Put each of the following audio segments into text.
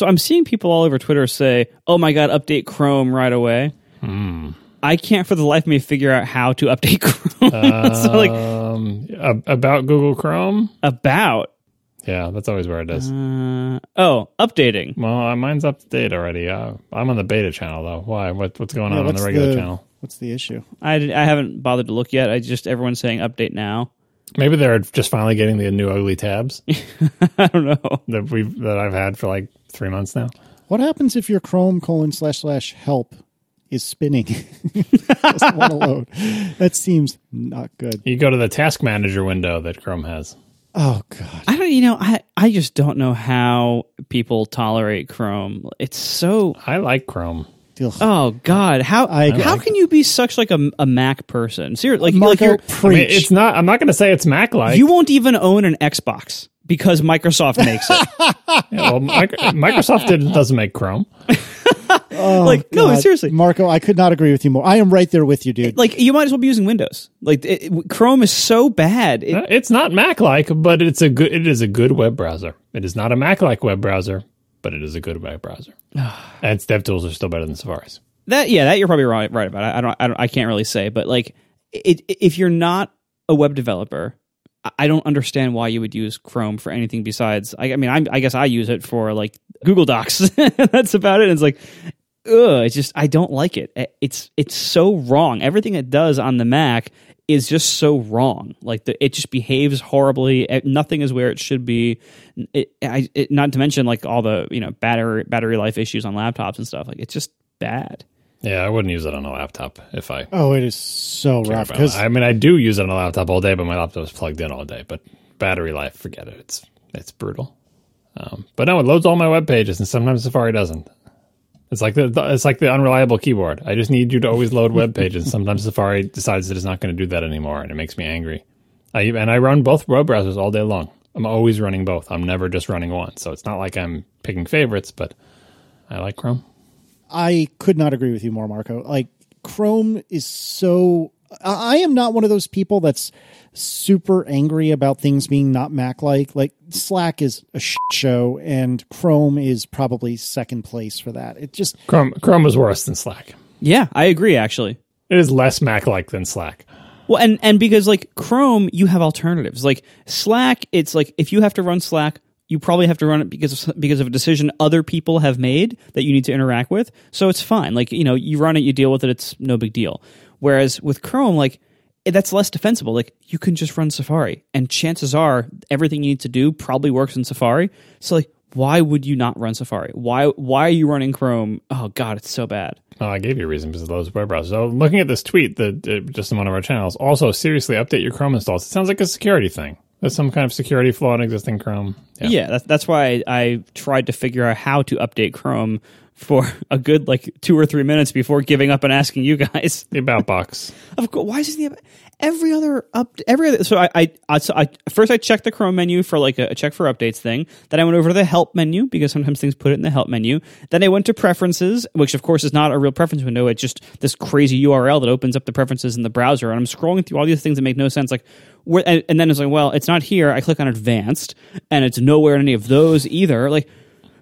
So I'm seeing people all over Twitter say, "Oh my god, update Chrome right away." Hmm. I can't for the life of me figure out how to update Chrome. so like Um, about Google Chrome. about Yeah, that's always where it is. uh, oh updating. well, uh, mine's up to date already. Uh, I'm on the beta channel though. Why? What, what's going Yeah, on on the regular the- channel? What's the issue? I, I haven't bothered to look yet. I just everyone's saying update now. Maybe they're just finally getting the new ugly tabs I don't know. that we've that I've had for like three months now. What happens if your Chrome colon slash slash help is spinning? Doesn't want to load. That seems not good. You go to the task manager window that Chrome has. Oh god. I don't. You know, I I just don't know how people tolerate Chrome. It's so. I like Chrome. Ugh. Oh God, how I- how can you be such like a, a Mac person? Seriously, like, like Marco, you're, I preach. mean, it's not. I'm not going to say it's Mac like. you won't even own an Xbox because Microsoft makes it. well, Microsoft did, doesn't make Chrome. like no, Oh, God. seriously. Marco, I could not agree with you more. I am right there with you, dude. Like you might as well be using Windows. Like it, it- Chrome is so bad. It- It's not Mac like, but it's a good. It is a good web browser. It is not a Mac like web browser, but it is a good web browser. and its dev tools are still better than Safari's. That yeah, that you're probably right right about. I, I don't I don't I can't really say, but like it, if you're not a web developer, I- don't understand why you would use Chrome for anything besides. I, I mean, I'm, I guess I use it for like Google Docs. That's about it. And it's like, ugh, it's just I don't like it. It- It's it's so wrong. Everything it does on the Mac is just so wrong. Like the, it just behaves horribly. Eh, Nothing is where it should be. It, I, it, not to mention like all the you know battery battery life issues on laptops and stuff. Like it's just bad. Yeah, I wouldn't use it on a laptop if I. oh, it is so rough because I mean, I do use it on a laptop all day, but my laptop is plugged in all day. But battery life, forget it. It's it's brutal. Um, but no, it loads all my web pages, and sometimes Safari doesn't. It's like the it's like the unreliable keyboard. I just need you to always load web pages. Sometimes Safari decides that it's not going to do that anymore, and it makes me angry. I and I run both web browsers all day long. I'm always running both. I'm never just running one. So it's not like I'm picking favorites, but I like Chrome. I could not agree with you more, Marco. Like Chrome is so. I I am not one of those people that's super angry about things being not Mac like. Like Slack is a shit show, and Chrome is probably second place for that. It just Chrome Chrome is worse than Slack. Yeah, I agree. Actually, It is less Mac like than Slack. Well, and and because like Chrome, you have alternatives. Like Slack, it's like if you have to run Slack, you probably have to run it because of, because of a decision other people have made that you need to interact with. So it's fine. Like you know, you run it, you deal with it. It's no big deal. Whereas with Chrome, like that's less defensible. Like you can just run Safari, and chances are everything you need to do probably works in Safari. So like, why would you not run Safari? Why why are you running Chrome? Oh God, it's so bad. Oh, I gave you a reason because of those web browsers. So looking at this tweet that uh, just in one of our channels, also seriously update your Chrome installs. It sounds like a security thing. There's some kind of security flaw in existing Chrome. Yeah. Yeah, that's that's why I, I tried to figure out how to update Chrome for a good like two or three minutes before giving up and asking you guys. The about box. Of course, why is this the every other up every other? So I I, I, so I first I checked the Chrome menu for like a, a check for updates thing. Then I went over to the help menu because sometimes things put it in the help menu. Then I went to preferences, which of course is not a real preference window. It's just this crazy URL that opens up the preferences in the browser. And I'm scrolling through all these things that make no sense. Like where and, and then it's like, well, it's not here. I click on advanced, and it's nowhere in any of those either. Like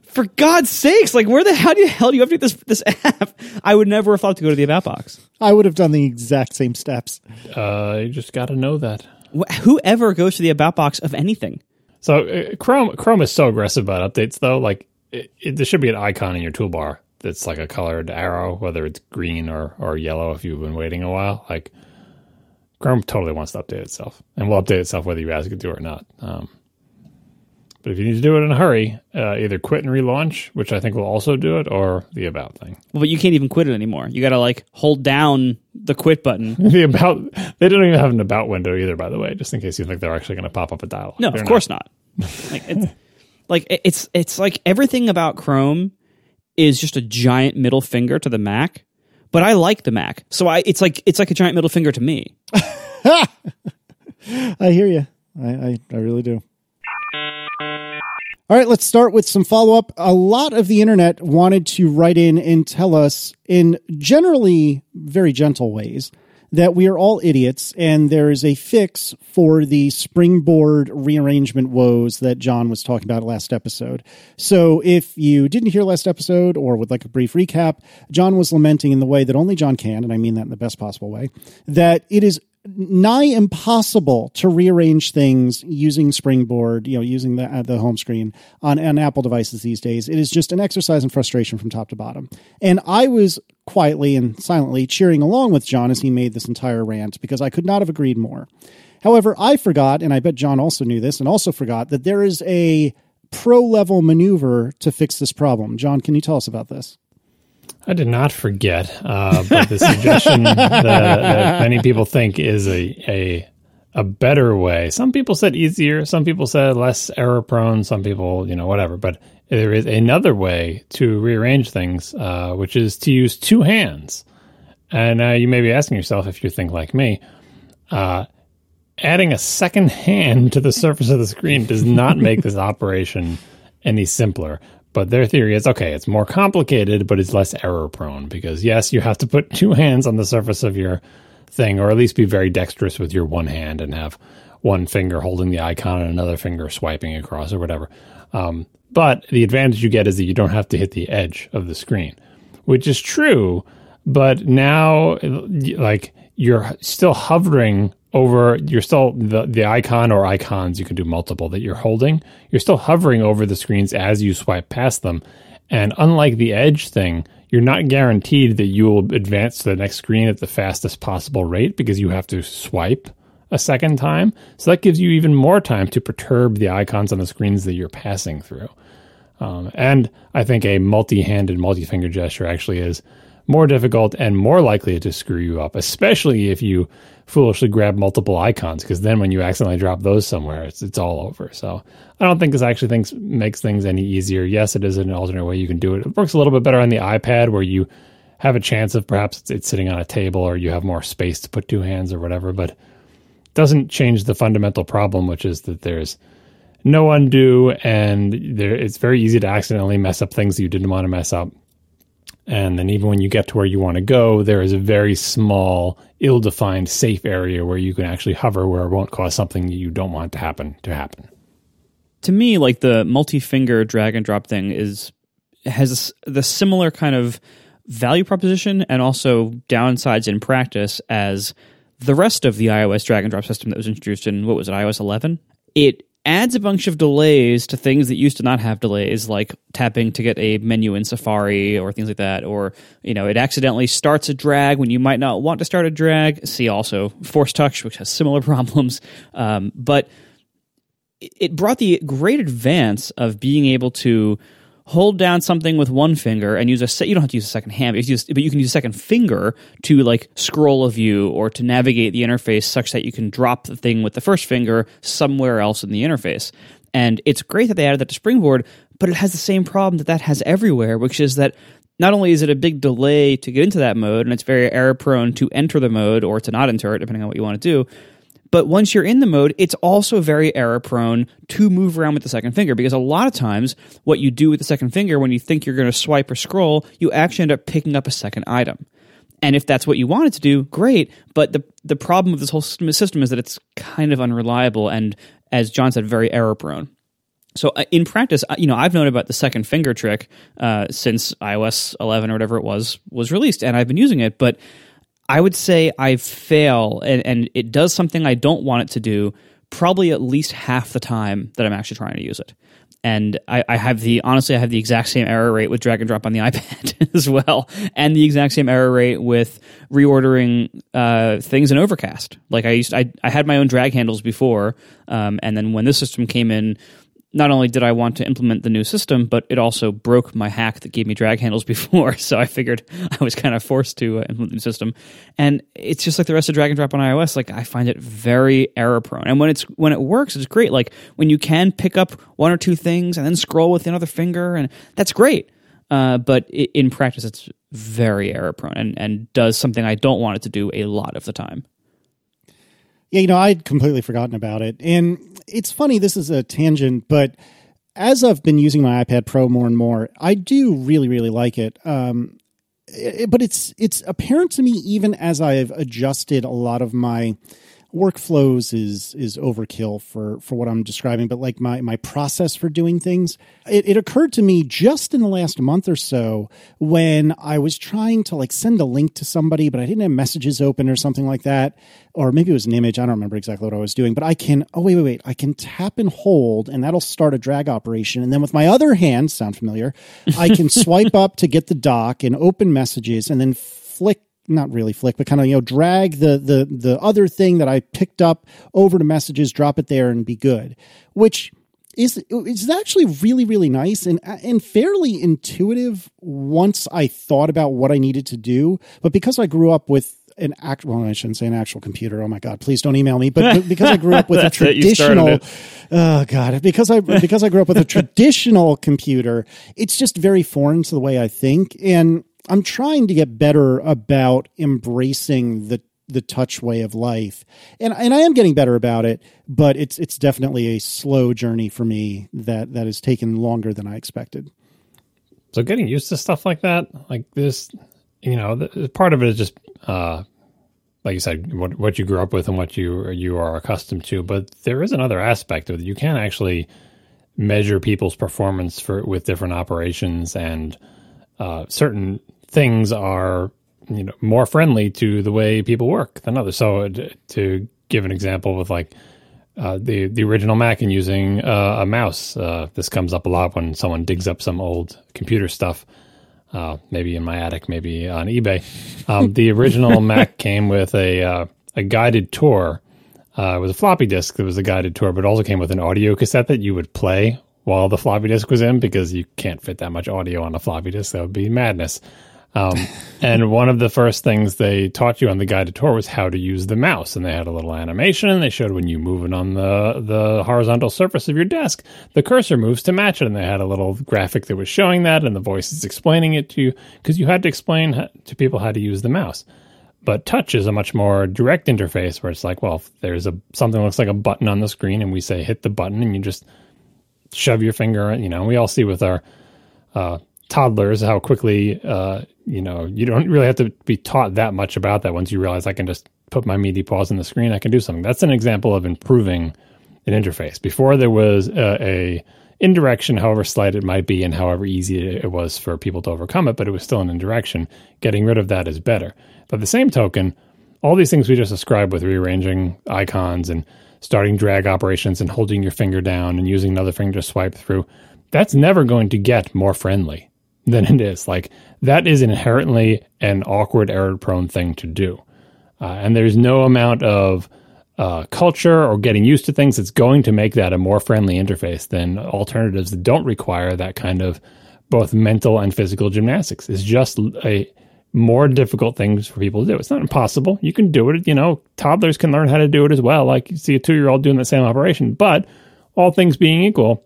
for God's sakes, like where the hell do you hell do you update this this app? I would never have thought to go to the about box. I would have done the exact same steps. Uh, you just got to know that. Wh- Whoever goes to the about box of anything. So uh, Chrome Chrome is so aggressive about updates though. Like it, it, there should be an icon in your toolbar that's like a colored arrow, whether it's green or or yellow. If you've been waiting a while, like Chrome totally wants to update itself, and will update itself whether you ask it to or not. Um, but if you need to do it in a hurry, uh, either quit and relaunch, which I think will also do it, or the about thing. Well, but you can't even quit it anymore. You got to like hold down the quit button. The about they don't even have an about window either, by the way, just in case you think they're actually going to pop up a dialog. No, They're of course not. like it's, like it's it's like everything about Chrome is just a giant middle finger to the Mac. But I like the Mac, so I it's like it's like a giant middle finger to me. I hear you. I, I, I really do. All right, let's start with some follow up. A lot of the internet wanted to write in and tell us, in generally very gentle ways, that we are all idiots and there is a fix for the springboard rearrangement woes that John was talking about last episode. So if you didn't hear last episode or would like a brief recap, John was lamenting in the way that only John can, and I mean that in the best possible way, that it is nigh impossible to rearrange things using Springboard, you know, using the uh, the home screen on, on Apple devices these days. It is just an exercise in frustration from top to bottom. And I was quietly and silently cheering along with John as he made this entire rant because I could not have agreed more. However, I forgot, and I bet John also knew this, and also forgot that there is a pro level maneuver to fix this problem. John, can you tell us about this? I did not forget, uh, but the suggestion that, that, many people think is a, a a better way. Some people said easier, some people said less error prone, some people, you know, whatever. But there is another way to rearrange things, uh, which is to use two hands. And uh, you may be asking yourself, if you think like me, uh, adding a second hand to the surface of the screen does not make this operation any simpler. But their theory is okay, it's more complicated, but it's less error prone because, yes, you have to put two hands on the surface of your thing, or at least be very dexterous with your one hand and have one finger holding the icon and another finger swiping across or whatever. Um, but the advantage you get is that you don't have to hit the edge of the screen, which is true. But now, like, you're still hovering over you're still the the icon or icons you can do multiple that you're holding you're still hovering over the screens as you swipe past them. And unlike the edge thing you're not guaranteed that you will advance to the next screen at the fastest possible rate because you have to swipe a second time. So that gives you even more time to perturb the icons on the screens that you're passing through. Um, and i think a multi-handed multi-finger gesture actually is more difficult and more likely to screw you up especially if you foolishly grab multiple icons because then when you accidentally drop those somewhere, it's it's all over. So I don't think this actually thinks makes things any easier. Yes, it is an alternate way you can do it. It works a little bit better on the iPad where you have a chance of perhaps it's, sitting on a table or you have more space to put two hands or whatever, but doesn't change the fundamental problem, which is that there's no undo and there it's very easy to accidentally mess up things you didn't want to mess up. And then even when you get to where you want to go, there is a very small, ill-defined safe area where you can actually hover where it won't cause something you don't want to happen to happen. To me, like the multi-finger drag and drop thing is has the similar kind of value proposition and also downsides in practice as the rest of the iOS drag and drop system that was introduced in what was it iOS 11. It adds a bunch of delays to things that used to not have delays, like tapping to get a menu in Safari or things like that. Or, you know, it accidentally starts a drag when you might not want to start a drag. See also Force Touch, which has similar problems. Um, but it brought the great advance of being able to hold down something with one finger and use a se- you don't have to use a second hand but you, use, but you can use a second finger to like scroll a view or to navigate the interface such that you can drop the thing with the first finger somewhere else in the interface. And it's great that they added that to springboard but it has the same problem that that has everywhere which is that not only is it a big delay to get into that mode and it's very error prone to enter the mode or to not enter it depending on what you want to do but once you're in the mode, it's also very error prone to move around with the second finger because a lot of times what you do with the second finger when you think you're going to swipe or scroll, you actually end up picking up a second item. And if that's what you wanted to do, great. But the the problem with this whole system is that it's kind of unreliable and, as John said, very error prone. So uh, in practice, uh, you know, I've known about the second finger trick uh, since iOS 11 or whatever it was was released, and I've been using it. But I would say I fail and, and it does something I don't want it to do probably at least half the time that I'm actually trying to use it. And I, I, have the honestly, I have the exact same error rate with drag and drop on the iPad as well, and the exact same error rate with reordering uh, things in Overcast. Like I used, I, I had my own drag handles before, um, and then when this system came in, not only did I want to implement the new system, but it also broke my hack that gave me drag handles before. So I figured I was kind of forced to uh, implement the new system. And it's just like the rest of drag and drop on iOS. Like I find it very error prone. And when it's when it works, it's great. Like when you can pick up one or two things and then scroll with another finger, and that's great. Uh, but it, in practice, it's very error prone and, and does something I don't want it to do a lot of the time. Yeah, you know, I'd completely forgotten about it. And it's funny, this is a tangent, but as I've been using my iPad Pro more and more, I do really, really like it. Um, it- but it's it's apparent to me even as I've adjusted a lot of my workflows is is overkill for for what I'm describing, but like my my process for doing things, it, it occurred to me just in the last month or so when I was trying to like send a link to somebody, but I didn't have messages open or something like that, or maybe it was an image. I don't remember exactly what I was doing, but I can. Oh wait, wait, wait! I can tap and hold, and that'll start a drag operation, and then with my other hand, sound familiar? I can swipe up to get the dock and open messages, and then flick not really flick, but kind of you know drag the the the other thing that I picked up over to messages, drop it there, and be good. Which is is actually really really nice and and fairly intuitive once I thought about what I needed to do. But because I grew up with an act well, I shouldn't say an actual computer. Oh my god, please don't email me. But, because I grew up with a That's it, you traditional, it. oh god, because I because I grew up with a traditional computer, it's just very foreign to the way I think, and I'm trying to get better about embracing the the touch way of life, and and I am getting better about it. But it's it's definitely a slow journey for me that that has taken longer than I expected. So getting used to stuff like that, like this, you know, the, part of it is just, uh, like you said, what what you grew up with and what you you are accustomed to. But there is another aspect of it. You can actually measure people's performance for with different operations, and uh, certain things are you know more friendly to the way people work than others. So to, to give an example with like uh, the the original Mac and using uh, a mouse. Uh, this comes up a lot when someone digs up some old computer stuff, uh, maybe in my attic, maybe on eBay. Um, the original Mac came with a uh, a guided tour. Uh, it was a floppy disk that was a guided tour, but it also came with an audio cassette that you would play while the floppy disk was in because you can't fit that much audio on a floppy disk. That would be madness. Um, and one of the first things they taught you on the guided tour was how to use the mouse. And they had a little animation and they showed when you move it on the, the horizontal surface of your desk, the cursor moves to match it. And they had a little graphic that was showing that and the voice is explaining it to you because you had to explain to people how to use the mouse. But touch is a much more direct interface where it's like, well, if there's a something looks like a button on the screen and we say hit the button and you just shove your finger, in, you know, we all see with our uh, toddlers how quickly uh, you know you don't really have to be taught that much about that once you realize i can just put my meaty paws on the screen i can do something. That's an example of improving an interface. Before there was a, a indirection however slight it might be and however easy it was for people to overcome it but it was still an indirection getting rid of that is better. But the same token all these things we just described with rearranging icons and starting drag operations and holding your finger down and using another finger to swipe through that's never going to get more friendly than it is. Like that is inherently an awkward, error prone thing to do. Uh, and there's no amount of uh, culture or getting used to things that's going to make that a more friendly interface than alternatives that don't require that kind of both mental and physical gymnastics. It's just a more difficult things for people to do. It's not impossible. You can do it. You know, toddlers can learn how to do it as well. Like you see a two year old doing the same operation. But all things being equal,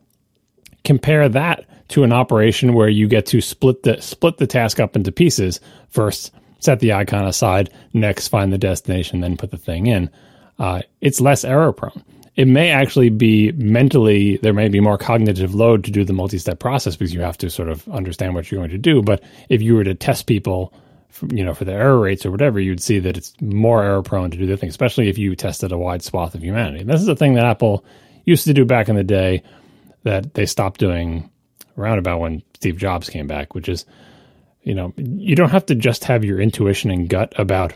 compare that to an operation where you get to split the split the task up into pieces. First, set the icon aside. Next, find the destination, then put the thing in. Uh, it's less error prone. It may actually be mentally there may be more cognitive load to do the multi-step process because you have to sort of understand what you're going to do. But if you were to test people, for, you know, for the error rates or whatever, you'd see that it's more error prone to do the thing, especially if you tested a wide swath of humanity. And this is a thing that Apple used to do back in the day that they stopped doing around about when Steve Jobs came back, which is, you know, you don't have to just have your intuition and gut about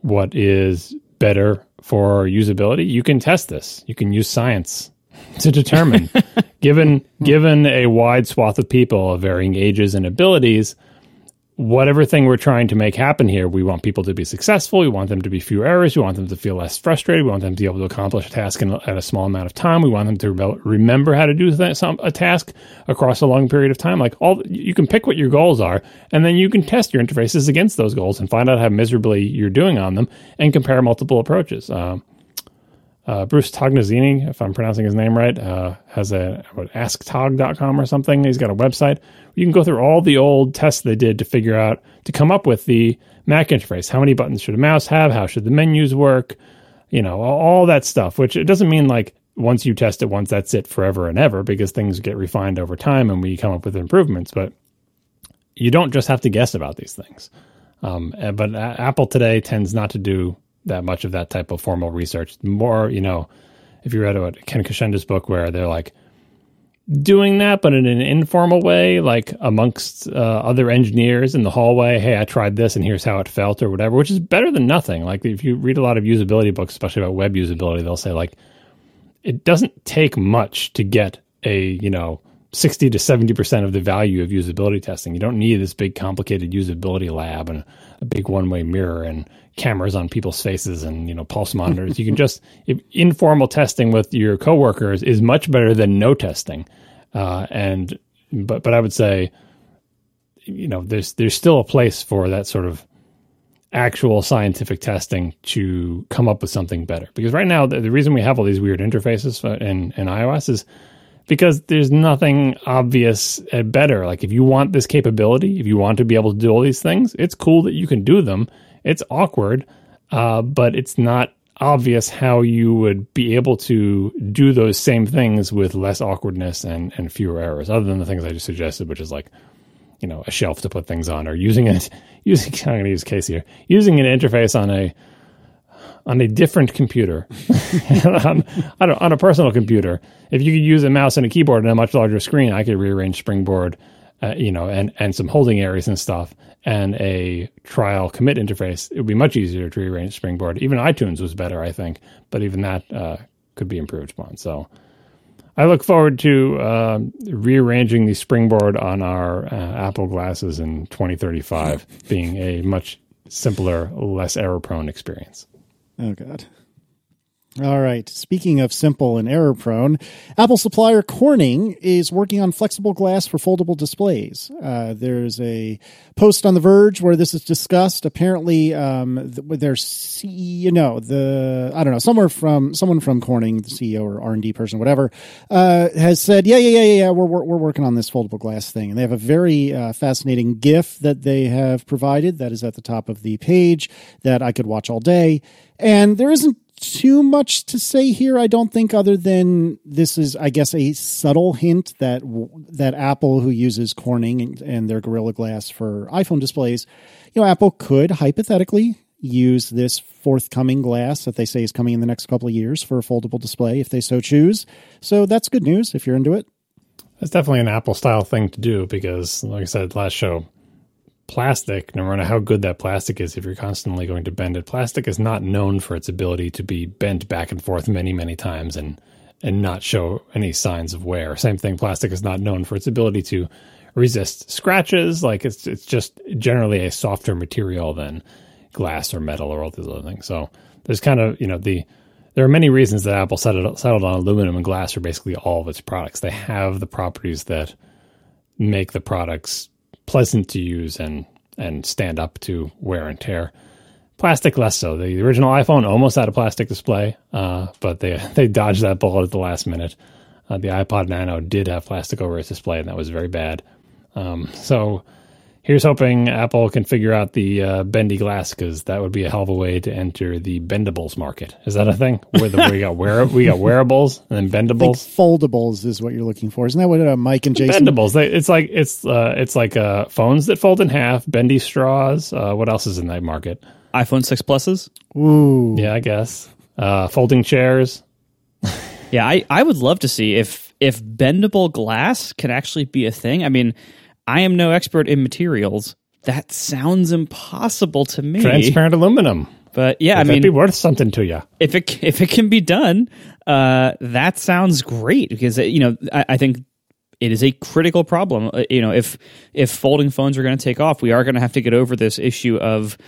what is better for usability. You can test this. You can use science to determine, given given a wide swath of people of varying ages and abilities, whatever thing we're trying to make happen here, we want people to be successful. We want them to be few errors. We want them to feel less frustrated. We want them to be able to accomplish a task in, at a small amount of time. We want them to re- remember how to do some, a task across a long period of time. Like all, you can pick what your goals are, and then you can test your interfaces against those goals and find out how miserably you're doing on them, and compare multiple approaches. Um, uh, Bruce Tognazzini, if I'm pronouncing his name right, uh, has a what, asktog.com or something. He's got a website. You can go through all the old tests they did to figure out, to come up with the Mac interface. How many buttons should a mouse have? How should the menus work? You know, all that stuff, which it doesn't mean like once you test it once, that's it forever and ever because things get refined over time and we come up with improvements. But you don't just have to guess about these things. Um, uh, but Apple today tends not to do that much of that type of formal research. More, you know, if you read what Ken Kocienda's book, where they're like doing that, but in an informal way, like amongst uh, other engineers in the hallway. Hey, I tried this, and here's how it felt, or whatever, which is better than nothing. Like if you read a lot of usability books, especially about web usability, they'll say like it doesn't take much to get a you know 60 to 70% of the value of usability testing. You don't need this big complicated usability lab and a big one-way mirror and cameras on people's faces and you know pulse monitors. you can just if informal testing with your coworkers is much better than no testing. Uh, and but but I would say you know there's there's still a place for that sort of actual scientific testing to come up with something better. Because right now the, the reason we have all these weird interfaces in in iOS is because there's nothing obvious better. Like if you want this capability, if you want to be able to do all these things, it's cool that you can do them. It's awkward, uh, but it's not obvious how you would be able to do those same things with less awkwardness and, and fewer errors, other than the things I just suggested, which is like, you know, a shelf to put things on or using it, using, I'm going to use case here, using an interface on a, on a different computer, on, on, a, on, a, personal computer. If you could use a mouse and a keyboard and a much larger screen, I could rearrange Springboard, uh, you know, and, and some holding areas and stuff, and a trial commit interface. It would be much easier to rearrange Springboard. Even iTunes was better, I think, but even that uh, could be improved upon. So I look forward to uh, rearranging the Springboard on our uh, Apple glasses in 2035 being a much simpler, less error prone experience. Oh, God. All right. Speaking of simple and error prone, Apple supplier Corning is working on flexible glass for foldable displays. Uh, there's a post on The Verge where this is discussed. Apparently, um, their CEO, no, the I don't know, somewhere from someone from Corning, the CEO or R and D person, whatever, uh, has said, yeah, yeah, yeah, yeah, we're, we're we're working on this foldable glass thing, and they have a very uh, fascinating GIF that they have provided that is at the top of the page that I could watch all day. And there isn't too much to say here, I don't think, other than this is, I guess, a subtle hint that that Apple, who uses Corning and, and their Gorilla Glass for iPhone displays, you know, Apple could hypothetically use this forthcoming glass that they say is coming in the next couple of years for a foldable display if they so choose. So that's good news if you're into it. That's definitely an Apple style thing to do because, like I said last show, plastic, no matter how good that plastic is, if you're constantly going to bend it, plastic is not known for its ability to be bent back and forth many, many times and and not show any signs of wear. Same thing, plastic is not known for its ability to resist scratches. Like it's it's just generally a softer material than glass or metal or all these other things. So there's kind of you know the there are many reasons that Apple settled settled on aluminum and glass for basically all of its products. They have the properties that make the products pleasant to use and and stand up to wear and tear. Plastic less so. The original iPhone almost had a plastic display, uh, but they they dodged that bullet at the last minute. Uh, the iPod Nano did have plastic over its display, and that was very bad. Um, so here's hoping Apple can figure out the uh, bendy glass because that would be a hell of a way to enter the bendables market. Is that a thing? Where the, we got wear we got wearables and then bendables. foldables is what you're looking for, isn't that what uh, Mike and Jason? Bendables. They, it's like it's uh, it's like uh, phones that fold in half, bendy straws. Uh, what else is in that market? iPhone six pluses. Ooh, yeah, I guess. Uh, folding chairs. yeah, I I would love to see if if bendable glass can actually be a thing. I mean I am no expert in materials. That sounds impossible to me. Transparent aluminum. But yeah, Would I mean, be worth something to you. If it if it can be done, uh, that sounds great because you know I, I think it is a critical problem. Uh, you know, if if folding phones are going to take off, we are going to have to get over this issue of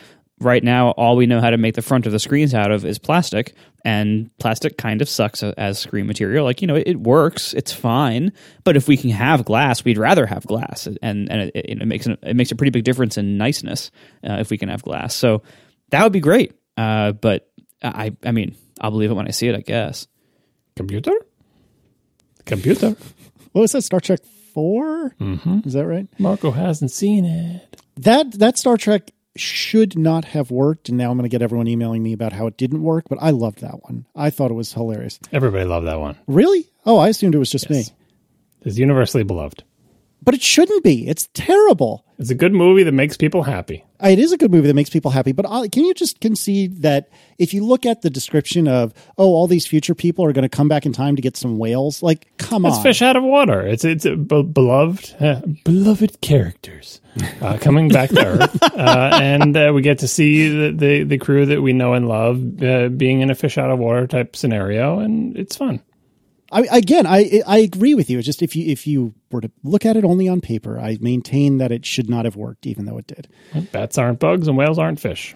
right now all we know how to make the front of the screens out of is plastic and plastic kind of sucks as screen material. Like you know it, works it's fine but if we can have glass we'd rather have glass and and it, it makes it, it makes a pretty big difference in niceness uh, if we can have glass. So that would be great uh, but i i mean i'll believe it when i see it i guess. Computer? Computer. What was that star trek 4 mm-hmm. is that right? Marco hasn't seen it. That that star trek should not have worked. And now I'm going to get everyone emailing me about how it didn't work, but I loved that one. I thought it was hilarious. Everybody loved that one. Really? Oh, I assumed it was just yes. me. It's universally beloved. But it shouldn't be. It's terrible. It's a good movie that makes people happy. It is a good movie that makes people happy, but uh, can you just concede that if you look at the description of, oh, all these future people are going to come back in time to get some whales, like, come It's on. It's fish out of water. It's it's a be- beloved uh, beloved characters uh, coming back to Earth, uh, and uh, we get to see the, the the crew that we know and love uh, being in a fish out of water type scenario, and it's fun. I, again, I I agree with you. It's just if you if you were to look at it only on paper, I maintain that it should not have worked, even though it did. Bats aren't bugs, and whales aren't fish.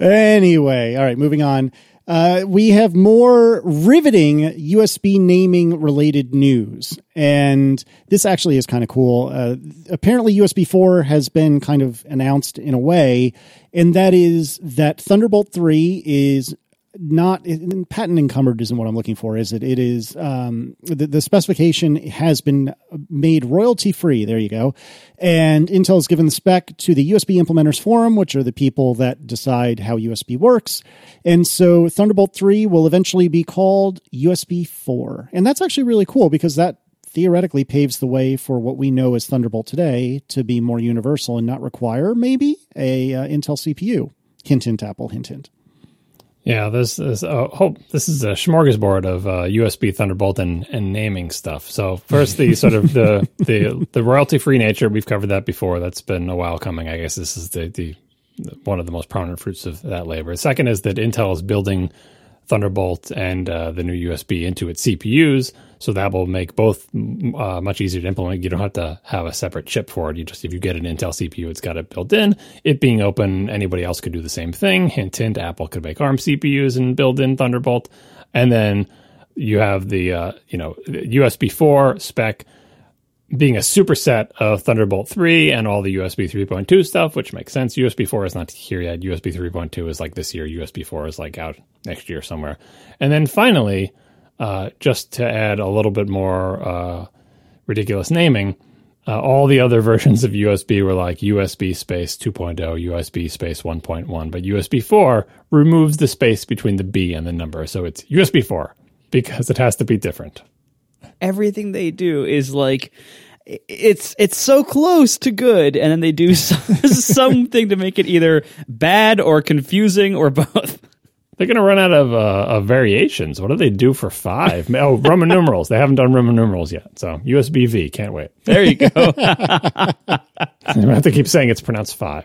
Anyway, all right, moving on. Uh, we have more riveting USB naming related news. And this actually is kind of cool. Uh, apparently, USB 4 has been kind of announced in a way, and that is that Thunderbolt 3 is not patent encumbered isn't what I'm looking for, is it? It is um, the, the specification has been made royalty free. There you go. And Intel has given the spec to the USB implementers forum, which are the people that decide how USB works. And so Thunderbolt 3 will eventually be called USB 4. And that's actually really cool because that theoretically paves the way for what we know as Thunderbolt today to be more universal and not require maybe a uh, Intel CPU. Hint, hint, Apple, hint, hint. Yeah, this is uh, hope this is a smorgasbord of uh, USB Thunderbolt and, and naming stuff. So first, the sort of the the the royalty free nature we've covered that before. That's been a while coming. I guess this is the, the one of the most prominent fruits of that labor. Second is that Intel is building Thunderbolt and uh, the new USB into its CPUs, so that will make both uh, much easier to implement. You don't have to have a separate chip for it. You just if you get an Intel CPU, it's got it built in. It being open, anybody else could do the same thing. Hint, hint. Apple could make ARM CPUs and build in Thunderbolt, and then you have the uh, you know USB 4 spec being a superset of Thunderbolt 3 and all the USB 3.2 stuff, which makes sense. USB 4 is not here yet. USB 3.2 is like this year. USB 4 is like out next year somewhere. And then finally, uh, just to add a little bit more uh, ridiculous naming, uh, all the other versions of USB were like USB space 2.0, USB space 1.1, but USB 4 removes the space between the B and the number. So it's USB 4 because it has to be different everything they do is like it's it's so close to good and then they do something to make it either bad or confusing or both they're going to run out of, uh, of variations. What do they do for five? oh, Roman numerals. They haven't done Roman numerals yet. So USB V. Can't wait. There you go. I have to keep saying it's pronounced five.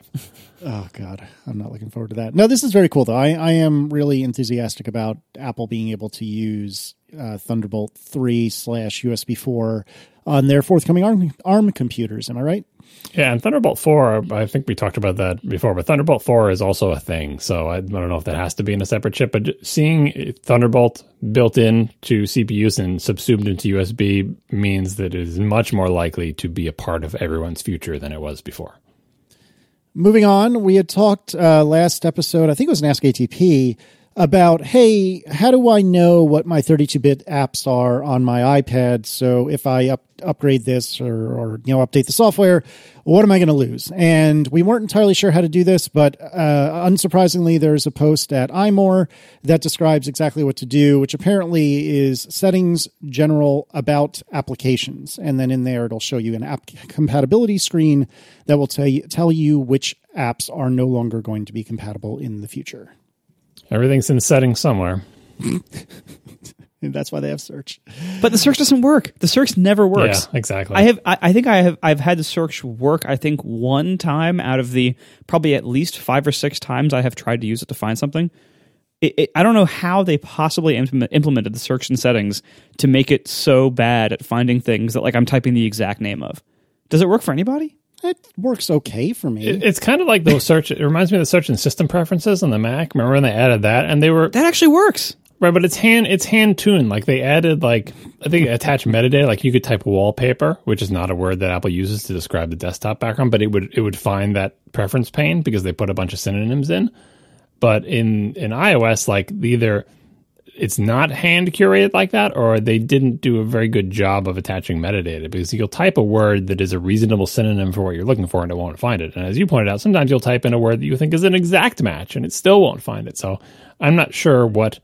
Oh God, I'm not looking forward to that. No, this is very cool though. I, I am really enthusiastic about Apple being able to use uh, Thunderbolt three slash USB four on their forthcoming ARM, ARM computers. Am I right? Yeah, and Thunderbolt 4, I think we talked about that before, but Thunderbolt 4 is also a thing. So I, don't know if that has to be in a separate chip, but seeing Thunderbolt built in to CPUs and subsumed into USB means that it is much more likely to be a part of everyone's future than it was before. Moving on, we had talked uh, last episode, I think it was an Ask ATP, about hey, how do I know what my 32-bit apps are on my iPad? So if I up, upgrade this or, or you know update the software, what am I going to lose? And we weren't entirely sure how to do this, but uh, unsurprisingly, there's a post at iMore that describes exactly what to do, which apparently is settings general about applications, and then in there it'll show you an app compatibility screen that will tell you, tell you which apps are no longer going to be compatible in the future. Everything's in settings somewhere. And that's why they have search. But the search doesn't work. The search never works. Yeah, exactly. I have. I, I think I have. I've had the search work. I think one time out of the probably at least five or six times I have tried to use it to find something. It, it, I don't know how they possibly implement, implemented the search and settings to make it so bad at finding things that like I'm typing the exact name of. Does it work for anybody? It works okay for me. It, it's kind of like those search. It reminds me of the search and system preferences on the Mac. Remember when they added that, and they were That actually works. right, but it's hand it's hand tuned. Like they added like I think attached metadata. Like you could type wallpaper, which is not a word that Apple uses to describe the desktop background, but it would it would find that preference pane because they put a bunch of synonyms in. But in in iOS, like either it's not hand curated like that, or they didn't do a very good job of attaching metadata because you'll type a word that is a reasonable synonym for what you're looking for and it won't find it. And as you pointed out, sometimes you'll type in a word that you think is an exact match and it still won't find it. So I'm not sure what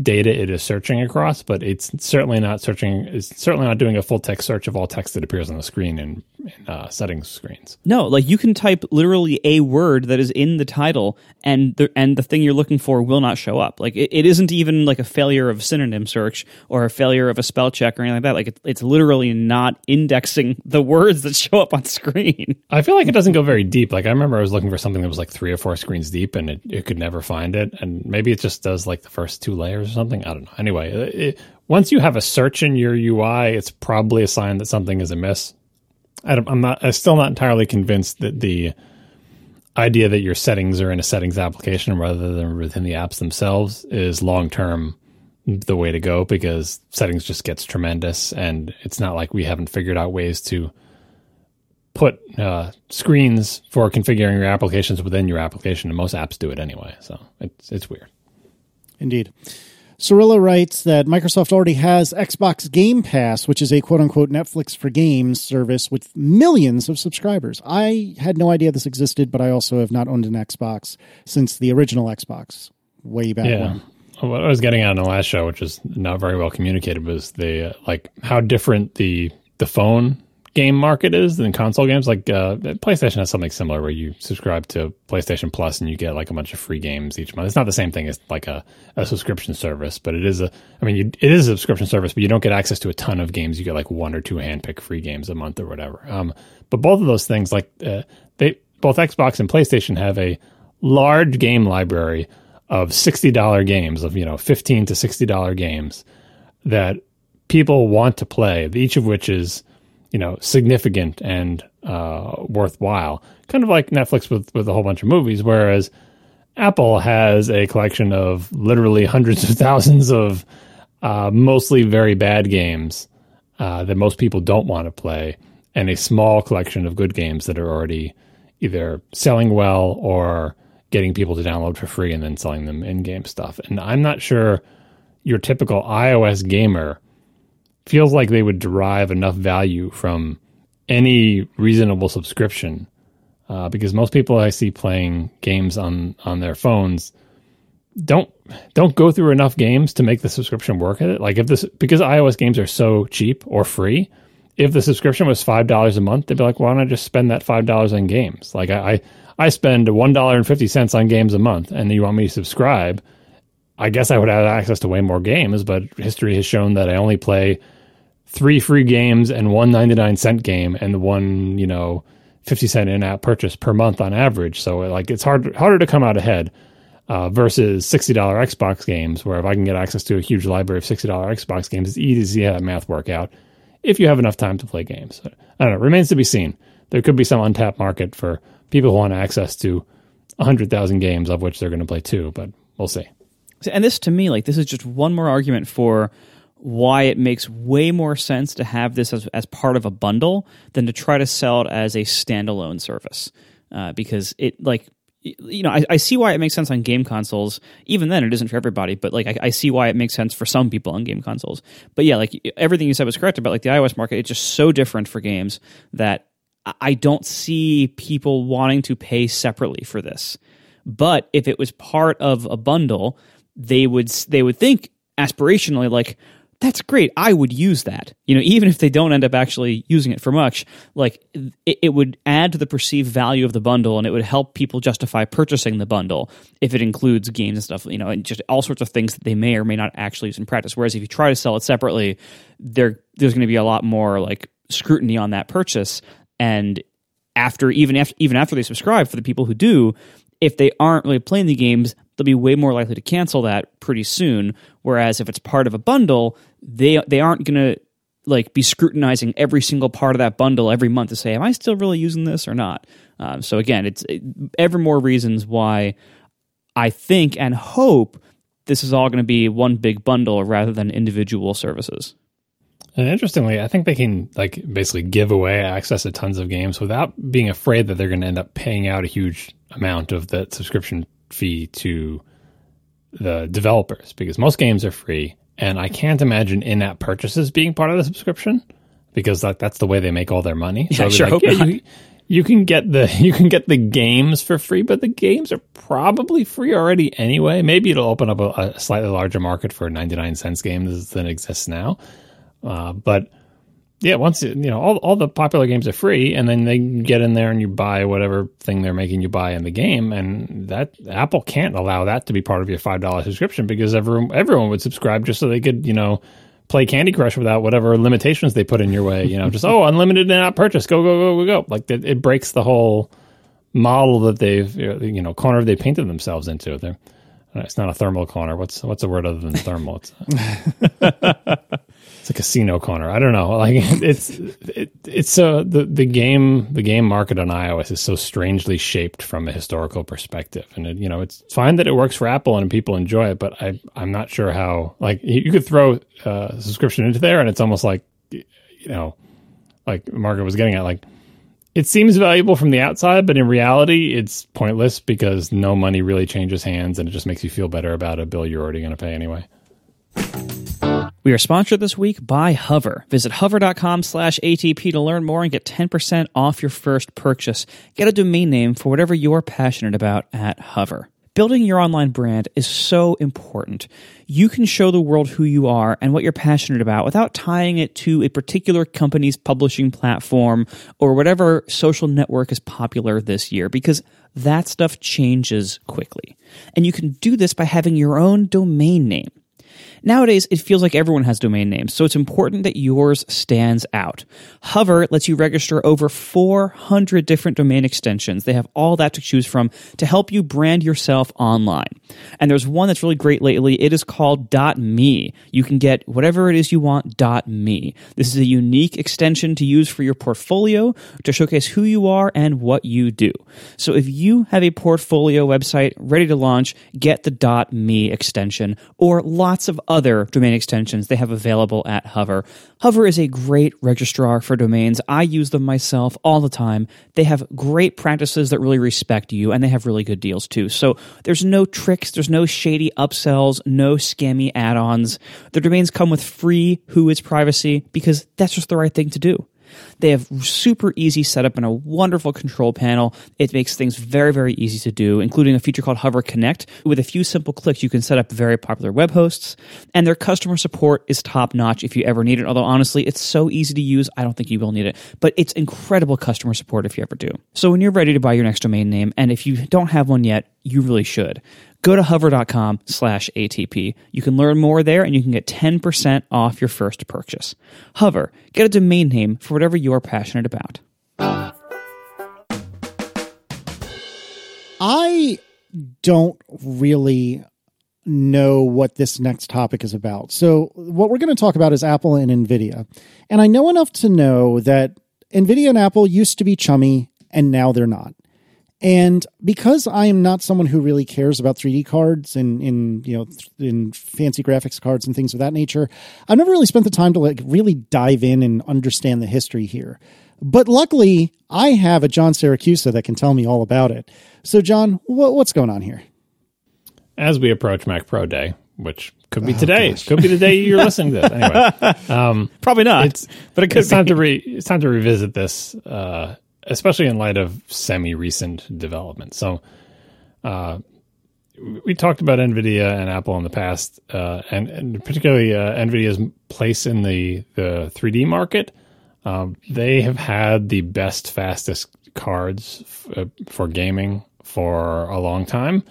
data it is searching across, but it's certainly not searching. It's certainly not doing a full text search of all text that appears on the screen in, uh, settings screens. No, like you can type literally a word that is in the title, and the and the thing you're looking for will not show up. Like it, it isn't even like a failure of synonym search or a failure of a spell check or anything like that. Like it, it's literally not indexing the words that show up on screen. I feel like it doesn't go very deep. Like I remember I was looking for something that was like three or four screens deep, and it, it could never find it. And maybe it just does like the first two layers something. I don't know. Anyway, it, once you have a search in your UI, it's probably a sign that something is amiss. I am not. I'm still not entirely convinced that the idea that your settings are in a settings application rather than within the apps themselves is long term the way to go because settings just gets tremendous, and it's not like we haven't figured out ways to put uh, screens for configuring your applications within your application, and most apps do it anyway. So it's it's weird. Indeed. Cirilla writes that Microsoft already has Xbox Game Pass, which is a quote unquote Netflix for games service with millions of subscribers. I had no idea this existed, but I also have not owned an Xbox since the original Xbox way back yeah. when. What I was getting at in the last show, which is not very well communicated, was the uh, like how different the the phone game market is than console games. Like uh, PlayStation has something similar where you subscribe to PlayStation Plus and you get like a bunch of free games each month. It's not the same thing as like a, a subscription service, but it is a. I mean, you, it is a subscription service, but you don't get access to a ton of games. You get like one or two handpicked free games a month or whatever. Um, but both of those things, like uh, they both Xbox and PlayStation have a large game library of sixty dollar games of you know fifteen to sixty dollar games that people want to play. Each of which is you know, significant and uh, worthwhile. Kind of like Netflix with with a whole bunch of movies, whereas Apple has a collection of literally hundreds of thousands of uh, mostly very bad games uh, that most people don't want to play, and a small collection of good games that are already either selling well or getting people to download for free and then selling them in game stuff. And I'm not sure your typical iOS gamer feels like they would derive enough value from any reasonable subscription. Uh, because most people I see playing games on on their phones don't don't go through enough games to make the subscription work at it. Like if this because iOS games are so cheap or free, if the subscription was five dollars a month, they'd be like, why don't I just spend that five dollars on games? Like I, I I spend one dollar and fifty cents on games a month, and you want me to subscribe? I guess I would have access to way more games, but history has shown that I only play three free games and one 99 cent game and one, you know, 50 cent in-app purchase per month on average. So like it's hard harder to come out ahead uh, versus $60 Xbox games where if I can get access to a huge library of $60 Xbox games, it's easy to see how that math work out if you have enough time to play games. I don't know. Remains to be seen. There could be some untapped market for people who want access to 100,000 games of which they're going to play two, but we'll see. And this to me, like this is just one more argument for why it makes way more sense to have this as, as part of a bundle than to try to sell it as a standalone service. Uh, because it like you know I, I, see why it makes sense on game consoles. Even then, it isn't for everybody, but like I, I, see why it makes sense for some people on game consoles. But yeah, like everything you said was correct about like the iOS market. It's just so different for games that I don't see people wanting to pay separately for this. But if it was part of a bundle, they would they would think aspirationally like that's great. I would use that. You know, even if they don't end up actually using it for much, like it, it, would add to the perceived value of the bundle and it would help people justify purchasing the bundle if it includes games and stuff, you know, and just all sorts of things that they may or may not actually use in practice. Whereas if you try to sell it separately, there there's going to be a lot more like scrutiny on that purchase and after even after even after they subscribe for the people who do, if they aren't really playing the games, they'll be way more likely to cancel that pretty soon. Whereas if it's part of a bundle, they they aren't going to like be scrutinizing every single part of that bundle every month to say, am I still really using this or not? Um, so again, it's it, ever more reasons why I think and hope this is all going to be one big bundle rather than individual services. And interestingly, I think they can like basically give away access to tons of games without being afraid that they're going to end up paying out a huge amount of that subscription fee to the developers because most games are free and I can't imagine in-app purchases being part of the subscription because that, that's the way they make all their money. So yeah, sure like, yeah, you, you can get the you can get the games for free, but the games are probably free already anyway. Maybe it'll open up a, a slightly larger market for 99 cents games than exists now. Uh, but yeah, once you know all all the popular games are free, and then they get in there and you buy whatever thing they're making you buy in the game, and that Apple can't allow that to be part of your five dollar subscription because everyone everyone would subscribe just so they could you know play Candy Crush without whatever limitations they put in your way. You know, just oh unlimited in app purchase, go go go go go. Like it, it breaks the whole model that they've you know corner they painted themselves into. They're, it's not a thermal corner. What's what's a word other than thermal? Uh, It's, a casino corner. I don't know. Like it's it, it's uh the the game the game market on iOS is so strangely shaped from a historical perspective, and it, you know it's fine that it works for Apple and people enjoy it, but I I'm not sure how like you could throw uh, subscription into there, and it's almost like you know like Marco was getting at like it seems valuable from the outside, but in reality, it's pointless because no money really changes hands and it just makes you feel better about a bill you're already going to pay anyway. We are sponsored this week by Hover. Visit hover.com slash ATP to learn more and get 10% off your first purchase. Get a domain name for whatever you're passionate about at Hover. Building your online brand is so important. You can show the world who you are and what you're passionate about without tying it to a particular company's publishing platform or whatever social network is popular this year because that stuff changes quickly. And you can do this by having your own domain name. Nowadays, it feels like everyone has domain names, so it's important that yours stands out. Hover lets you register over 400 different domain extensions. They have all that to choose from to help you brand yourself online. And there's one that's really great lately. It is called .me. You can get whatever it is you want .me. This is a unique extension to use for your portfolio to showcase who you are and what you do. So if you have a portfolio website ready to launch, get the .me extension or lots of other domain extensions they have available at Hover. Hover is a great registrar for domains. I use them myself all the time. They have great practices that really respect you, and they have really good deals too. So there's no tricks, there's no shady upsells, no scammy add ons. Their domains come with free WHOIS privacy because that's just the right thing to do. They have super easy setup and a wonderful control panel. It makes things very, very easy to do, including a feature called Hover Connect. With a few simple clicks, you can set up very popular web hosts, and their customer support is top notch if you ever need it. Although, honestly, it's so easy to use, I don't think you will need it. But it's incredible customer support if you ever do. So, when you're ready to buy your next domain name, and if you don't have one yet, you really should go to hover.com slash ATP. You can learn more there and you can get 10% off your first purchase. Hover, get a domain name for whatever you're passionate about. I don't really know what this next topic is about. So, what we're going to talk about is Apple and Nvidia. And I know enough to know that Nvidia and Apple used to be chummy and now they're not. And because I am not someone who really cares about 3D cards and in you know in fancy graphics cards and things of that nature, I've never really spent the time to like really dive in and understand the history here. But luckily, I have a John Siracusa that can tell me all about it. So, John, wh- what's going on here? As we approach Mac Pro Day, which could be today, could be the day you're listening to this. Anyway, um, Probably not, it's but it could it's be. time to re, it's time to revisit this, uh, especially in light of semi recent developments. So, uh, we talked about Nvidia and Apple in the past, uh, and, and particularly uh, Nvidia's place in the the 3D market. Um, they have had the best, fastest cards f- uh, for gaming for a long time.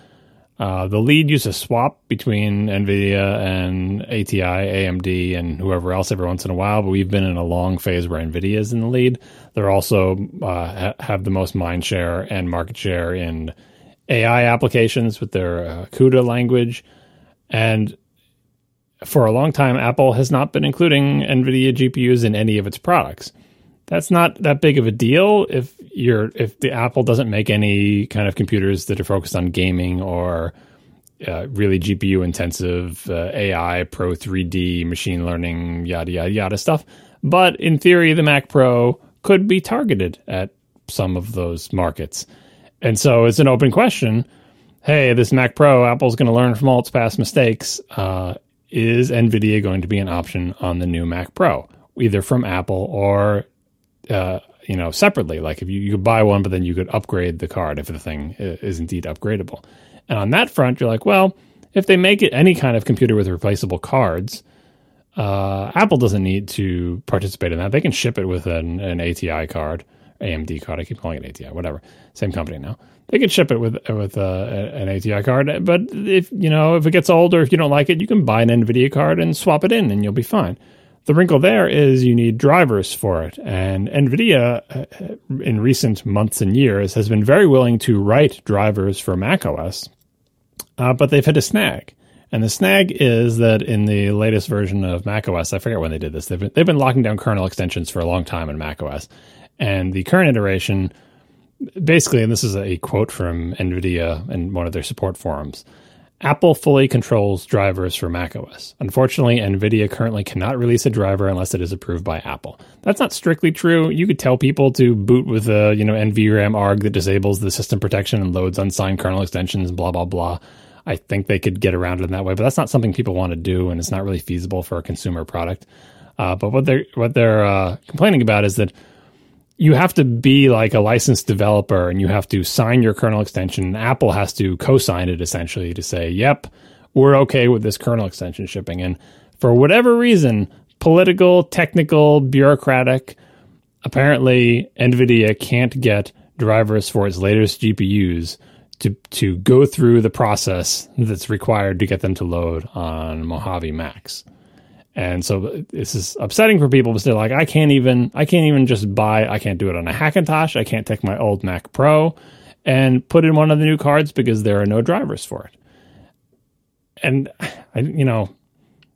Uh, the lead used to swap between NVIDIA and ATI, AMD, and whoever else every once in a while, but we've been in a long phase where NVIDIA is in the lead. They're also uh, ha- have the most mind share and market share in AI applications with their uh, CUDA language. And for a long time, Apple has not been including NVIDIA GPUs in any of its products. That's not that big of a deal if you're if the Apple doesn't make any kind of computers that are focused on gaming or uh, really GPU intensive uh, AI, Pro 3D, machine learning, yada yada yada stuff. But in theory, the Mac Pro could be targeted at some of those markets, and so it's an open question. Hey, this Mac Pro, Apple's going to learn from all its past mistakes. Uh, is NVIDIA going to be an option on the new Mac Pro, either from Apple or uh, you know, separately. Like if you, you could buy one, but then you could upgrade the card if the thing is indeed upgradable. And on that front, you're like, well, if they make it any kind of computer with replaceable cards, uh, Apple doesn't need to participate in that. They can ship it with an, an ATI card, AMD card. I keep calling it ATI, whatever. Same company now. They can ship it with with uh, an ATI card. But if you know if it gets old or if you don't like it, you can buy an NVIDIA card and swap it in, and you'll be fine. The wrinkle there is you need drivers for it. And NVIDIA, uh, in recent months and years, has been very willing to write drivers for macOS, uh, but they've hit a snag. And the snag is that in the latest version of macOS, I forget when they did this, they've been, they've been locking down kernel extensions for a long time in macOS. And the current iteration, basically, and this is a quote from NVIDIA in one of their support forums Apple fully controls drivers for macOS. Unfortunately, NVIDIA currently cannot release a driver unless it is approved by Apple. That's not strictly true. You could tell people to boot with a you know NVRAM ARG that disables the system protection and loads unsigned kernel extensions, blah blah blah. I think they could get around it in that way, but that's not something people want to do, and it's not really feasible for a consumer product. Uh, but what they're what they're uh, complaining about is that you have to be like a licensed developer and you have to sign your kernel extension. Apple has to co-sign it essentially to say, "Yep, we're okay with this kernel extension shipping." And for whatever reason, political, technical, bureaucratic, apparently Nvidia can't get drivers for its latest GPUs to to go through the process that's required to get them to load on Mojave Macs. And so uh, this is upsetting for people because they're like, I can't even, I can't even just buy, I can't do it on a Hackintosh. I can't take my old Mac Pro and put in one of the new cards because there are no drivers for it. And I, you know,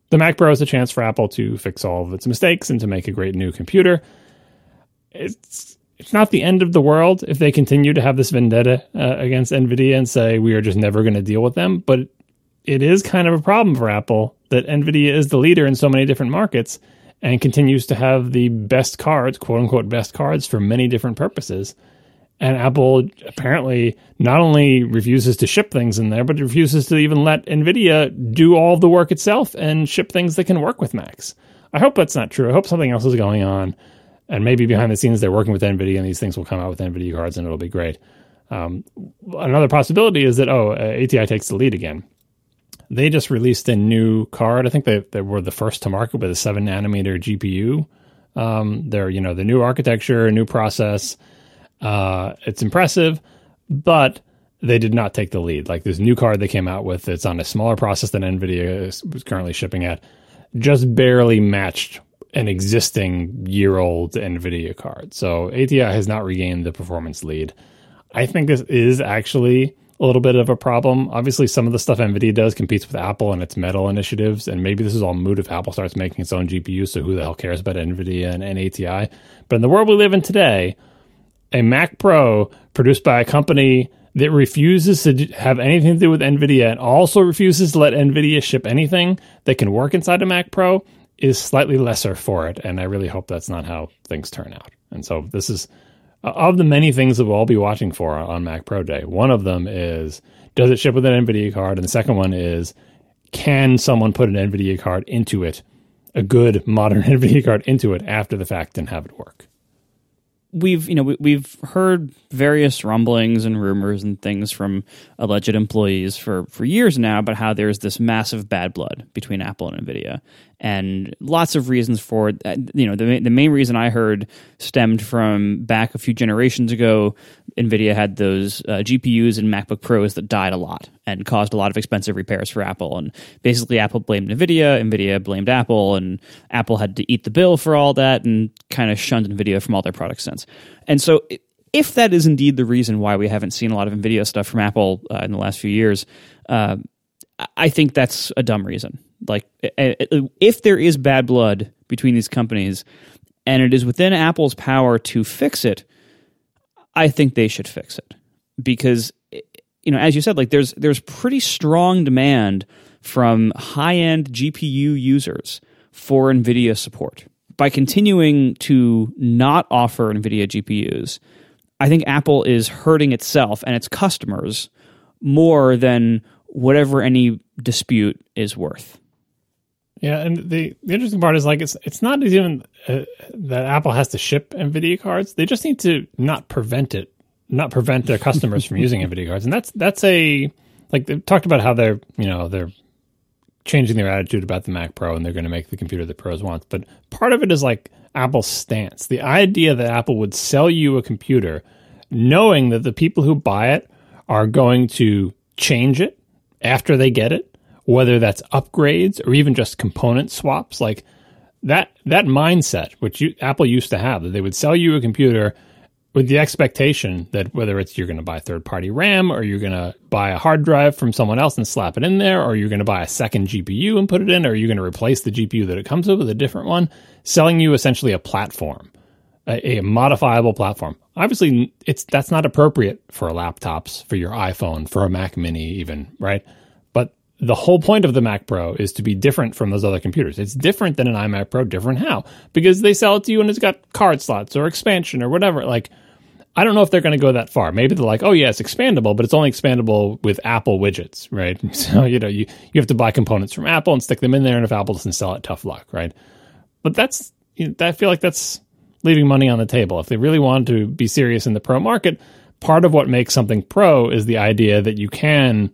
the Mac Pro is a chance for Apple to fix all of its mistakes and to make a great new computer. It's it's not the end of the world if they continue to have this vendetta uh, against Nvidia and say we are just never going to deal with them, but it is kind of a problem for Apple that Nvidia is the leader in so many different markets and continues to have the best cards, quote unquote best cards for many different purposes. And Apple apparently not only refuses to ship things in there, but refuses to even let Nvidia do all the work itself and ship things that can work with Macs. I hope that's not true. I hope something else is going on. And maybe behind the scenes they're working with Nvidia and these things will come out with Nvidia cards and it'll be great. Um, another possibility is that, oh, uh, ATI takes the lead again they just released a new card. I think they, they were the first to market with a seven nanometer GPU. Um, they're you know the new architecture, new process. Uh, it's impressive, but they did not take the lead. Like this new card they came out with, it's on a smaller process than NVIDIA is, currently shipping at, just barely matched an existing year old NVIDIA card. So ATI has not regained the performance lead. I think this is actually a little bit of a problem. Obviously, some of the stuff NVIDIA does competes with Apple and its metal initiatives, and maybe this is all moot if Apple starts making its own GPU, so who the hell cares about NVIDIA and, and ATI? But in the world we live in today, a Mac Pro produced by a company that refuses to have anything to do with NVIDIA and also refuses to let NVIDIA ship anything that can work inside a Mac Pro is slightly lesser for it. And I really hope that's not how things turn out. And so this is uh, of the many things that we'll all be watching for on Mac Pro Day, one of them is does it ship with an NVIDIA card? And the second one is can someone put an NVIDIA card into it, a good modern NVIDIA card into it after the fact and have it work? We've you know we, have heard various rumblings and rumors and things from alleged employees for for years now about how there's this massive bad blood between Apple and Nvidia, and lots of reasons for it. Uh, you know, the the main reason I heard stemmed from back a few generations ago. Nvidia had those uh, GPUs and MacBook Pros that died a lot and caused a lot of expensive repairs for Apple. And basically, Apple blamed Nvidia, Nvidia blamed Apple, and Apple had to eat the bill for all that and kind of shunned Nvidia from all their products since. And so. If that is indeed the reason why we haven't seen a lot of Nvidia stuff from Apple uh, in the last few years, uh, I think that's a dumb reason. Like, if there is bad blood between these companies, and it is within Apple's power to fix it, I think they should fix it because, you know, as you said, like there's there's pretty strong demand from high end GPU users for NVIDIA support. By continuing to not offer NVIDIA GPUs, I think Apple is hurting itself and its customers more than whatever any dispute is worth. Yeah, and the, the interesting part is like it's it's not even uh, that Apple has to ship NVIDIA cards. They just need to not prevent it, not prevent their customers from using NVIDIA cards, and that's that's a like they've talked about how they're you know they're changing their attitude about the Mac Pro and they're going to make the computer that pros want. But part of it is like Apple's stance. The idea that Apple would sell you a computer knowing that the people who buy it are going to change it after they get it, whether that's upgrades or even just component swaps, like that that mindset which you, Apple used to have that they would sell you a computer with the expectation that whether it's you're going to buy third party RAM or you're going to buy a hard drive from someone else and slap it in there, or you're going to buy a second GPU and put it in, or you're going to replace the GPU that it comes with with a different one, selling you essentially a platform, a, a modifiable platform. Obviously, it's that's not appropriate for laptops, for your iPhone, for a Mac Mini, even right. But the whole point of the Mac Pro is to be different from those other computers. It's different than an iMac Pro. Different how? Because they sell it to you and it's got card slots or expansion or whatever. Like I don't know if they're going to go that far. Maybe they're like, oh yeah, it's expandable, but it's only expandable with Apple widgets, right? So you know, you you have to buy components from Apple and stick them in there, and if Apple doesn't sell it, tough luck, right? But that's I feel like that's leaving money on the table. If they really want to be serious in the pro market, part of what makes something pro is the idea that you can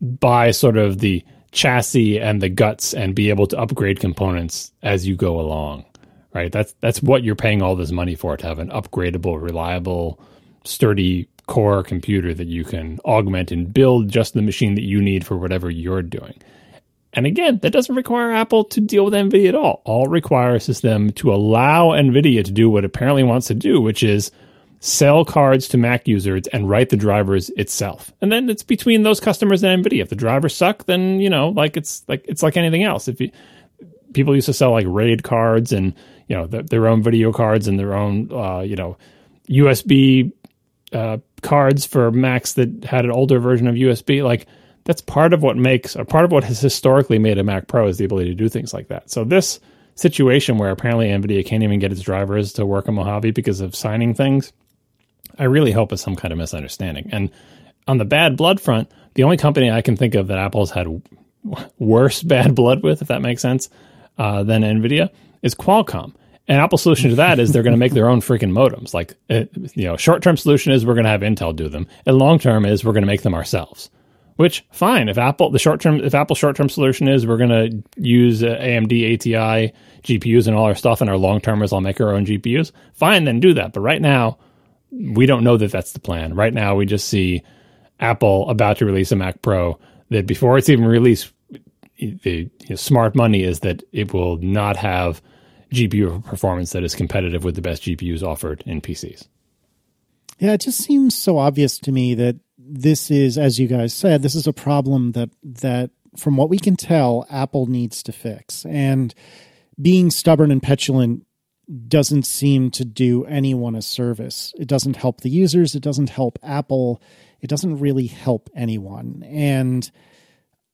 buy sort of the chassis and the guts and be able to upgrade components as you go along right? That's that's what you're paying all this money for to have an upgradable, reliable, sturdy core computer that you can augment and build just the machine that you need for whatever you're doing. And again, that doesn't require Apple to deal with NVIDIA at all. All it requires is them to allow NVIDIA to do what apparently wants to do, which is sell cards to Mac users and write the drivers itself. And then it's between those customers and NVIDIA. If the drivers suck, then, you know, like it's like it's like anything else. If you people used to sell like RAID cards and you know the, their own video cards and their own uh, you know USB uh, cards for Macs that had an older version of USB. Like that's part of what makes or part of what has historically made a Mac Pro is the ability to do things like that. So this situation where apparently NVIDIA can't even get its drivers to work on Mojave because of signing things, I really hope is some kind of misunderstanding. And on the bad blood front, the only company I can think of that Apple's had worse bad blood with, if that makes sense, uh, than NVIDIA is Qualcomm. And Apple's solution to that is they're going to make their own freaking modems. Like, it, you know, short term solution is we're going to have Intel do them, and long term is we're going to make them ourselves. Which fine if Apple the short term if Apple short term solution is we're going to use uh, AMD ATI GPUs and all our stuff, and our long term is I'll make our own GPUs. Fine, then do that. But right now, we don't know that that's the plan. Right now, we just see Apple about to release a Mac Pro that before it's even released, the smart money is that it will not have GPU performance that is competitive with the best GPUs offered in PCs. Yeah, it just seems so obvious to me that this is, as you guys said, this is a problem that that from what we can tell, Apple needs to fix. And being stubborn and petulant doesn't seem to do anyone a service. It doesn't help the users, it doesn't help Apple, it doesn't really help anyone. And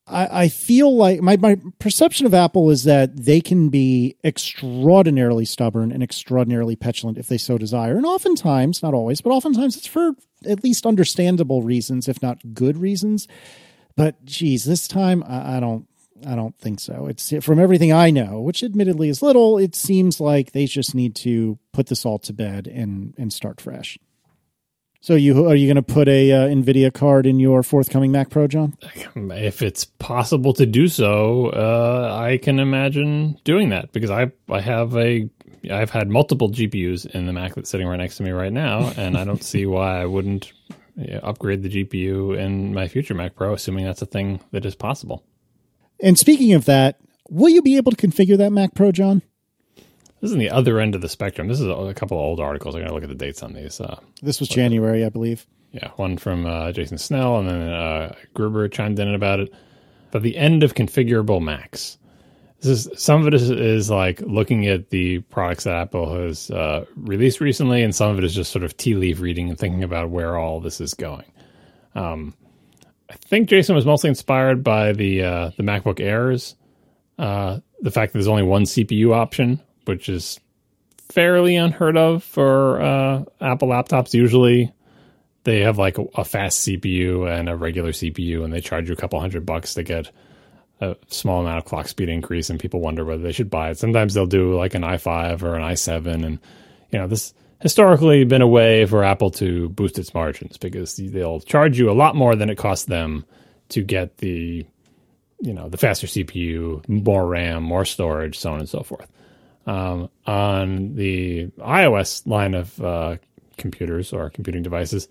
I, feel like my, my perception of Apple is that they can be extraordinarily stubborn and extraordinarily petulant if they so desire. And oftentimes, not always, but oftentimes it's for at least understandable reasons, if not good reasons. But geez, this time I, I don't I don't think so. It's from everything I know, which admittedly is little, it seems like they just need to put this all to bed and and start fresh. So you are you going to put a uh, Nvidia card in your forthcoming Mac Pro, John? If it's possible to do so, uh, I can imagine doing that because I I have a I've had multiple GPUs in the Mac that's sitting right next to me right now, and I don't see why I wouldn't upgrade the GPU in my future Mac Pro, assuming that's a thing that is possible. And speaking of that, will you be able to configure that Mac Pro, John? This is the other end of the spectrum. This is a, couple of old articles. I got to look at the dates on these. Uh, this was January, I believe. Yeah, one from uh, Jason Snell, and then uh, Gruber chimed in about it. But the end of configurable Macs. This is some of it is, is like looking at the products that Apple has uh, released recently, and some of it is just sort of tea leaf reading and thinking about where all this is going. Um, I think Jason was mostly inspired by the uh, the MacBook Airs, uh, the fact that there's only one CPU option, which is fairly unheard of for uh, Apple laptops. Usually, they have like a, a, fast CPU and a regular CPU, and they charge you a couple hundred bucks to get a small amount of clock speed increase, and people wonder whether they should buy it. Sometimes they'll do like an i5 or an i7, and you know this historically been a way for Apple to boost its margins because they'll charge you a lot more than it costs them to get the you know the faster CPU, more RAM, more storage, so on and so forth. Um, on the iOS line of uh, computers or computing devices,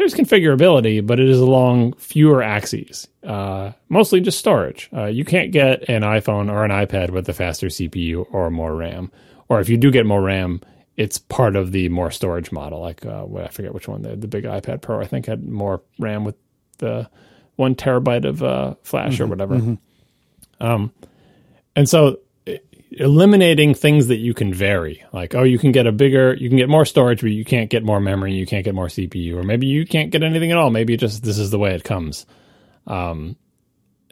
there's configurability, but it is along fewer axes, uh, mostly just storage. Uh, you can't get an iPhone or an iPad with a faster CPU or more RAM. Or if you do get more RAM, it's part of the more storage model. Like uh, what I forget which one, the, the big iPad Pro, I think had more RAM with the one terabyte of uh, flash mm-hmm, or whatever. Mm-hmm. Um, and so eliminating things that you can vary, like oh, you can get a bigger, you can get more storage, but you can't get more memory, you can't get more CPU, or maybe you can't get anything at all. Maybe just this is the way it comes. Um,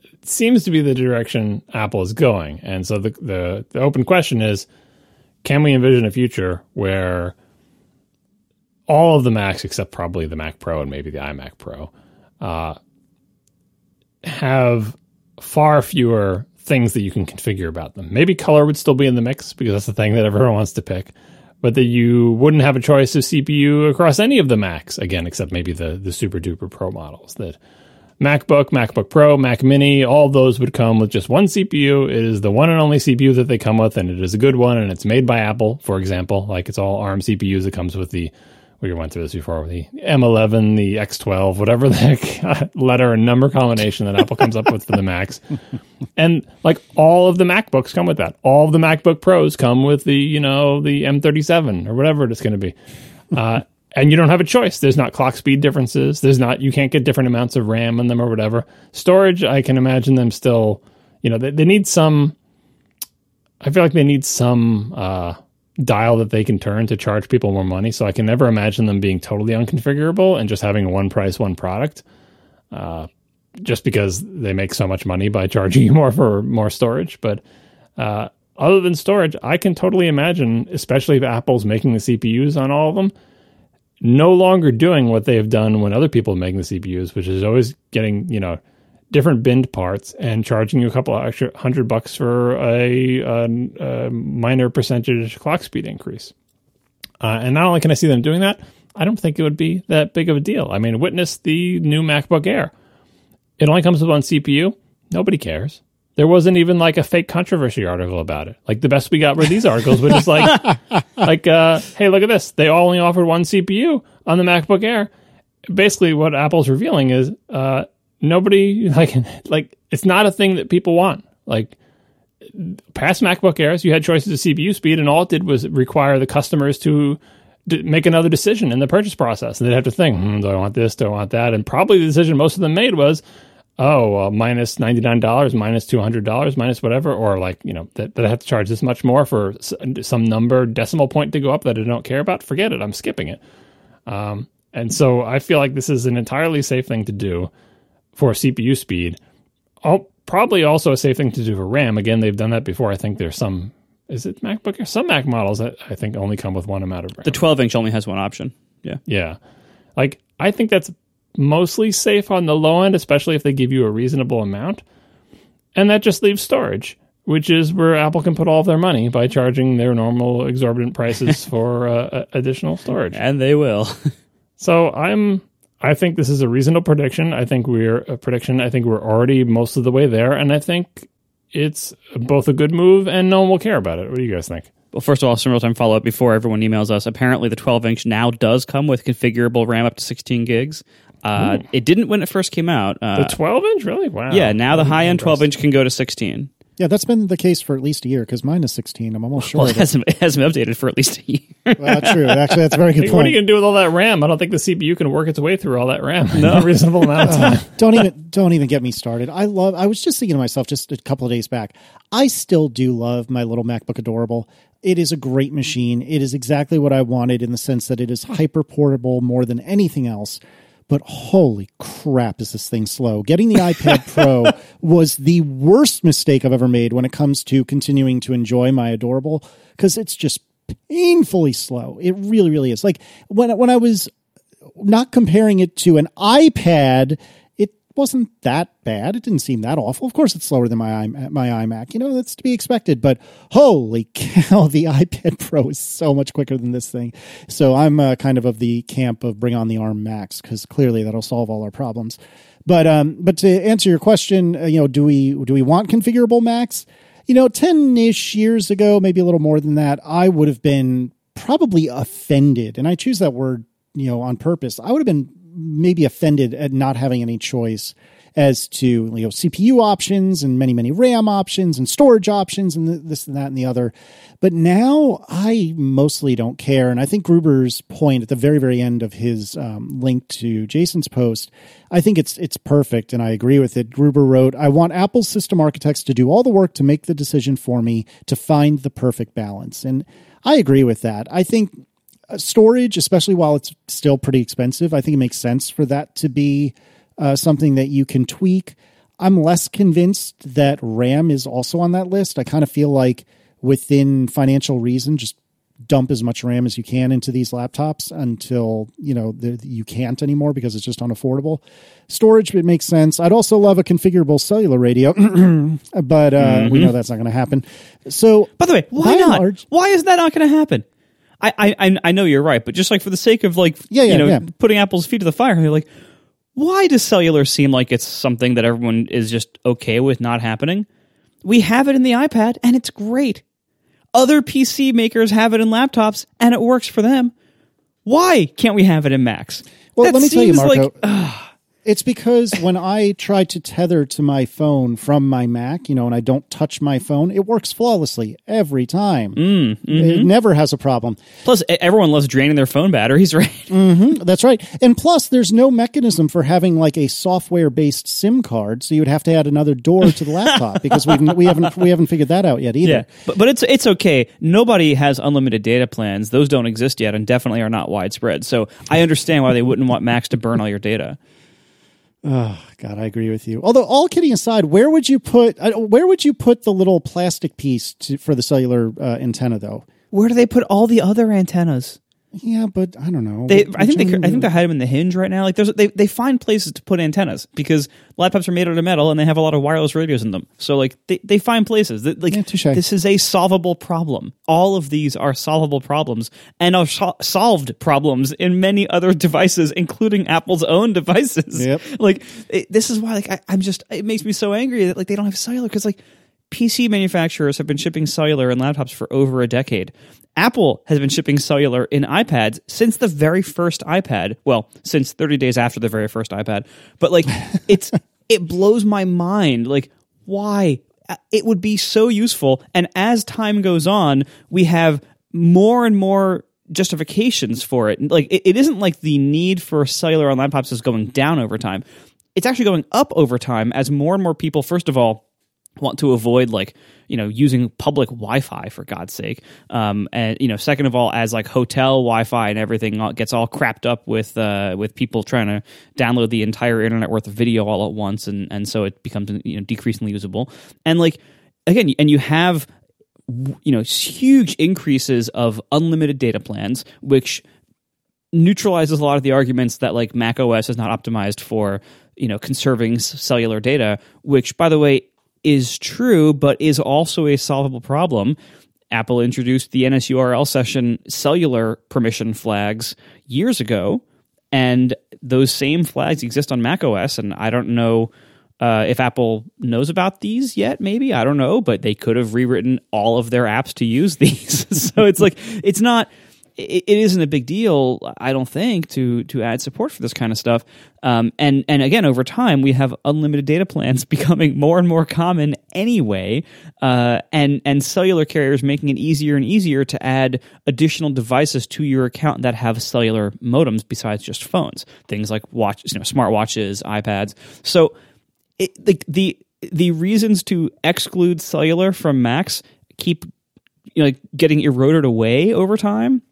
it seems to be the direction Apple is going, and so the, the the open question is, can we envision a future where all of the Macs, except probably the Mac Pro and maybe the iMac Pro, uh, have far fewer things that you can configure about them. Maybe color would still be in the mix because that's the thing that everyone wants to pick. But that you wouldn't have a choice of CPU across any of the Macs again, except maybe the the super duper pro models. That MacBook, MacBook Pro, Mac Mini, all those would come with just one CPU. It is the one and only CPU that they come with, and it is a good one, and it's made by Apple, for example. Like it's all ARM CPUs. It comes with the we went through this before with the M11, the X12, whatever the letter and number combination that Apple comes up with for the Macs. And like all of the MacBooks come with that. All of the MacBook Pros come with the, you know, the M37 or whatever it's going to be. Uh, and you don't have a choice. There's not clock speed differences. There's not, you can't get different amounts of RAM in them or whatever. Storage, I can imagine them still, you know, they, they need some, I feel like they need some, uh, dial that they can turn to charge people more money. So I can never imagine them being totally unconfigurable and just having one price, one product. Uh, just because they make so much money by charging you more for more storage. But uh, other than storage, I can totally imagine, especially if Apple's making the CPUs on all of them, no longer doing what they have done when other people are making the CPUs, which is always getting, you know, different binned parts and charging you a couple of extra hundred bucks for a, a, a minor percentage clock speed increase. Uh, and not only can I see them doing that, I don't think it would be that big of a deal. I mean, witness the new MacBook Air. It only comes with one CPU. Nobody cares. There wasn't even like a fake controversy article about it. Like the best we got were these articles, which is like, like, uh, hey, look at this. They only offered one CPU on the MacBook Air. Basically, what Apple's revealing is uh, nobody like like it's not a thing that people want. Like past MacBook Airs, you had choices of CPU speed, and all it did was require the customers to d- make another decision in the purchase process. And they'd have to think, hmm, do I want this? Do I want that? And probably the decision most of them made was, oh, uh, minus ninety nine dollars, minus two hundred dollars, minus whatever, or like you know that, that I have to charge this much more for some number decimal point to go up that I don't care about. Forget it. I'm skipping it. Um, and so I feel like this is an entirely safe thing to do for CPU speed. I'll, probably also a safe thing to do for RAM. Again, they've done that before. I think there's some. Is it MacBook? Some Mac models that I think only come with one amount of RAM. The 12 inch only has one option. Yeah. Yeah. Like I think that's mostly safe on the low end, especially if they give you a reasonable amount. And that just leaves storage, which is where Apple can put all of their money by charging their normal exorbitant prices for uh, additional storage. And they will. so I'm I think this is a reasonable prediction. I think we're a prediction. I think we're already most of the way there, and I think it's both a good move and no one will care about it. What do you guys think? Well, first of all, some real time follow up before everyone emails us. Apparently, the 12 inch now does come with configurable RAM up to 16 gigs. Uh, it didn't when it first came out. Uh, the 12 inch, really? Wow. Yeah, now the high end 12 inch can go to 16. Yeah, that's been the case for at least a year because mine is 16. I'm almost sure. Well, it hasn't, it hasn't been updated for at least a year. well, true. Actually, that's a very good point. What are you going to do with all that RAM? I don't think the CPU can work its way through all that RAM in a reasonable amount of time. Uh, don't even don't even get me started. I love. I was just thinking to myself just a couple of days back. I still do love my little MacBook Adorable. It is a great machine. It is exactly what I wanted in the sense that it is hyper portable more than anything else but holy crap is this thing slow. Getting the ipad pro was the worst mistake i've ever made when it comes to continuing to enjoy my adorable because it's just painfully slow. It really really is. Like when when i was not comparing it to an ipad wasn't that bad. It didn't seem that awful. Of course, it's slower than my my iMac. You know, that's to be expected. But holy cow, the iPad Pro is so much quicker than this thing. So I'm uh, kind of of the camp of bring on the ARM Macs because clearly that'll solve all our problems. But um, but to answer your question, uh, you know, do we do we want configurable Macs? You know, ten ish years ago, maybe a little more than that, I would have been probably offended, and I choose that word, you know, on purpose. I would have been maybe offended at not having any choice as to you know CPU options and many many RAM options and storage options and this and that and the other. But now I mostly don't care, and I think Gruber's point at the very very end of his um, link to Jason's post, I think it's it's perfect, and I agree with it. Gruber wrote, "I want Apple's system architects to do all the work to make the decision for me to find the perfect balance," and I agree with that. I think storage, especially while it's still pretty expensive, I think it makes sense for that to be uh, something that you can tweak. I'm less convinced that RAM is also on that list. I kind of feel like within financial reason, just dump as much RAM as you can into these laptops until you know the, you can't anymore because it's just unaffordable. Storage it makes sense. I'd also love a configurable cellular radio, but uh, mm-hmm. we know that's not going to happen. So, by the way, why not? Large, why is that not going to happen? I, I I know you're right, but just like for the sake of like yeah, yeah you know yeah. putting Apple's feet to the fire, you're like, why does cellular seem like it's something that everyone is just okay with not happening? We have it in the iPad and it's great. Other PC makers have it in laptops and it works for them. Why can't we have it in Macs? Well, that let me tell you, Marco. Like, uh, it's because when I try to tether to my phone from my Mac, you know, and I don't touch my phone, it works flawlessly every time. Mm, mm-hmm. It never has a problem. Plus, everyone loves draining their phone batteries, right? Mm-hmm, that's right. And plus, there's no mechanism for having like a software-based SIM card, so you would have to add another door to the laptop because we've we haven't we haven't figured that out yet either. Yeah, but but it's it's okay. Nobody has unlimited data plans; those don't exist yet, and definitely are not widespread. So I understand why they wouldn't want Macs to burn all your data. Oh God, I agree with you. Although, all kidding aside, where would you put uh, where would you put the little plastic piece to, for the cellular uh, antenna, though? Where do they put all the other antennas? Yeah, but I don't know. They, I think they, I think they hide them in the hinge right now. Like there's, they, they find places to put antennas because laptops are made out of metal and they have a lot of wireless radios in them. So like they, they find places that like yeah, this is a solvable problem. All of these are solvable problems and are so- solved problems in many other devices, including Apple's own devices. Yep. Like it, this is why like I, I'm just it makes me so angry that like they don't have cellular because like PC manufacturers have been shipping cellular in laptops for over a decade. Apple has been shipping cellular in iPads since the very first iPad. Well, since 30 days after the very first iPad. But like it's it blows my mind like why it would be so useful and as time goes on, we have more and more justifications for it. Like it, it isn't like the need for cellular on laptops is going down over time. It's actually going up over time as more and more people first of all want to avoid like you know using public wi-fi for god's sake. Um, and you know second of all as like hotel wi-fi and everything gets all crapped up with uh, with people trying to download the entire internet worth of video all at once and and so it becomes you know decreasingly usable. And like again and you have you know huge increases of unlimited data plans which neutralizes a lot of the arguments that like mac os is not optimized for you know conserving cellular data which by the way is true, but is also a solvable problem. Apple introduced the NSURL session cellular permission flags years ago, and those same flags exist on macOS. And I don't know uh, if Apple knows about these yet. Maybe I don't know, but they could have rewritten all of their apps to use these. so it's like it's not it, it isn't a big deal, I don't think, to to add support for this kind of stuff. Um, and and again, over time, we have unlimited data plans becoming more and more common anyway, uh, and and cellular carriers making it easier and easier to add additional devices to your account that have cellular modems besides just phones. Things like watch, you know, smartwatches, iPads. So, it, the the the reasons to exclude cellular from Macs keep you know, getting eroded away over time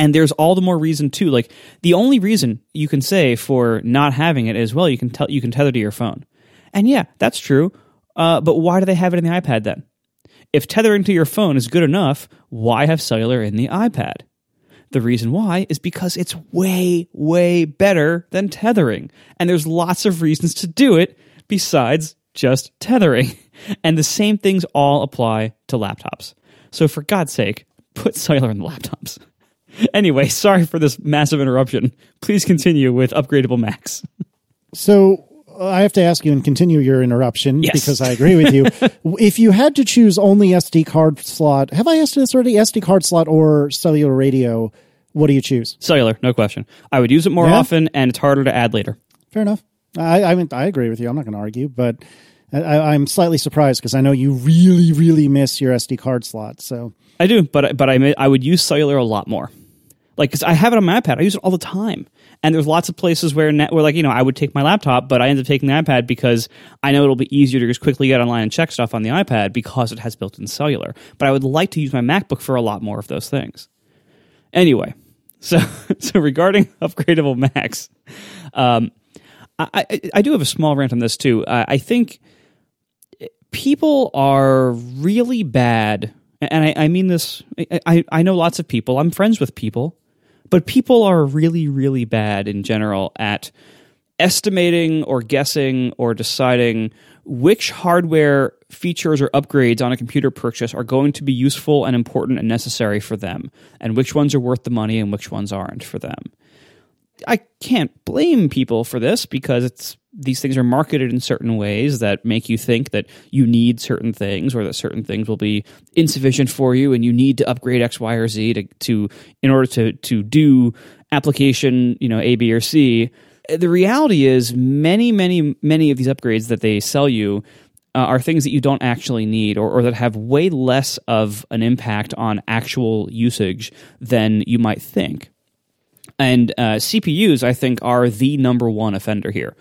and there's all the more reason too. Like the only reason you can say for not having it is well, you can tell you can tether to your phone, and yeah, that's true. Uh, but why do they have it in the iPad then? If tethering to your phone is good enough, why have cellular in the iPad? The reason why is because it's way, way better than tethering. And there's lots of reasons to do it besides just tethering. And the same things all apply to laptops. So for God's sake, put cellular in the laptops. Anyway, sorry for this massive interruption. Please continue with upgradable Macs. So uh, I have to ask you and continue your interruption Yes. because I agree with you. if you had to choose only SD card slot, have I asked you this already? SD card slot or cellular radio? What do you choose? Cellular, no question. I would use it more Yeah? often, and it's harder to add later. Fair enough. I I, mean, I agree with you. I'm not going to argue, but I, I'm slightly surprised because I know you really, really miss your SD card slot. So I do, but but I I would use cellular a lot more. Like, cause I have it on my iPad. I use it all the time. And there's lots of places where, where like, you know, I would take my laptop, but I end up taking the iPad because I know it'll be easier to just quickly get online and check stuff on the iPad because it has built in cellular. But I would like to use my MacBook for a lot more of those things. Anyway, so, so regarding upgradable Macs, um, I, I, I do have a small rant on this too. I think people are really bad and I, I mean this I, I know lots of people i'm friends with people but people are really really bad in general at estimating or guessing or deciding which hardware features or upgrades on a computer purchase are going to be useful and important and necessary for them and which ones are worth the money and which ones aren't for them. I can't blame people for this because it's these things are marketed in certain ways that make you think that you need certain things or that certain things will be insufficient for you and you need to upgrade X, Y, or Z to, to in order to to do application, you know, A, B, or C. The reality is many, many, many of these upgrades that they sell you uh, are things that you don't actually need or, or that have way less of an impact on actual usage than you might think. And uh, CPUs, I think, are the number one offender here.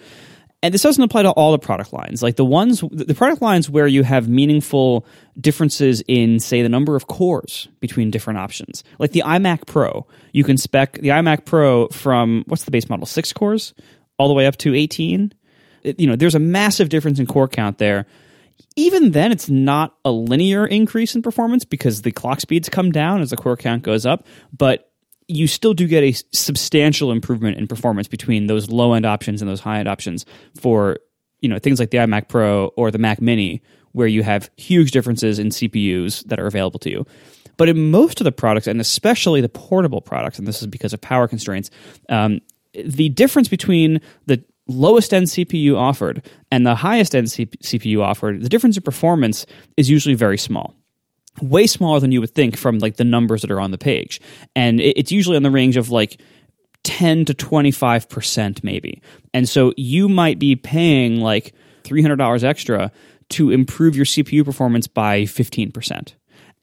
And this doesn't apply to all the product lines. Like the ones, the product lines where you have meaningful differences in, say, the number of cores between different options. Like the iMac Pro, you can spec the iMac Pro from what's the base model, six cores, all the way up to eighteen. It- you know, there's a massive difference in core count there. Even then, it's not a linear increase in performance because the clock speeds come down as the core count goes up, but you still do get a substantial improvement in performance between those low end options and those high end options for you know things like the iMac Pro or the Mac Mini, where you have huge differences in CPUs that are available to you. But in most of the products, and especially the portable products, and this is because of power constraints, um, the difference between the lowest end CPU offered and the highest end CPU offered, the difference in performance is usually very small way smaller than you would think from like the numbers that are on the page. And it's usually in the range of like 10 to 25% maybe. And so you might be paying like $300 extra to improve your cpu performance by 15%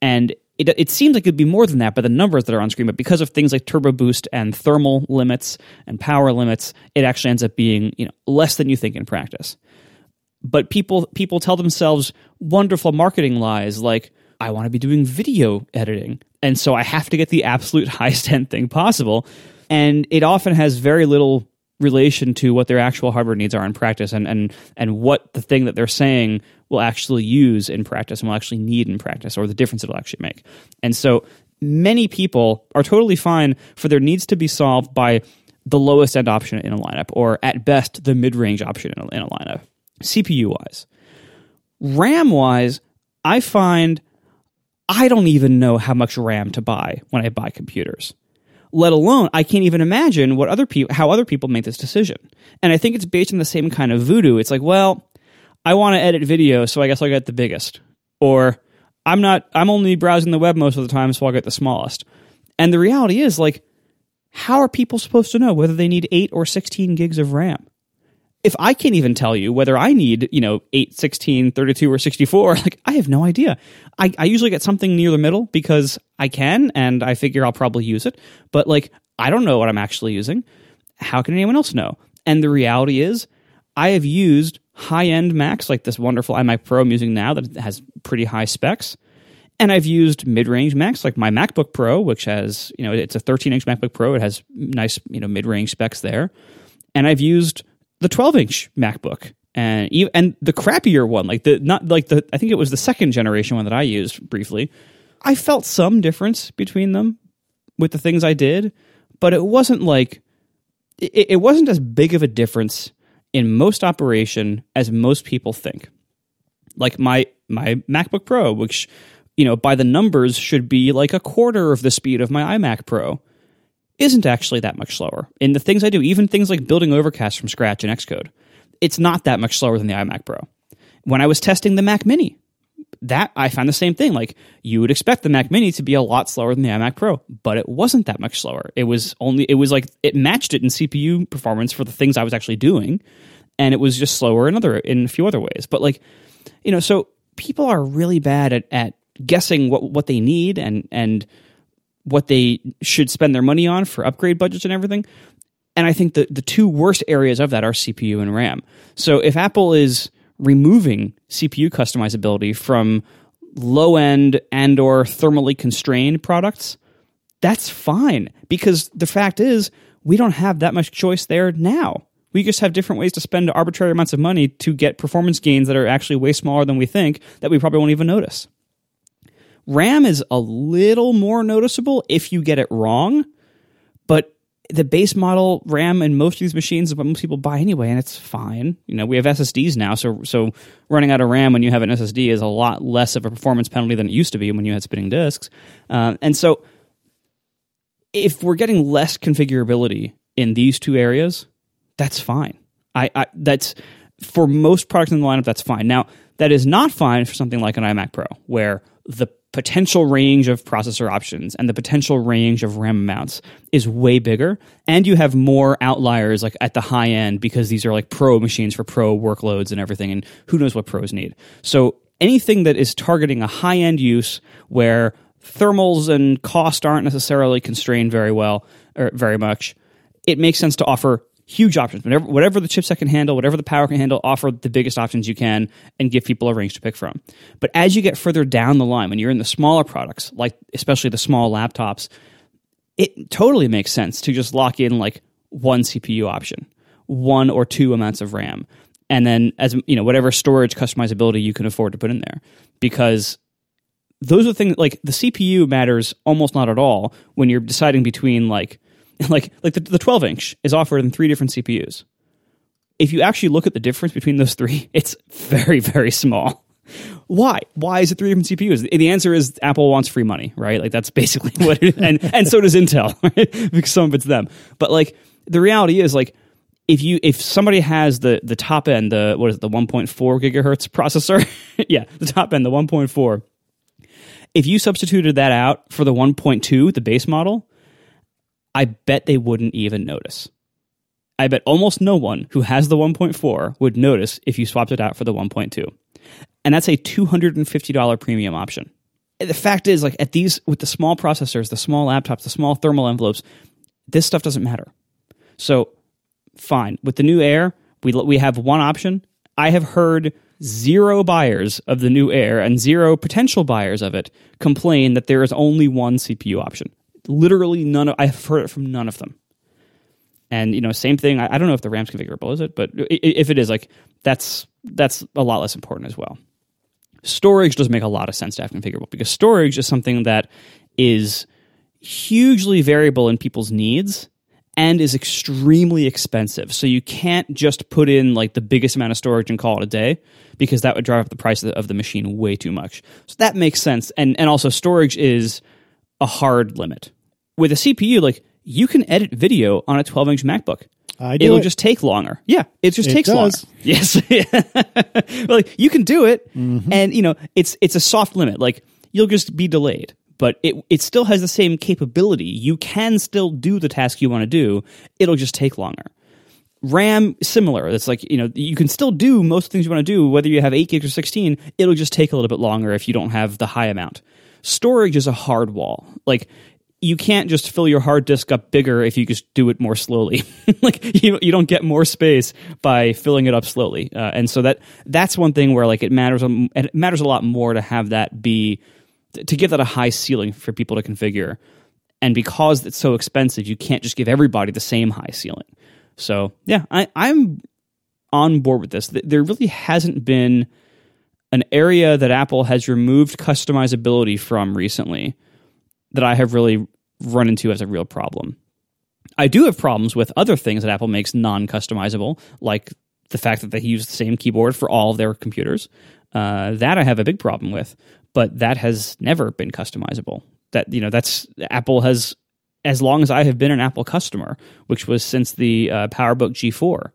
and it, it seems like it'd be more than that by the numbers that are on screen but because of things like turbo boost and thermal limits and power limits it actually ends up being you know less than you think in practice. But people people tell themselves wonderful marketing lies like I want to be doing video editing and so I have to get the absolute highest end thing possible and it often has very little relation to what their actual hardware needs are in practice and and and what the thing that they're saying will actually use in practice and will actually need in practice or the difference it'll actually make. And so many people are totally fine for their needs to be solved by the lowest end option in a lineup or at best the mid-range option in a, in a lineup CPU wise. RAM wise, I find I don't even know how much RAM to buy when I buy computers. Let alone, I can't even imagine what other people, how other people make this decision. And I think it's based on the same kind of voodoo. It's like, well, I want to edit video, so I guess I'll get the biggest. Or I'm not, I'm only browsing the web most of the time, so I'll get the smallest. And the reality is, like, how are people supposed to know whether they need 8 or 16 gigs of RAM? If I can't even tell you whether I need, you know, 8, 16, 32, or 64, like I have no idea. I, I usually get something near the middle because I can and I figure I'll probably use it. But like, I don't know what I'm actually using. How can anyone else know? And the reality is, I have used high end Macs like this wonderful iMac Pro I'm using now that has pretty high specs. And I've used mid range Macs like my MacBook Pro, which has, you know, it's a 13 inch MacBook Pro. It has nice, you know, mid range specs there. And I've used the 12 inch MacBook and and the crappier one, like the not like the I think it was the second generation one that I used briefly. I felt some difference between them, with the things I did, but it wasn't like it, it wasn't as big of a difference in most operation as most people think. Like my my MacBook Pro, which you know by the numbers should be like a quarter of the speed of my iMac Pro, isn't actually that much slower. In the things I do, even things like building Overcast from scratch in Xcode, it's not that much slower than the iMac Pro. When I was testing the Mac Mini, that I found the same thing. Like you would expect the Mac Mini to be a lot slower than the iMac Pro, but it wasn't that much slower. It was only it was like it matched it in CPU performance for the things I was actually doing, and it was just slower in other in a few other ways. But like, you know, so people are really bad at at guessing what what they need and and what they should spend their money on for upgrade budgets and everything. And I think the the two worst areas of that are CPU and RAM. So if Apple is removing CPU customizability from low end and or thermally constrained products, that's fine because the fact is we don't have that much choice there now. We just have different ways to spend arbitrary amounts of money to get performance gains that are actually way smaller than we think that we probably won't even notice. RAM is a little more noticeable if you get it wrong, but the base model RAM in most of these machines is what most people buy anyway, and it's fine. You know, we have SSDs now, so so running out of RAM when you have an SSD is a lot less of a performance penalty than it used to be when you had spinning disks. Uh, and so, if we're getting less configurability in these two areas, that's fine. I, I that's for most products in the lineup, that's fine. Now, that is not fine for something like an iMac Pro, where the potential range of processor options and the potential range of RAM amounts is way bigger. And you have more outliers like at the high end because these are like pro machines for pro workloads and everything. And who knows what pros need. So anything that is targeting a high end use where thermals and cost aren't necessarily constrained very well or very much, it makes sense to offer huge options. Whatever, whatever the chipset can handle, whatever the power can handle, offer the biggest options you can and give people a range to pick from. But as you get further down the line, when you're in the smaller products, like especially the small laptops, it totally makes sense to just lock in like one CPU option, one or two amounts of RAM, and then as you know, whatever storage customizability you can afford to put in there, because those are things like the CPU matters almost not at all when you're deciding between like like like the, the 12 inch is offered in three different CPUs. If you actually look at the difference between those three, it's very very small. Why? Why is it three different CPUs? The answer is Apple wants free money, right? Like that's basically what it is. and and so does Intel, right? because some of it's them. But like the reality is like if you if somebody has the the top end the what is it the 1.4 gigahertz processor yeah the top end the 1.4 if you substituted that out for the 1.2 the base model I bet they wouldn't even notice. I bet almost no one who has the 1.4 would notice if you swapped it out for the 1.2. And that's a $250 premium option. The fact is, like at these, with the small processors, the small laptops, the small thermal envelopes, this stuff doesn't matter. So, fine. With the new Air, we, we have one option. I have heard zero buyers of the new Air and zero potential buyers of it complain that there is only one CPU option literally none of I've heard it from none of them. And you know, same thing. I, I don't know if the RAM's configurable, is it? But if it is, like that's that's a lot less important as well. Storage does make a lot of sense to have configurable because storage is something that is hugely variable in people's needs and is extremely expensive. So you can't just put in like the biggest amount of storage and call it a day because that would drive up the price of the, of the machine way too much. So that makes sense. And and also storage is a hard limit with a CPU, like you can edit video on a 12 inch MacBook. I do It'll it. just take longer. Yeah, it just It takes does. longer. Yes, like you can do it, mm-hmm. and you know it's it's a soft limit. Like you'll just be delayed, but it it still has the same capability. You can still do the task you want to do. It'll just take longer. RAM similar. It's like you know you can still do most things you want to do, whether you have eight gigs or sixteen. It'll just take a little bit longer if you don't have the high amount. Storage is a hard wall. Like you can't just fill your hard disk up bigger if you just do it more slowly. like you you don't get more space by filling it up slowly. Uh, and so that that's one thing where like it matters um, it matters a lot more to have that be to give that a high ceiling for people to configure. And because it's so expensive, you can't just give everybody the same high ceiling. So yeah, I, I'm on board with this. There really hasn't been an area that Apple has removed customizability from recently that I have really run into as a real problem. I do have problems with other things that Apple makes non customizable, like the fact that they use the same keyboard for all of their computers. Uh, that I have a big problem with, but that has never been customizable. That you know, that's Apple has, as long as I have been an Apple customer, which was since the uh, PowerBook G4,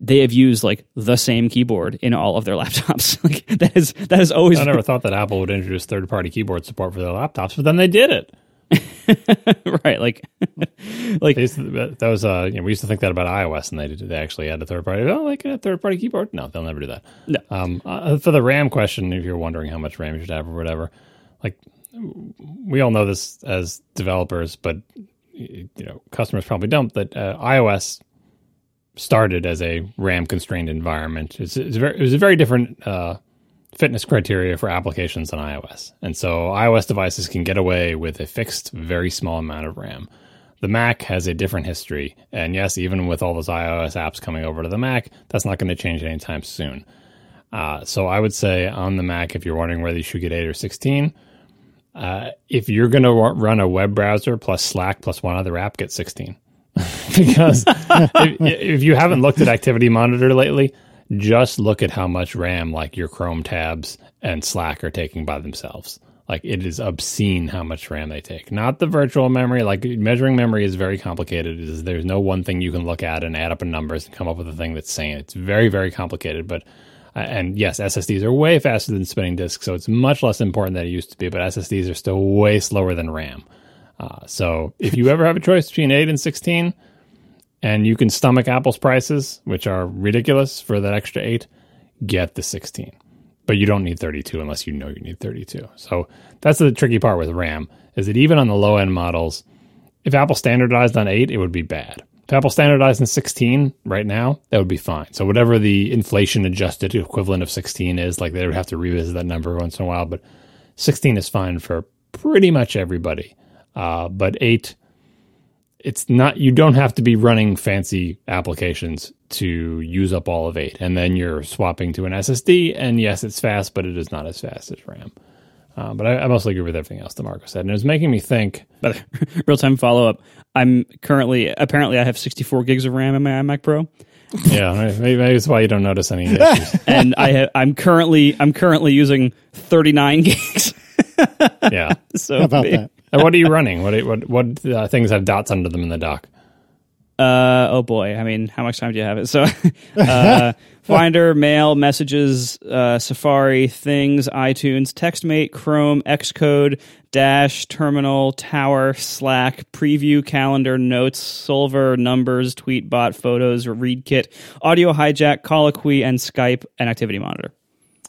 they have used like the same keyboard in all of their laptops. like that is that is always. I never thought that Apple would introduce third party keyboard support for their laptops, but then they did it. right, like, like to- that was uh, you know, we used to think that about iOS, and they did, they actually had a third party. Oh, like a third party keyboard? No, they'll never do that. No. Um, uh, for the RAM question, if you're wondering how much RAM you should have or whatever, like we all know this as developers, but you know, customers probably don't. That uh, iOS started as a RAM constrained environment. It's, it's very, it was a very different uh, fitness criteria for applications on iOS. And so iOS devices can get away with a fixed, very small amount of RAM. The Mac has a different history. And yes, even with all those iOS apps coming over to the Mac, that's not going to change anytime soon. Uh, so I would say on the Mac, if you're wondering whether you should get 8 or 16, uh, if you're going to run a web browser plus Slack plus one other app, get 16. because if, if you haven't looked at Activity Monitor lately, just look at how much RAM like your Chrome tabs and Slack are taking by themselves. Like it is obscene how much RAM they take. Not the virtual memory. Like measuring memory is very complicated. Is, there's no one thing you can look at and add up in numbers and come up with a thing that's sane. It's very very complicated. But uh, and yes, SSDs are way faster than spinning disks, so it's much less important than it used to be. But SSDs are still way slower than RAM. Uh, so if you ever have a choice between eight and sixteen, and you can stomach Apple's prices, which are ridiculous for that extra eight, get the 16. But you don't need 32 unless you know you need 32. So that's the tricky part with RAM is that even on the low end models, if Apple standardized on 8, it would be bad. If Apple standardized on 16 right now, that would be fine. So whatever the inflation adjusted equivalent of 16 is, like they would have to revisit that number once in a while, but 16 is fine for pretty much everybody. Uh, but 8 it's not you don't have to be running fancy applications to use up all of eight and then you're swapping to an ssd and yes it's fast but it is not as fast as ram uh, but I, I mostly agree with everything else that marco said and it was making me think but real time follow up. I'm currently apparently I have 64 gigs of RAM in my iMac Pro, yeah maybe, maybe it's why you don't notice any issues and I ha- I'm currently I'm currently using 39 gigs. Yeah so How about maybe- that? what are you running what what what uh, things have dots under them in the dock Uh, oh boy. I mean, how much time do you have it? So, uh, Finder, Mail, Messages, uh, Safari, Things, iTunes, TextMate, Chrome, Xcode, Dash, Terminal, Tower, Slack, Preview, Calendar, Notes, Soulver, Numbers, Tweetbot, Photos, ReadKit, Audio Hijack, Colloquy, and Skype, and Activity Monitor.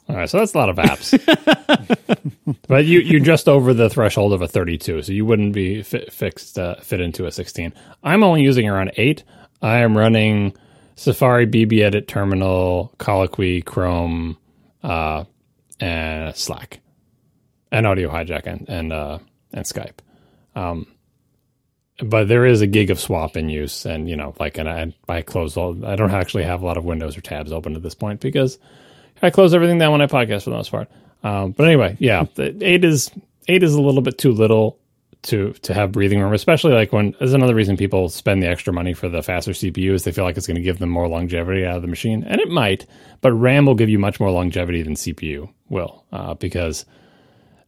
All right, so that's a lot of apps. but you you're just over the threshold of a 32, so you wouldn't be fit, fixed uh, fit into a 16. I'm only using around eight. I am running Safari, BB Edit, Terminal, Colloquy, Chrome, uh, and Slack, and Audio Hijack and and uh, and Skype. Um, but there is a gig of swap in use, and you know, like, and I I close all. I don't actually have a lot of windows or tabs open at this point because I close everything down when I podcast for the most part. Um, but anyway, yeah, the eight is eight is a little bit too little to to have breathing room, especially like when. There's another reason people spend the extra money for the faster CPU is they feel like it's going to give them more longevity out of the machine, and it might. But RAM will give you much more longevity than CPU will, uh, because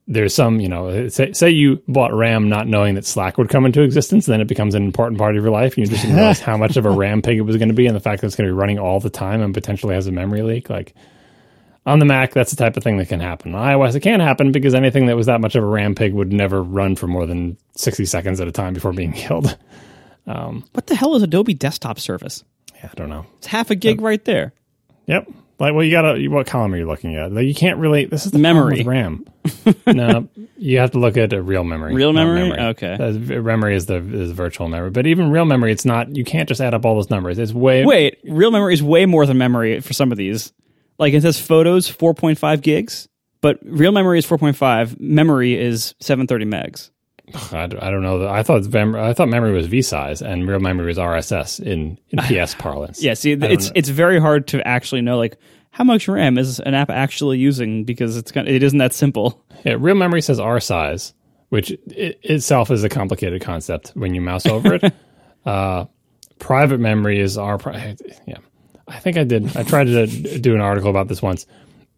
there's some, you know, say, say you bought RAM not knowing that Slack would come into existence, then it becomes an important part of your life. And you just didn't realize how much of a RAM pig it was going to be, and the fact that it's going to be running all the time and potentially has a memory leak. Like on the Mac, that's the type of thing that can happen. On iOS, it can't happen because anything that was that much of a RAM pig would never run for more than 60 seconds at a time before being killed. What the hell is Adobe Desktop Service? Yeah, I don't know. It's half a gig right there. Yep. Like, well, you gotta. What column are you looking at? Like, you can't really. This is the Memory. with RAM. no, you have to look at a real memory. Real not memory? Okay. Uh, v- memory is the is virtual memory, but even real memory, it's not. You can't just add up all those numbers. It's way. Wait, real memory is way more than memory for some of these. Like it says photos 4.5 gigs, but real memory is 4.5. Memory is 730 megs. I don't know. I thought I thought memory was V size and real memory was RSS in in PS parlance. Yeah, see, it's know. it's very hard to actually know like how much RAM is an app actually using because it's kind of, it isn't that simple. Yeah, real memory says R size, which it, itself is a complicated concept when you mouse over it. uh, private memory is our pri- yeah. I think I did. I tried to do an article about this once,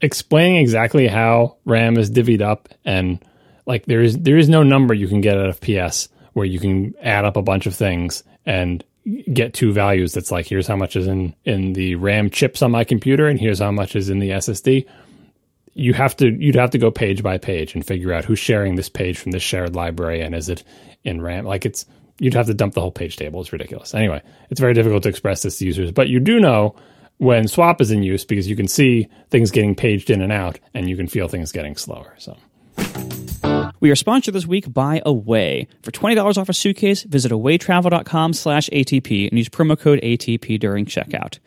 explaining exactly how RAM is divvied up, and like there is there is no number you can get out of PS where you can add up a bunch of things and get two values. That's like here's how much is in in the RAM chips on my computer, and here's how much is in the SSD. You have to you'd have to go page by page and figure out who's sharing this page from this shared library, and is it in RAM? Like it's you'd have to dump the whole page table. It's ridiculous. Anyway, it's very difficult to express this to users, but you do know when swap is in use because you can see things getting paged in and out and you can feel things getting slower. So we are sponsored this week by Away. For $20 off a suitcase, visit awaytravel.com slash ATP and use promo code ATP during checkout.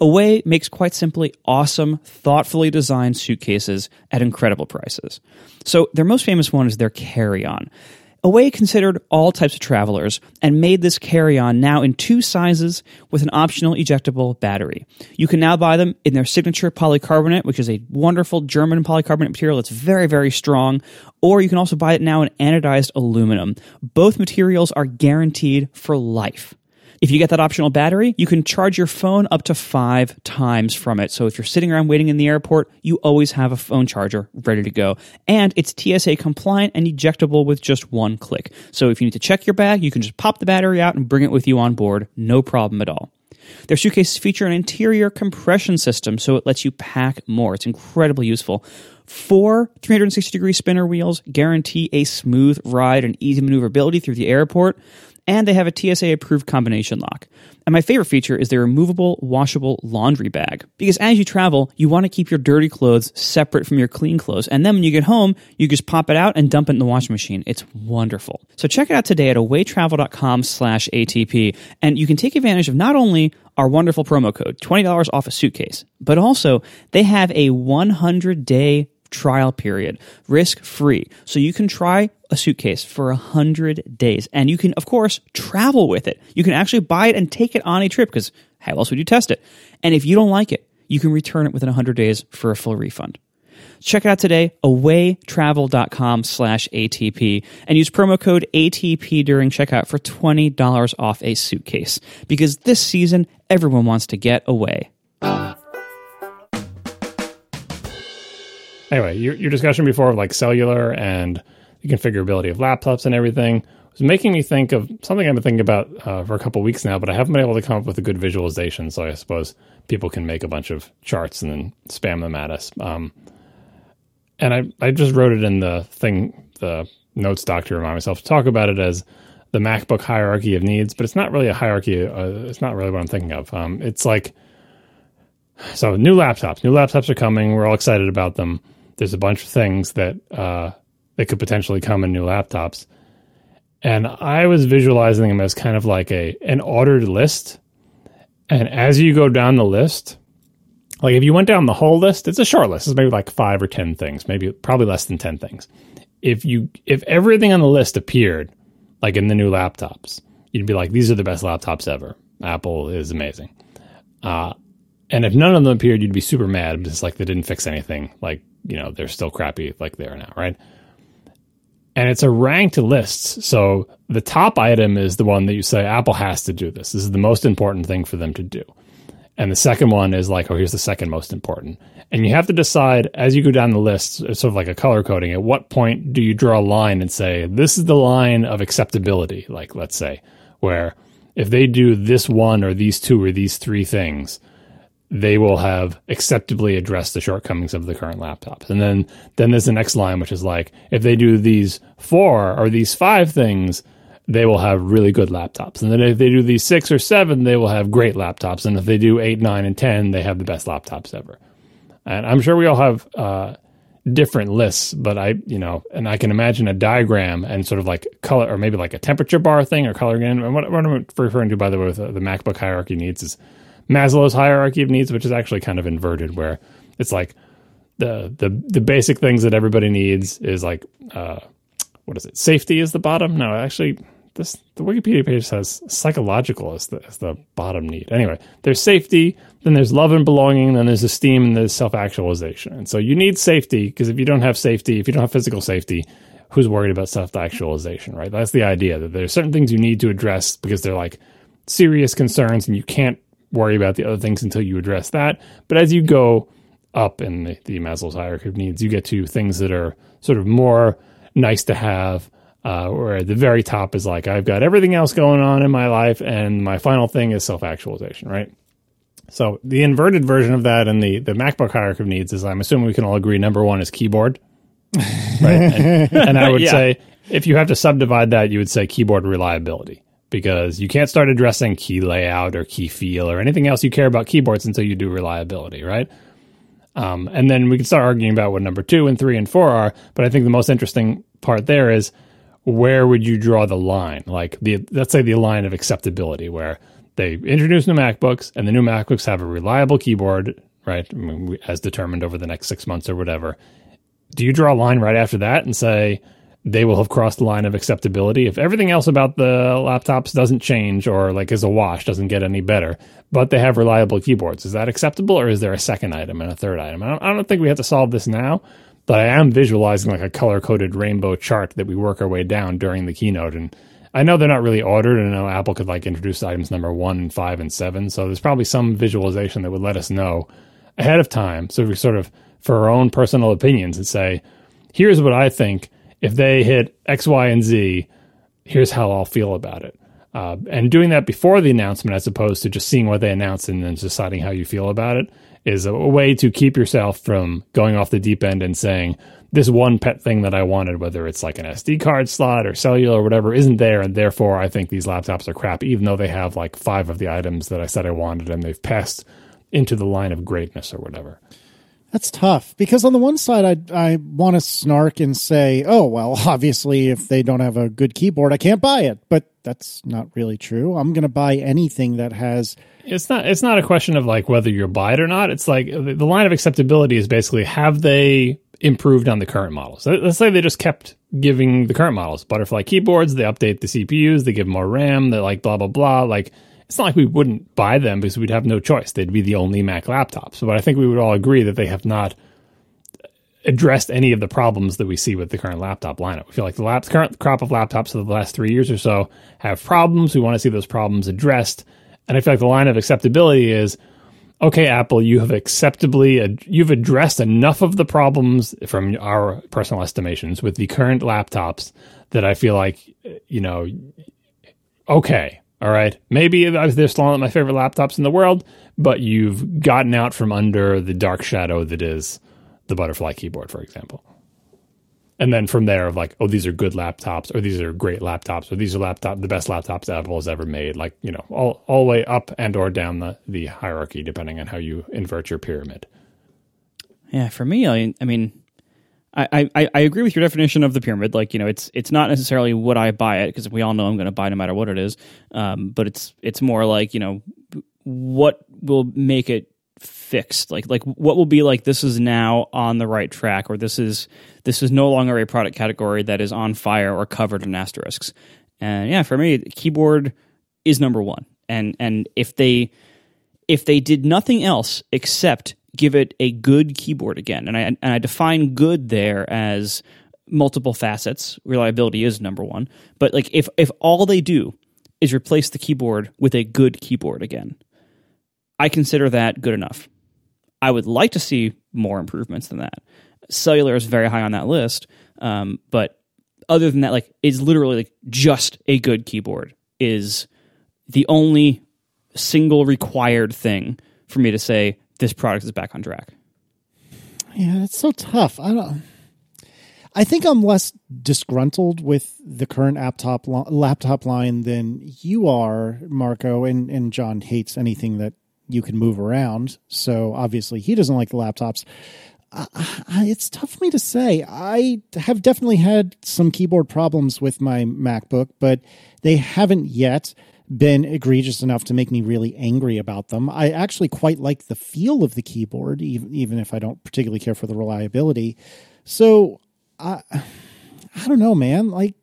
Away makes quite simply awesome, thoughtfully designed suitcases at incredible prices. So their most famous one is their carry-on. Away considered all types of travelers and made this carry on now in two sizes with an optional ejectable battery. You can now buy them in their signature polycarbonate, which is a wonderful German polycarbonate material that's very, very strong, or you can also buy it now in anodized aluminum. Both materials are guaranteed for life. If you get that optional battery, you can charge your phone up to five times from it. So if you're sitting around waiting in the airport, you always have a phone charger ready to go. And it's TSA compliant and ejectable with just one click. So if you need to check your bag, you can just pop the battery out and bring it with you on board. No problem at all. Their suitcases feature an interior compression system, so it lets you pack more. It's incredibly useful. Four 360 degree spinner wheels guarantee a smooth ride and easy maneuverability through the airport and they have a TSA approved combination lock. And my favorite feature is their removable, washable laundry bag. Because as you travel, you want to keep your dirty clothes separate from your clean clothes. And then when you get home, you just pop it out and dump it in the washing machine. It's wonderful. So check it out today at awaytravel.com slash ATP. And you can take advantage of not only our wonderful promo code, $20 off a suitcase, but also they have a 100 day trial period, risk free. So you can try a suitcase for 100 days and you can, of course, travel with it. You can actually buy it and take it on a trip because how else would you test it? And if you don't like it, you can return it within 100 days for a full refund. Check it out today, awaytravel.com slash ATP, and use promo code ATP during checkout for $20 off a suitcase. Because this season, everyone wants to get away. Anyway, your, your discussion before of like cellular and the configurability of laptops and everything was making me think of something I've been thinking about uh, for a couple weeks now, but I haven't been able to come up with a good visualization. So I suppose people can make a bunch of charts and then spam them at us. Um, and I, I just wrote it in the thing, the notes doc to remind myself to talk about it as the MacBook hierarchy of needs, but it's not really a hierarchy. Uh, it's not really what I'm thinking of. Um, it's like, so new laptops, new laptops are coming. We're all excited about them there's a bunch of things that uh, that could potentially come in new laptops, and I was visualizing them as kind of like a an ordered list. And as you go down the list, like if you went down the whole list, it's a short list. It's maybe like five or ten things, maybe probably less than ten things. If you if everything on the list appeared like in the new laptops, you'd be like, these are the best laptops ever. Apple is amazing. Uh, and if none of them appeared, you'd be super mad because like they didn't fix anything. Like you know they're still crappy like they are now, right? And it's a ranked list. So the top item is the one that you say Apple has to do this. This is the most important thing for them to do. And the second one is like, oh, here's the second most important. And you have to decide as you go down the list, it's sort of like a color coding. At what point do you draw a line and say, this is the line of acceptability? Like, let's say, where if they do this one or these two or these three things, they will have acceptably addressed the shortcomings of the current laptops. And then then there's the next line, which is like if they do these four or these five things, they will have really good laptops. And then if they do these six or seven, they will have great laptops. And if they do eight, nine, and ten, they have the best laptops ever. And I'm sure we all have uh, different lists, but I, you know, and I can imagine a diagram and sort of like color, or maybe like a temperature bar thing or color again. And what, what I'm referring to, by the way, with the MacBook hierarchy needs is Maslow's hierarchy of needs, which is actually kind of inverted, where it's like the the the basic things that everybody needs is like uh, what is it? Safety is the bottom. No, actually, this the Wikipedia page says psychological is the is the bottom need. Anyway, there's safety, then there's love and belonging, then there's esteem, and there's self actualization. And so you need safety because if you don't have safety, if you don't have physical safety, who's worried about self actualization, right? That's the idea that there's certain things you need to address because they're like serious concerns and you can't worry about the other things until you address that. But as you go up in the, the Maslow's hierarchy of needs, you get to things that are sort of more nice to have. Uh, where at the very top is like, I've got everything else going on in my life, and my final thing is self actualization, right? So the inverted version of that and the, the MacBook hierarchy of needs is, I'm assuming we can all agree, number one is keyboard. Right. And, and I would Yeah. say if you have to subdivide that, you would say keyboard reliability because you can't start addressing key layout or key feel or anything else you care about keyboards until you do reliability, right? Um, and then we can start arguing about what number two and three and four are. But I think the most interesting part there is where would you draw the line? Like the let's say the line of acceptability, where they introduce new MacBooks and the new MacBooks have a reliable keyboard, right? I mean, as determined over the next six months or whatever. Do you draw a line right after that and say they will have crossed the line of acceptability if everything else about the laptops doesn't change or like is a wash, doesn't get any better, but they have reliable keyboards? Is that acceptable or is there a second item and a third item? I don't, I don't think we have to solve this now, but I am visualizing like a color coded rainbow chart that we work our way down during the keynote. And I know they're not really ordered. and I know Apple could like introduce items number one five and seven. So there's probably some visualization that would let us know ahead of time. So we sort of, for our own personal opinions, and say, here's what I think. If they hit X, Y, and Z, here's how I'll feel about it. Uh, and doing that before the announcement, as opposed to just seeing what they announce and then deciding how you feel about it, is a, way to keep yourself from going off the deep end and saying, this one pet thing that I wanted, whether it's like an SD card slot or cellular or whatever, isn't there. And therefore, I think these laptops are crap, even though they have like five of the items that I said I wanted and they've passed into the line of greatness or whatever. That's tough because on the one side, I I want to snark and say, "Oh well, obviously, if they don't have a good keyboard, I can't buy it." But that's not really true. I'm going to buy anything that has. It's not. It's not a question of like whether you buy it or not. It's like the line of acceptability is basically have they improved on the current models. Let- Let's say they just kept giving the current models butterfly keyboards. They update the CPUs. They give more RAM. They like blah blah blah. Like it's not like we wouldn't buy them because we'd have no choice. They'd be the only Mac laptops. But I think we would all agree that they have not addressed any of the problems that we see with the current laptop lineup. We feel like the lap, current crop of laptops of the last three years or so have problems. We want to see those problems addressed. And I feel like the line of acceptability is, okay, Apple, you have acceptably, you've addressed enough of the problems from our personal estimations with the current laptops that I feel like, you know, okay, all right, maybe they're still not my favorite laptops in the world, but you've gotten out from under the dark shadow that is the butterfly keyboard, for example. And then from there, of like, oh, these are good laptops, or these are great laptops, or these are laptop the best laptops Apple has ever made. Like you know, all all the way up and or down the the hierarchy, depending on how you invert your pyramid. Yeah, for me, I, I mean, I, I, I agree with your definition of the pyramid. Like, you know, it's it's not necessarily would I buy it because we all know I'm going to buy no matter what it is. Um, but it's it's more like you know, what will make it fixed? Like like what will be like this is now on the right track, or this is this is no longer a product category that is on fire or covered in asterisks. And yeah, for me, keyboard is number one. And and if they if they did nothing else except give it a good keyboard again, and I and I define good there as multiple facets. Reliability is number one, but like if if all they do is replace the keyboard with a good keyboard again, I consider that good enough. I would like to see more improvements than that. Cellular is very high on that list, um, but other than that, like it's literally like just a good keyboard is the only single required thing for me to say this product is back on track. Yeah, it's so tough. I don't. I think I'm less disgruntled with the current laptop laptop line than you are, Marco. And and John hates anything that you can move around. So obviously he doesn't like the laptops. I, I, it's tough for me to say. I have definitely had some keyboard problems with my MacBook, but they haven't yet been egregious enough to make me really angry about them. I actually quite like the feel of the keyboard, even, even if I don't particularly care for the reliability. So I, I don't know, man. Like,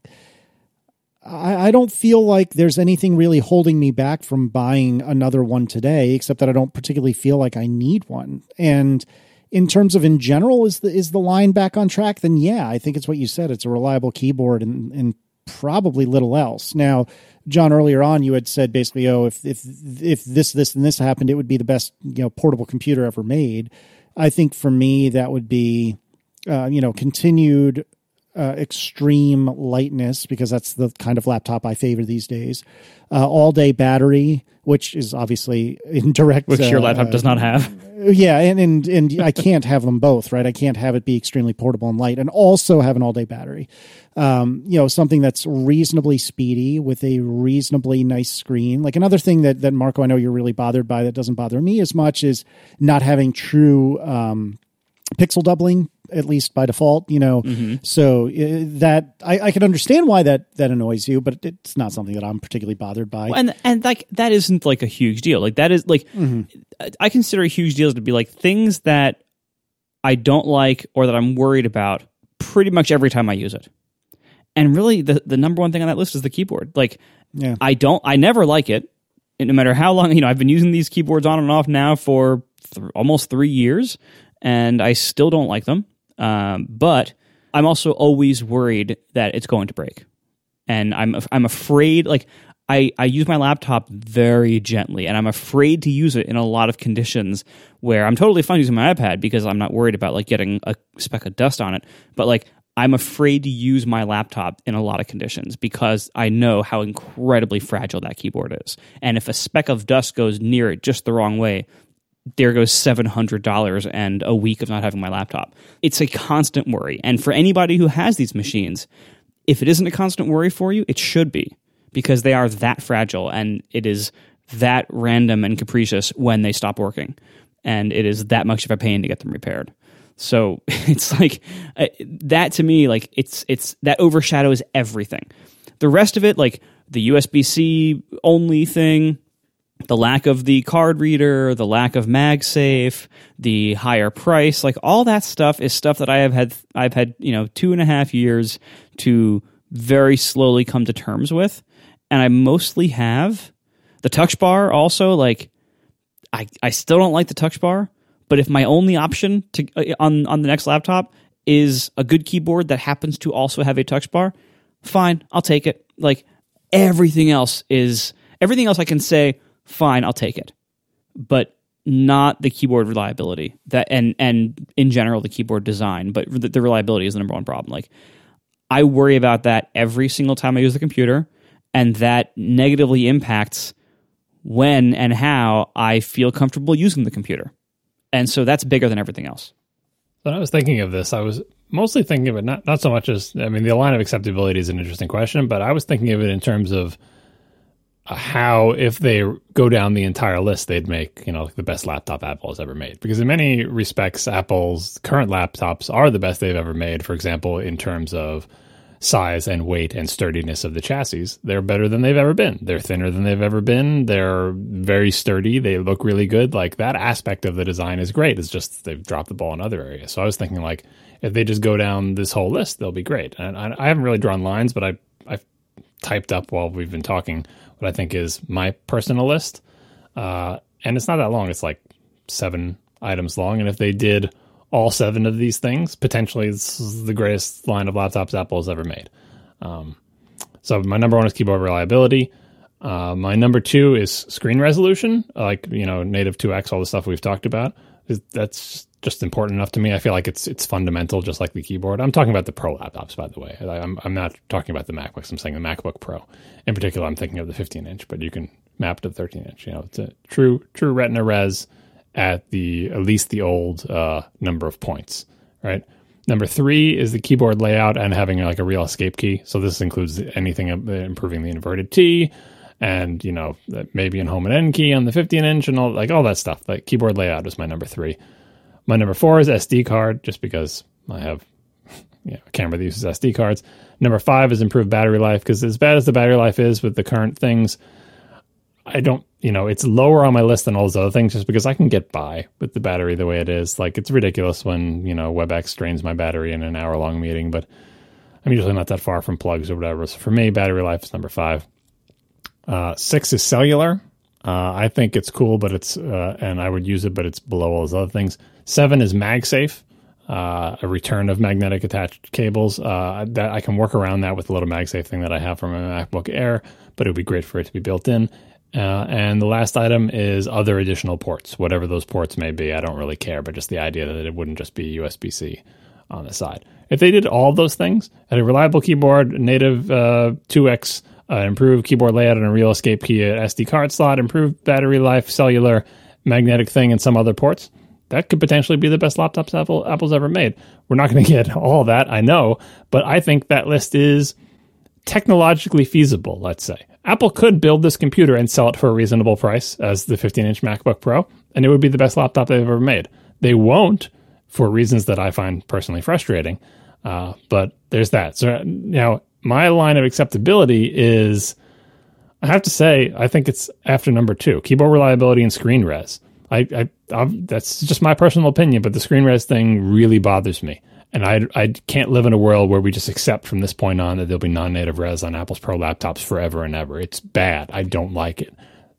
I, I don't feel like there's anything really holding me back from buying another one today, except that I don't particularly feel like I need one. And in terms of in general, is the is the line back on track? Then yeah, I think it's what you said. It's a reliable keyboard and and probably little else. Now, John, earlier on, you had said basically, oh, if if if this this and this happened, it would be the best you know portable computer ever made. I think for me, that would be uh, you know continued uh, extreme lightness because that's the kind of laptop I favor these days. Uh, all day battery, which is obviously in direct, which your uh, laptop does not have. yeah, and and and I can't have them both, right? I can't have it be extremely portable and light, and also have an all day battery. Um, you know, something that's reasonably speedy with a reasonably nice screen. Like another thing that that Marco, I know you're really bothered by that doesn't bother me as much is not having true um, pixel doubling at least by default you know Mm-hmm. so uh, that I, I can understand why that that annoys you but it's not something that i'm particularly bothered by and and like that isn't like a huge deal. Like that is like I consider huge deals to be like things that I don't like or that I'm worried about pretty much every time I use it. And really, the the number one thing on that list is the keyboard. Like yeah I don't, I never like it. No matter how long, you know, I've been using these keyboards on and off now for th- almost three years, and I still don't like them. Um, but I'm also always worried that it's going to break, and I'm I'm afraid. Like I I use my laptop very gently, and I'm afraid to use it in a lot of conditions where I'm totally fine using my iPad because I'm not worried about like getting a speck of dust on it. But like I'm afraid to use my laptop in a lot of conditions because I know how incredibly fragile that keyboard is. And if a speck of dust goes near it just the wrong way, there goes $700 and a week of not having my laptop. It's a constant worry. And for anybody who has these machines, if it isn't a constant worry for you, it should be because they are that fragile and it is that random and capricious when they stop working. And it is that much of a pain to get them repaired. So it's like uh, that to me, like it's it's that overshadows everything. The rest of it, like the USB C only thing, the lack of the card reader, the lack of MagSafe, the higher price, like all that stuff is stuff that I have had I've had, you know, two and a half years to very slowly come to terms with. And I mostly have the touch bar also, like I, I still don't like the touch bar, but if my only option to uh, on on the next laptop is a good keyboard that happens to also have a touch bar, fine, I'll take it. Like everything else is everything else I can say, fine, I'll take it. But not the keyboard reliability that and and in general the keyboard design, but the, the reliability is the number one problem. Like I worry about that every single time I use the computer, and that negatively impacts when and how I feel comfortable using the computer. And so that's bigger than everything else. When I was thinking of this, I was mostly thinking of it not not so much as I mean the line of acceptability is an interesting question, but I was thinking of it in terms of Uh, how if they go down the entire list, they'd make you know like the best laptop Apple has ever made. Because in many respects, Apple's current laptops are the best they've ever made. For example, in terms of size and weight and sturdiness of the chassis, they're better than they've ever been. They're thinner than they've ever been. They're very sturdy. They look really good. Like that aspect of the design is great. It's just they've dropped the ball in other areas. So I was thinking like if they just go down this whole list, they'll be great. And I, I haven't really drawn lines, but I I've typed up while we've been talking what I think is my personal list. Uh, and it's not that long. It's like seven items long. And if they did all seven of these things, potentially this is the greatest line of laptops Apple has ever made. Um, so my number one is keyboard reliability. Uh, my number two is screen resolution, like you know native 2x, all the stuff we've talked about. That's just important enough to me. I feel like it's it's fundamental, just like the keyboard. I'm talking about the Pro laptops, by the way. I'm I'm not talking about the MacBooks. I'm saying the MacBook Pro. In particular, I'm thinking of the 15 inch, but you can map to the 13 inch. You know, it's a true true Retina res at the at least the old uh, number of points, right? Number three is the keyboard layout and having like a real escape key. So this includes anything improving the inverted T, and you know maybe an home and end key on the 15 inch and all like all that stuff. Like keyboard layout is my number three. My number four is SD card, just because I have you know, a camera that uses SD cards. Number five is improved battery life, because as bad as the battery life is with the current things, I don't, you know, it's lower on my list than all those other things just because I can get by with the battery the way it is. Like, it's ridiculous when, you know, WebEx drains my battery in an hour long meeting, but I'm usually not that far from plugs or whatever. So for me, battery life is number five. Uh, six is cellular. Uh, I think it's cool, but it's uh, and I would use it, but it's below all those other things. Seven is MagSafe, uh, a return of magnetic attached cables. Uh, that I can work around that with a little MagSafe thing that I have from my MacBook Air, but it would be great for it to be built in. Uh, and the last item is other additional ports, whatever those ports may be. I don't really care, but just the idea that it wouldn't just be USB C on the side. If they did all those things, had a reliable keyboard, native uh, 2x, uh, improved keyboard layout, and a real escape key, SD card slot, improved battery life, cellular, magnetic thing, and some other ports, that could potentially be the best laptops Apple Apple's ever made. We're not going to get all that, I know, but I think that list is technologically feasible, let's say. Apple could build this computer and sell it for a reasonable price as the 15 inch MacBook Pro, and it would be the best laptop they've ever made. They won't for reasons that I find personally frustrating. Uh, but there's that. So now my line of acceptability is, I have to say, I think it's after number two, keyboard reliability and screen res. I, I that's just my personal opinion, but the screen res thing really bothers me. And I, I can't live in a world where we just accept from this point on that there'll be non-native res on Apple's Pro laptops forever and ever. It's bad. I don't like it.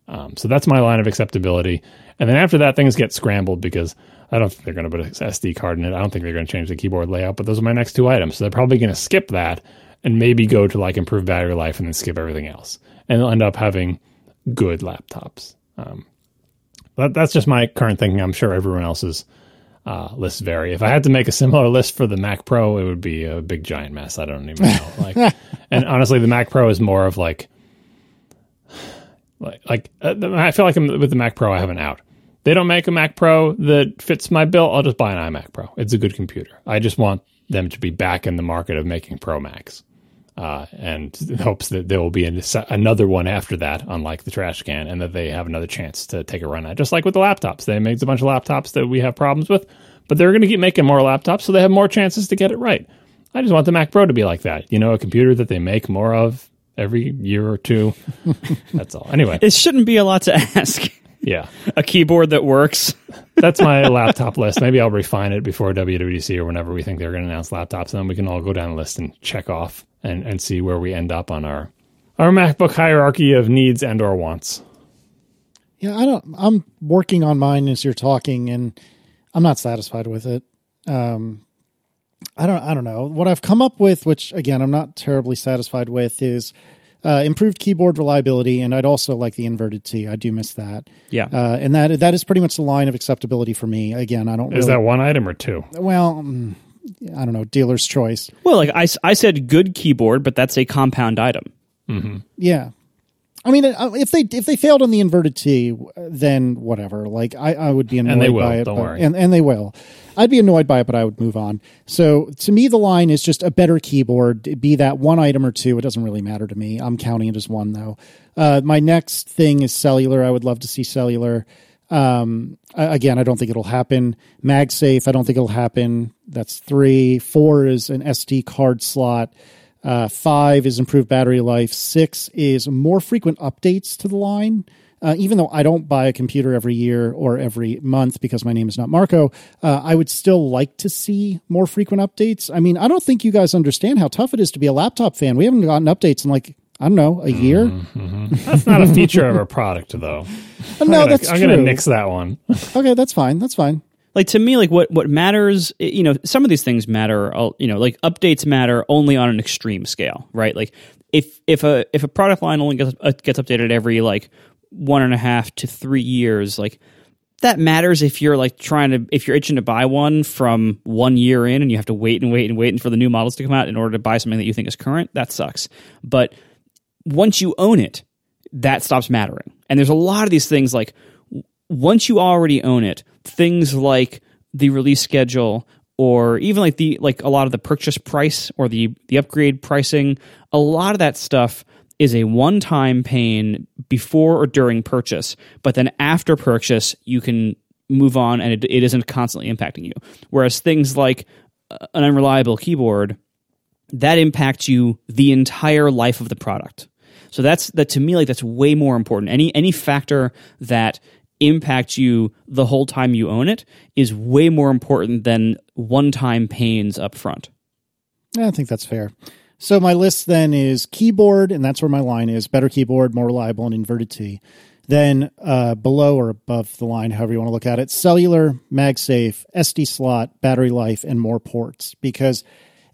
Um, so that's my line of acceptability. And then after that, things get scrambled because I don't think they're going to put an SD card in it. I don't think they're going to change the keyboard layout. But those are my next two items. So they're probably going to skip that and maybe go to like improve battery life and then skip everything else. And they'll end up having good laptops. Um, that, that's just my current thinking. I'm sure everyone else's uh, lists vary. If I had to make a similar list for the Mac Pro, it would be a big giant mess. I don't even know. Like, and honestly, the Mac Pro is more of like, like, like uh, I feel like I'm, with the Mac Pro, I have an out. They don't make a Mac Pro that fits my bill. I'll just buy an iMac Pro. It's a good computer. I just want them to be back in the market of making Pro Macs. Uh, and hopes that there will be an, another one after that, unlike the trash can, and that they have another chance to take a run at. Just like with the laptops, they made a bunch of laptops that we have problems with, but they're going to keep making more laptops, so they have more chances to get it right. I just want the Mac Pro to be like that. You know, a computer that they make more of every year or two. That's all. Anyway, it shouldn't be a lot to ask. Yeah, a keyboard that works. That's my laptop list. Maybe I'll refine it before WWDC or whenever we think they're going to announce laptops, and then we can all go down the list and check off and, and see where we end up on our our MacBook hierarchy of needs and or wants. Yeah, I don't. I'm working on mine as you're talking, and I'm not satisfied with it. Um, I don't. I don't know what I've come up with, which again I'm not terribly satisfied with, is uh, improved keyboard reliability, and I'd also like the inverted T. I do miss that. Yeah, uh, and that that is pretty much the line of acceptability for me. Again, I don't. Is really, that one item or two? Well, mm, I don't know. Dealer's choice. Well, like I, I said, good keyboard, but that's a compound item. Mm-hmm. Yeah. I mean, uh, if they if they failed on the inverted T, then whatever. Like I, I would be annoyed and they will, by it. Don't but, worry. And and they will. I'd be annoyed by it, but I would move on. So to me, the line is just a better keyboard. Be that one item or two, it doesn't really matter to me. I'm counting it as one though. Uh, my next thing is cellular. I would love to see cellular. Um, again, I don't think it'll happen. MagSafe, I don't think it'll happen. That's three. Four is an SD card slot. Uh, five is improved battery life. Six is more frequent updates to the line. Uh, even though I don't buy a computer every year or every month because my name is not Marco, uh, I would still like to see more frequent updates. I mean, I don't think you guys understand how tough it is to be a laptop fan. We haven't gotten updates in like I don't know, a year. Mm-hmm. That's not a feature of our product, though. no, gonna, that's I'm true. going to nix that one. okay, that's fine. That's fine. Like to me, like what what matters, you know, some of these things matter. You know, like updates matter only on an extreme scale, right? Like if if a if a product line only gets uh, gets updated every like one and a half to three years, like that matters if you're like trying to if you're itching to buy one from one year in and you have to wait and wait and wait for the new models to come out in order to buy something that you think is current. That sucks, but once you own it, that stops mattering. And there's a lot of these things like once you already own it, things like the release schedule or even like the like a lot of the purchase price or the the upgrade pricing, a lot of that stuff is a one-time pain before or during purchase, but then after purchase you can move on and it, it isn't constantly impacting you. Whereas things like uh, an unreliable keyboard that impacts you the entire life of the product. So that's that to me like that's way more important. Any any factor that impacts you the whole time you own it is way more important than one-time pains up front. I think that's fair. So my list then is keyboard, and that's where my line is: better keyboard, more reliable, and inverted T. Then uh, below or above the line, however you want to look at it, cellular, MagSafe, SD slot, battery life, and more ports. Because,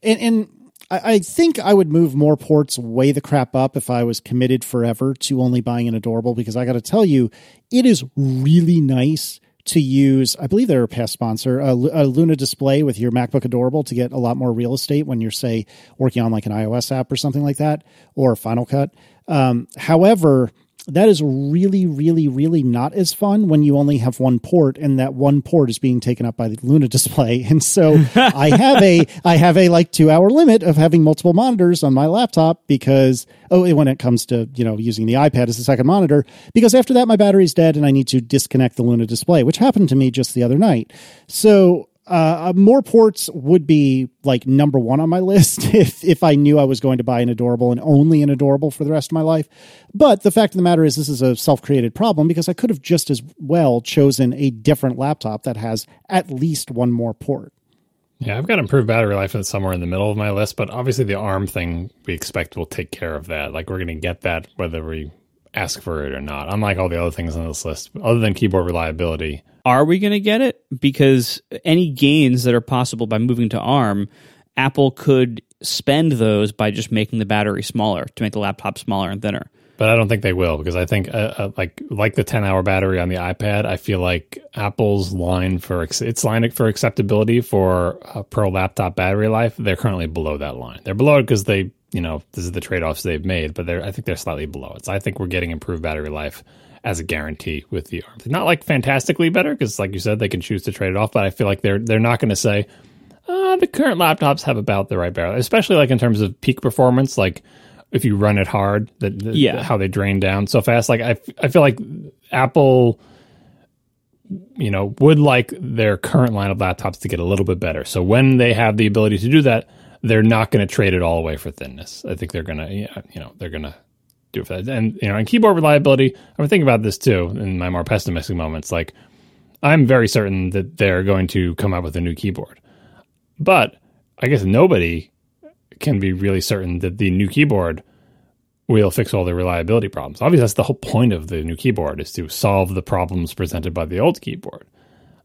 and, and I, I think I would move more ports way the crap up if I was committed forever to only buying an adorable. Because I got to tell you, it is really nice to use, I believe they're a past sponsor, a, a, Luna display with your MacBook Adorable to get a lot more real estate when you're, say, working on like an iOS app or something like that, or Final Cut. Um, however, that is really, really, really not as fun when you only have one port and that one port is being taken up by the Luna display. And so I have a, I have a like two hour limit of having multiple monitors on my laptop because, oh, when it comes to, you know, using the iPad as a second monitor, because after that, my battery's dead and I need to disconnect the Luna display, which happened to me just the other night. So uh, more ports would be like number one on my list if if I knew I was going to buy an adorable and only an adorable for the rest of my life. But the fact of the matter is, this is a self created problem because I could have just as well chosen a different laptop that has at least one more port. Yeah, I've got improved battery life somewhere in the middle of my list, but obviously the ARM thing we expect will take care of that. Like we're going to get that whether we ask for it or not. Unlike all the other things on this list, other than keyboard reliability, are we going to get it? Because any gains that are possible by moving to ARM, Apple could spend those by just making the battery smaller to make the laptop smaller and thinner. But I don't think they will because I think uh, uh, like like the 10 hour battery on the iPad, I feel like Apple's line for its line for acceptability for a pro laptop battery life, they're currently below that line. They're below it because they, you know, this is the trade offs they've made, but they're I think they're slightly below it. So I think we're getting improved battery life as a guarantee with the arm. Not like fantastically better because, like you said, they can choose to trade it off. But I feel like they're they're not going to say uh, the current laptops have about the right barrel, especially like in terms of peak performance. Like if you run it hard, that yeah. how they drain down so fast. Like I I feel like Apple. You know, would like their current line of laptops to get a little bit better. So when they have the ability to do that, they're not going to trade it all away for thinness. I think they're going to, you know, they're going to do for that. And you know, and keyboard reliability, I'm thinking about this too in my more pessimistic moments. Like, I'm very certain that they're going to come out with a new keyboard, but I guess nobody can be really certain that the new keyboard will fix all the reliability problems. Obviously, that's the whole point of the new keyboard is to solve the problems presented by the old keyboard.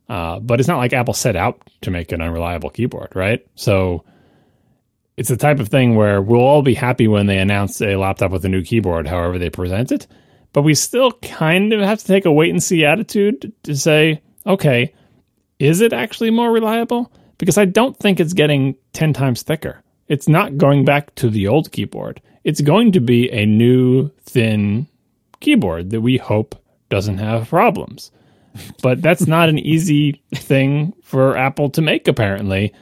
Uh, but it's not like Apple set out to make an unreliable keyboard, right? So it's the type of thing where we'll all be happy when they announce a laptop with a new keyboard, however they present it. But we still kind of have to take a wait and see attitude to say, okay, is it actually more reliable? Because I don't think it's getting 10 times thicker. It's not going back to the old keyboard. It's going to be a new, thin keyboard that we hope doesn't have problems. But that's not an easy thing for Apple to make, apparently.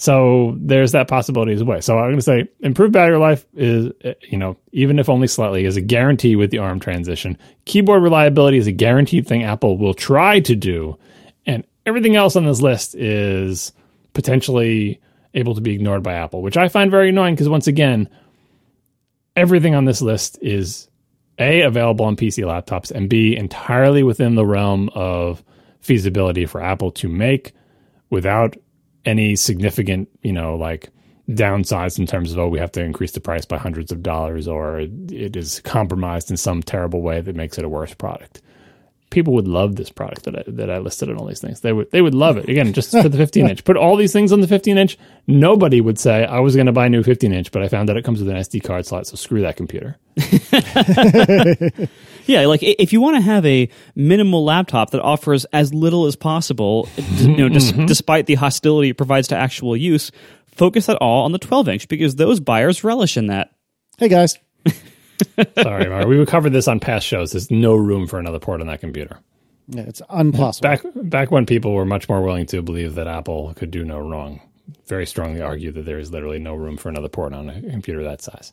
So there's that possibility as well. So I'm going to say improved battery life is, you know, even if only slightly, is a guarantee with the ARM transition. Keyboard reliability is a guaranteed thing Apple will try to do. And everything else on this list is potentially able to be ignored by Apple, which I find very annoying because once again, everything on this list is A, available on PC laptops, and B, entirely within the realm of feasibility for Apple to make without any significant, you know, like downsides in terms of oh we have to increase the price by hundreds of dollars or it is compromised in some terrible way that makes it a worse product. People would love this product that I, that I listed on all these things. They would they would love it. Again, just for the 15 inch. Put all these things on the 15 inch. Nobody would say I was going to buy a new 15 inch, but I found out it comes with an SD card slot, so screw that computer. yeah, like if you want to have a minimal laptop that offers as little as possible, you know, mm-hmm. despite the hostility it provides to actual use, focus at all on the 12 inch because those buyers relish in that. Hey guys. Sorry, Mark. We covered this on past shows. There's no room for another port on that computer. Yeah, it's impossible. Back back when people were much more willing to believe that Apple could do no wrong, very strongly argue that there is literally no room for another port on a computer that size.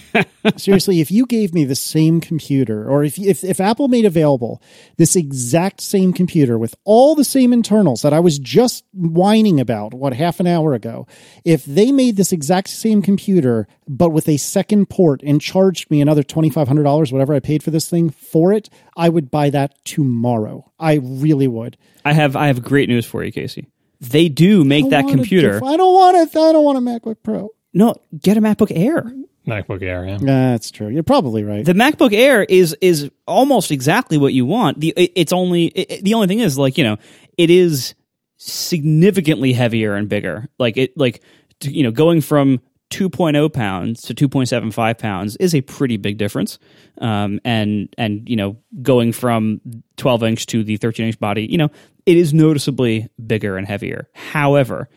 Seriously, if you gave me the same computer, or if, if if Apple made available this exact same computer with all the same internals that I was just whining about what half an hour ago, if they made this exact same computer but with a second port and charged me another twenty five hundred dollars, whatever I paid for this thing for it, I would buy that tomorrow. I really would. I have I have great news for you, Casey. They do make that computer. I don't want it. I don't want a MacBook Pro. No, get a MacBook Air. MacBook Air. Yeah. That's true. You're probably right. The MacBook Air is is almost exactly what you want. The it, it's only it, the only thing is like you know it is significantly heavier and bigger. Like it like to, you know going from 2.0 pounds to 2.75 pounds is a pretty big difference. Um, and and you know going from 12 inch to the 13 inch body, you know it is noticeably bigger and heavier. However,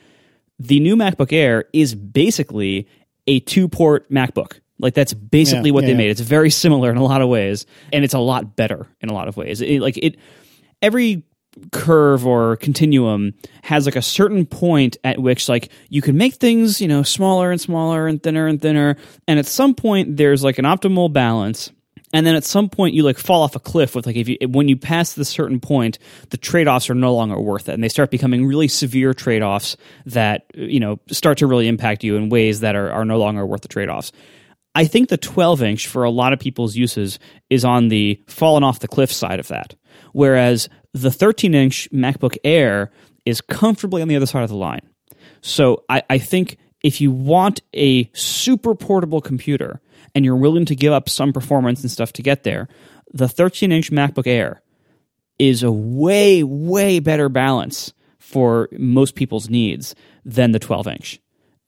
the new MacBook Air is basically a two port MacBook. Like that's basically Yeah, what yeah, they made. It's very similar in a lot of ways, and it's a lot better in a lot of ways. It, like it, every curve or continuum has like a certain point at which like you can make things you know smaller and smaller and thinner and thinner, and at some point there's like an optimal balance. And then at some point you like fall off a cliff with like if you when you pass this certain point, the trade offs are no longer worth it, and they start becoming really severe trade offs that you know start to really impact you in ways that are, are no longer worth the trade offs. I think the 12 inch for a lot of people's uses is on the fallen off the cliff side of that. Whereas the 13 inch MacBook Air is comfortably on the other side of the line. So I, I think if you want a super portable computer and you're willing to give up some performance and stuff to get there, the 13 inch MacBook Air is a way, way better balance for most people's needs than the 12 inch.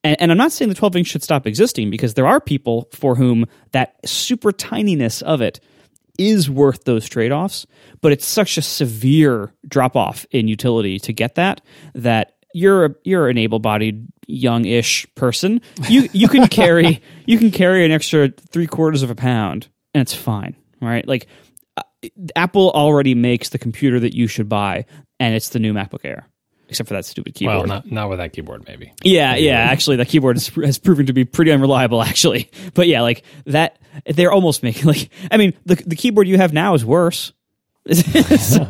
And, and I'm not saying the 12 inch should stop existing because there are people for whom that super tininess of it is worth those trade offs, but it's such a severe drop off in utility to get that that you're a, you're an able bodied young ish person. You you can carry you can carry an extra three quarters of a pound and it's fine, right? Like uh, Apple already makes the computer that you should buy, and it's the new MacBook Air, except for that stupid keyboard. Well, not not with that keyboard, maybe. Yeah, yeah. Actually, that keyboard has, has proven to be pretty unreliable. Actually, but yeah, like that, they're almost making like. I mean, the the keyboard you have now is worse. so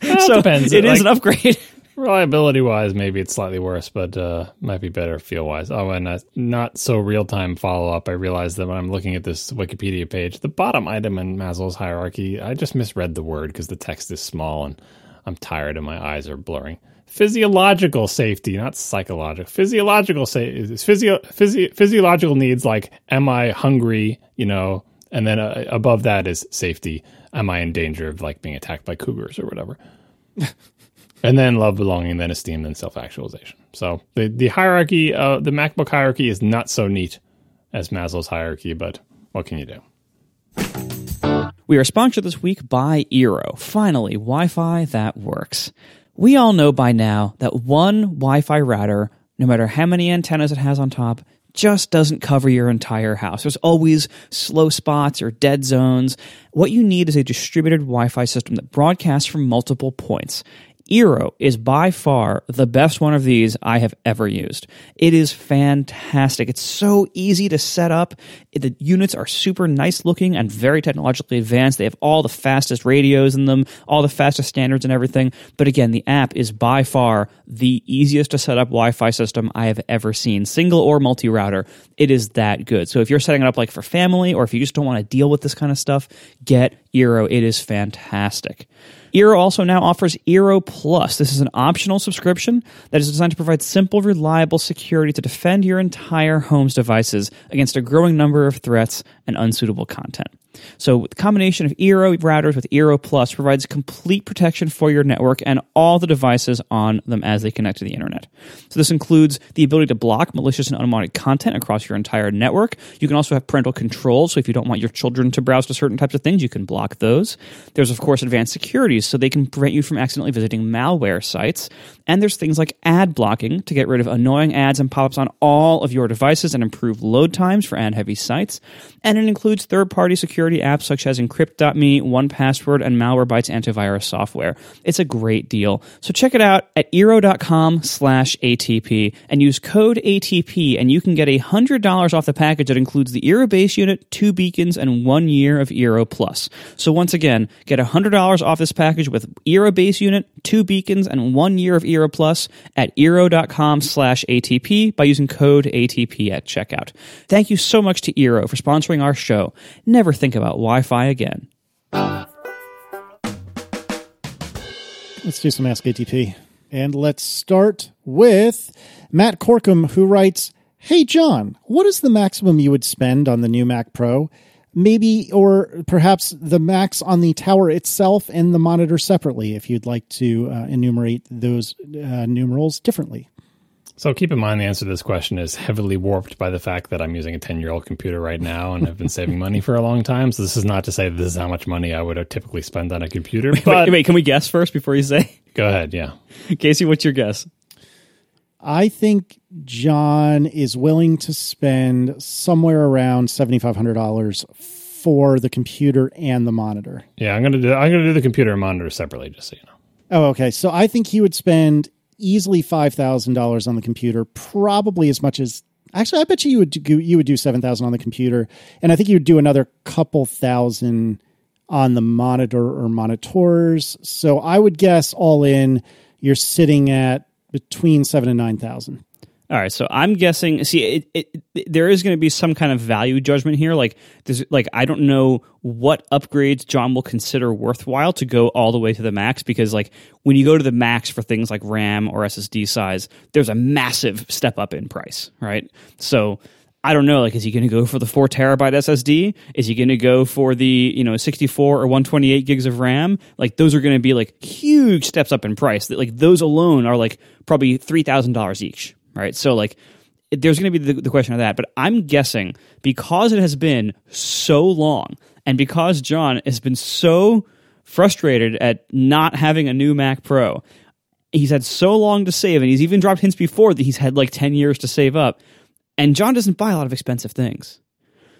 so depends. it is Like- an upgrade. Reliability wise, maybe it's slightly worse, but uh, might be better feel wise. Oh, and not so real time follow up. I realized that when I'm looking at this Wikipedia page, the bottom item in Maslow's hierarchy, I just misread the word because the text is small and I'm tired and my eyes are blurring. Physiological safety, not psychological. Physiological safety, physio, physio, physiological needs like, am I hungry? You know, and then uh, above that is safety. Am I in danger of like being attacked by cougars or whatever? and then love, belonging, then esteem, then self actualization. So the the hierarchy, uh, the MacBook hierarchy is not so neat as Maslow's hierarchy, but what can you do? We are sponsored this week by Eero. Finally, Wi Fi that works. We all know by now that one Wi Fi router, no matter how many antennas it has on top, just doesn't cover your entire house. There's always slow spots or dead zones. What you need is a distributed Wi Fi system that broadcasts from multiple points. Eero is by far the best one of these I have ever used. It is fantastic. It's so easy to set up. The units are super nice looking and very technologically advanced. They have all the fastest radios in them, all the fastest standards and everything. But again, the app is by far the easiest to set up Wi Fi system I have ever seen, single or multi router. It is that good. So if you're setting it up like for family or if you just don't want to deal with this kind of stuff, get Eero. It is fantastic. Eero also now offers Eero Plus. This is an optional subscription that is designed to provide simple, reliable security to defend your entire home's devices against a growing number of threats and unsuitable content. So, the combination of Eero routers with Eero Plus provides complete protection for your network and all the devices on them as they connect to the internet. So, this includes the ability to block malicious and unwanted content across your entire network. You can also have parental control. So, if you don't want your children to browse to certain types of things, you can block those. There's, of course, advanced securities, so they can prevent you from accidentally visiting malware sites. And there's things like ad blocking to get rid of annoying ads and pop ups on all of your devices and improve load times for ad heavy sites. And it includes third party security apps such as Encrypt.me, 1Password, and Malwarebytes antivirus software. It's a great deal. So check it out at Eero.com slash ATP and use code ATP and you can get $100 off the package that includes the Eero base unit, two beacons, and one year of Eero Plus. So once again, get $100 off this package with Eero base unit, two beacons, and one year of Eero Plus at Eero.com slash ATP by using code ATP at checkout. Thank you so much to Eero for sponsoring our show. Never think about Wi-Fi again. Let's do some Ask ATP. And let's start with Matt Corkum, who writes Hey, John, what is the maximum you would spend on the new Mac Pro? Maybe, or perhaps the max on the tower itself and the monitor separately, if you'd like to uh, enumerate those uh, numerals differently. So keep in mind the answer to this question is heavily warped by the fact that I'm using a 10 year old computer right now and have been saving money for a long time. So this is not to say this is how much money I would typically spend on a computer. But Wait, wait, can we guess first before you say? go ahead. Yeah. Casey, what's your guess? I think John is willing to spend somewhere around seventy five hundred dollars for the computer and the monitor. Yeah. I'm going to do, I'm going to do the computer and monitor separately, just so you know. Oh, okay. So I think he would spend easily five thousand dollars on the computer, probably as much as actually. I bet you you would do, you would do seven thousand on the computer, and I think you would do another couple thousand on the monitor or monitors. So I would guess all in, you're sitting at between seven and nine thousand. All right, so I'm guessing. See, it, it, it, there is going to be some kind of value judgment here. Like, there's like I don't know what upgrades John will consider worthwhile to go all the way to the max because, like, when you go to the max for things like RAM or SSD size, there's a massive step up in price, right? So I don't know. Like, is he going to go for the four terabyte SSD? Is he going to go for the you know 64 or 128 gigs of RAM? Like, those are going to be like huge steps up in price. That like those alone are like probably three thousand dollars each right? So like there's going to be the, the, question of that, but I'm guessing because it has been so long and because John has been so frustrated at not having a new Mac Pro, he's had so long to save and he's even dropped hints before that he's had like 10 years to save up. And John doesn't buy a lot of expensive things.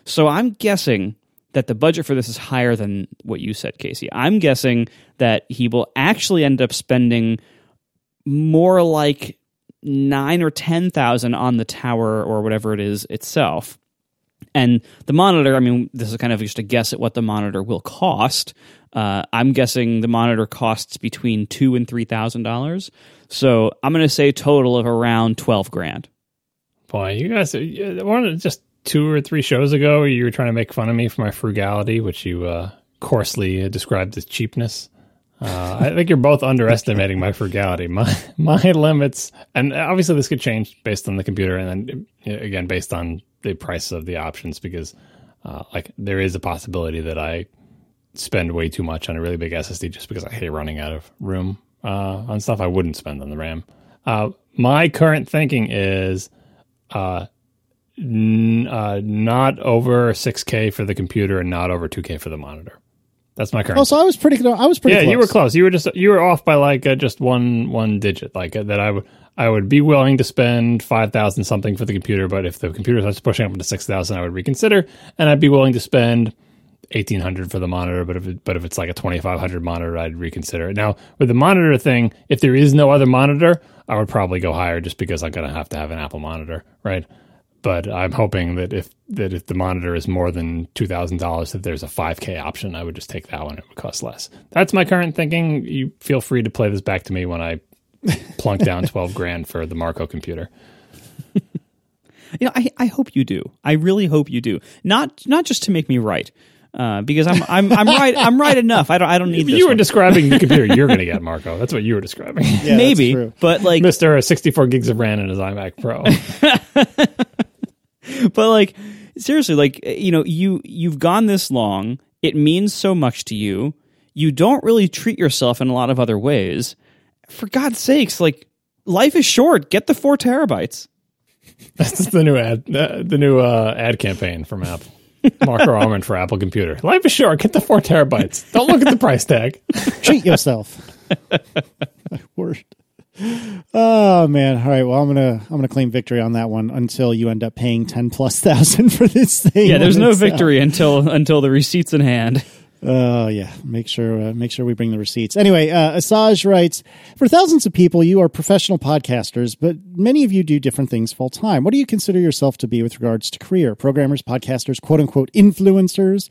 So I'm guessing that the budget for this is higher than what you said, Casey. I'm guessing that he will actually end up spending more like nine or ten thousand on the tower or whatever it is itself. And the monitor, I mean, this is kind of just a guess at what the monitor will cost. Uh, I'm guessing the monitor costs between two and three thousand dollars. So I'm going to say total of around twelve grand. Boy, you guys, one just two or three shows ago, you were trying to make fun of me for my frugality, which you uh, coarsely described as cheapness. Uh, I think you're both underestimating my frugality. My my limits, and obviously this could change based on the computer, and then again based on the price of the options, because uh, like there is a possibility that I spend way too much on a really big SSD just because I hate running out of room uh, on stuff I wouldn't spend on the RAM. Uh, my current thinking is uh, n- uh, not over 6K for the computer and not over 2K for the monitor. That's my current. Oh, so I was pretty. I was pretty. Yeah, close. you were close. You were just you were off by like uh, just one one digit. Like uh, that, I would I would be willing to spend five thousand something for the computer, but if the computer starts pushing up into six thousand, I would reconsider, and I'd be willing to spend eighteen hundred for the monitor. But if it, but if it's like a twenty five hundred monitor, I'd reconsider it. Now with the monitor thing, if there is no other monitor, I would probably go higher just because I'm gonna have to have an Apple monitor, right? But I'm hoping that if that if the monitor is more than two thousand dollars, that there's a 5K option, I would just take that one. It would cost less. That's my current thinking. You feel free to play this back to me when I plunk down twelve grand for the Marco computer. you know, I, I hope you do. I really hope you do. Not not just to make me right. Uh, because I'm I'm I'm right I'm right enough. I don't I don't need. you were one. describing the computer you're going to get, Marco. That's what you were describing. Yeah, Maybe, but like Mister 64 gigs of RAM in his iMac Pro. But like seriously like you know you you've gone this long. It means so much to you. You don't really treat yourself in a lot of other ways. For god's sakes like life is short. Get the four terabytes. That's the new ad uh, the new uh, ad campaign from apple. Marco Arment for apple computer. Life is short. Get the four terabytes. Don't look at the price tag. Treat yourself. My word Oh man! All right. Well, I'm gonna I'm gonna claim victory on that one until you end up paying ten plus thousand for this thing. Yeah, there's no victory until until the receipts in hand. Oh uh, yeah, make sure uh, make sure we bring the receipts. Anyway, uh, Asaj writes: For thousands of people, you are professional podcasters, but many of you do different things full time. What do you consider yourself to be with regards to career? Programmers, podcasters, quote unquote influencers.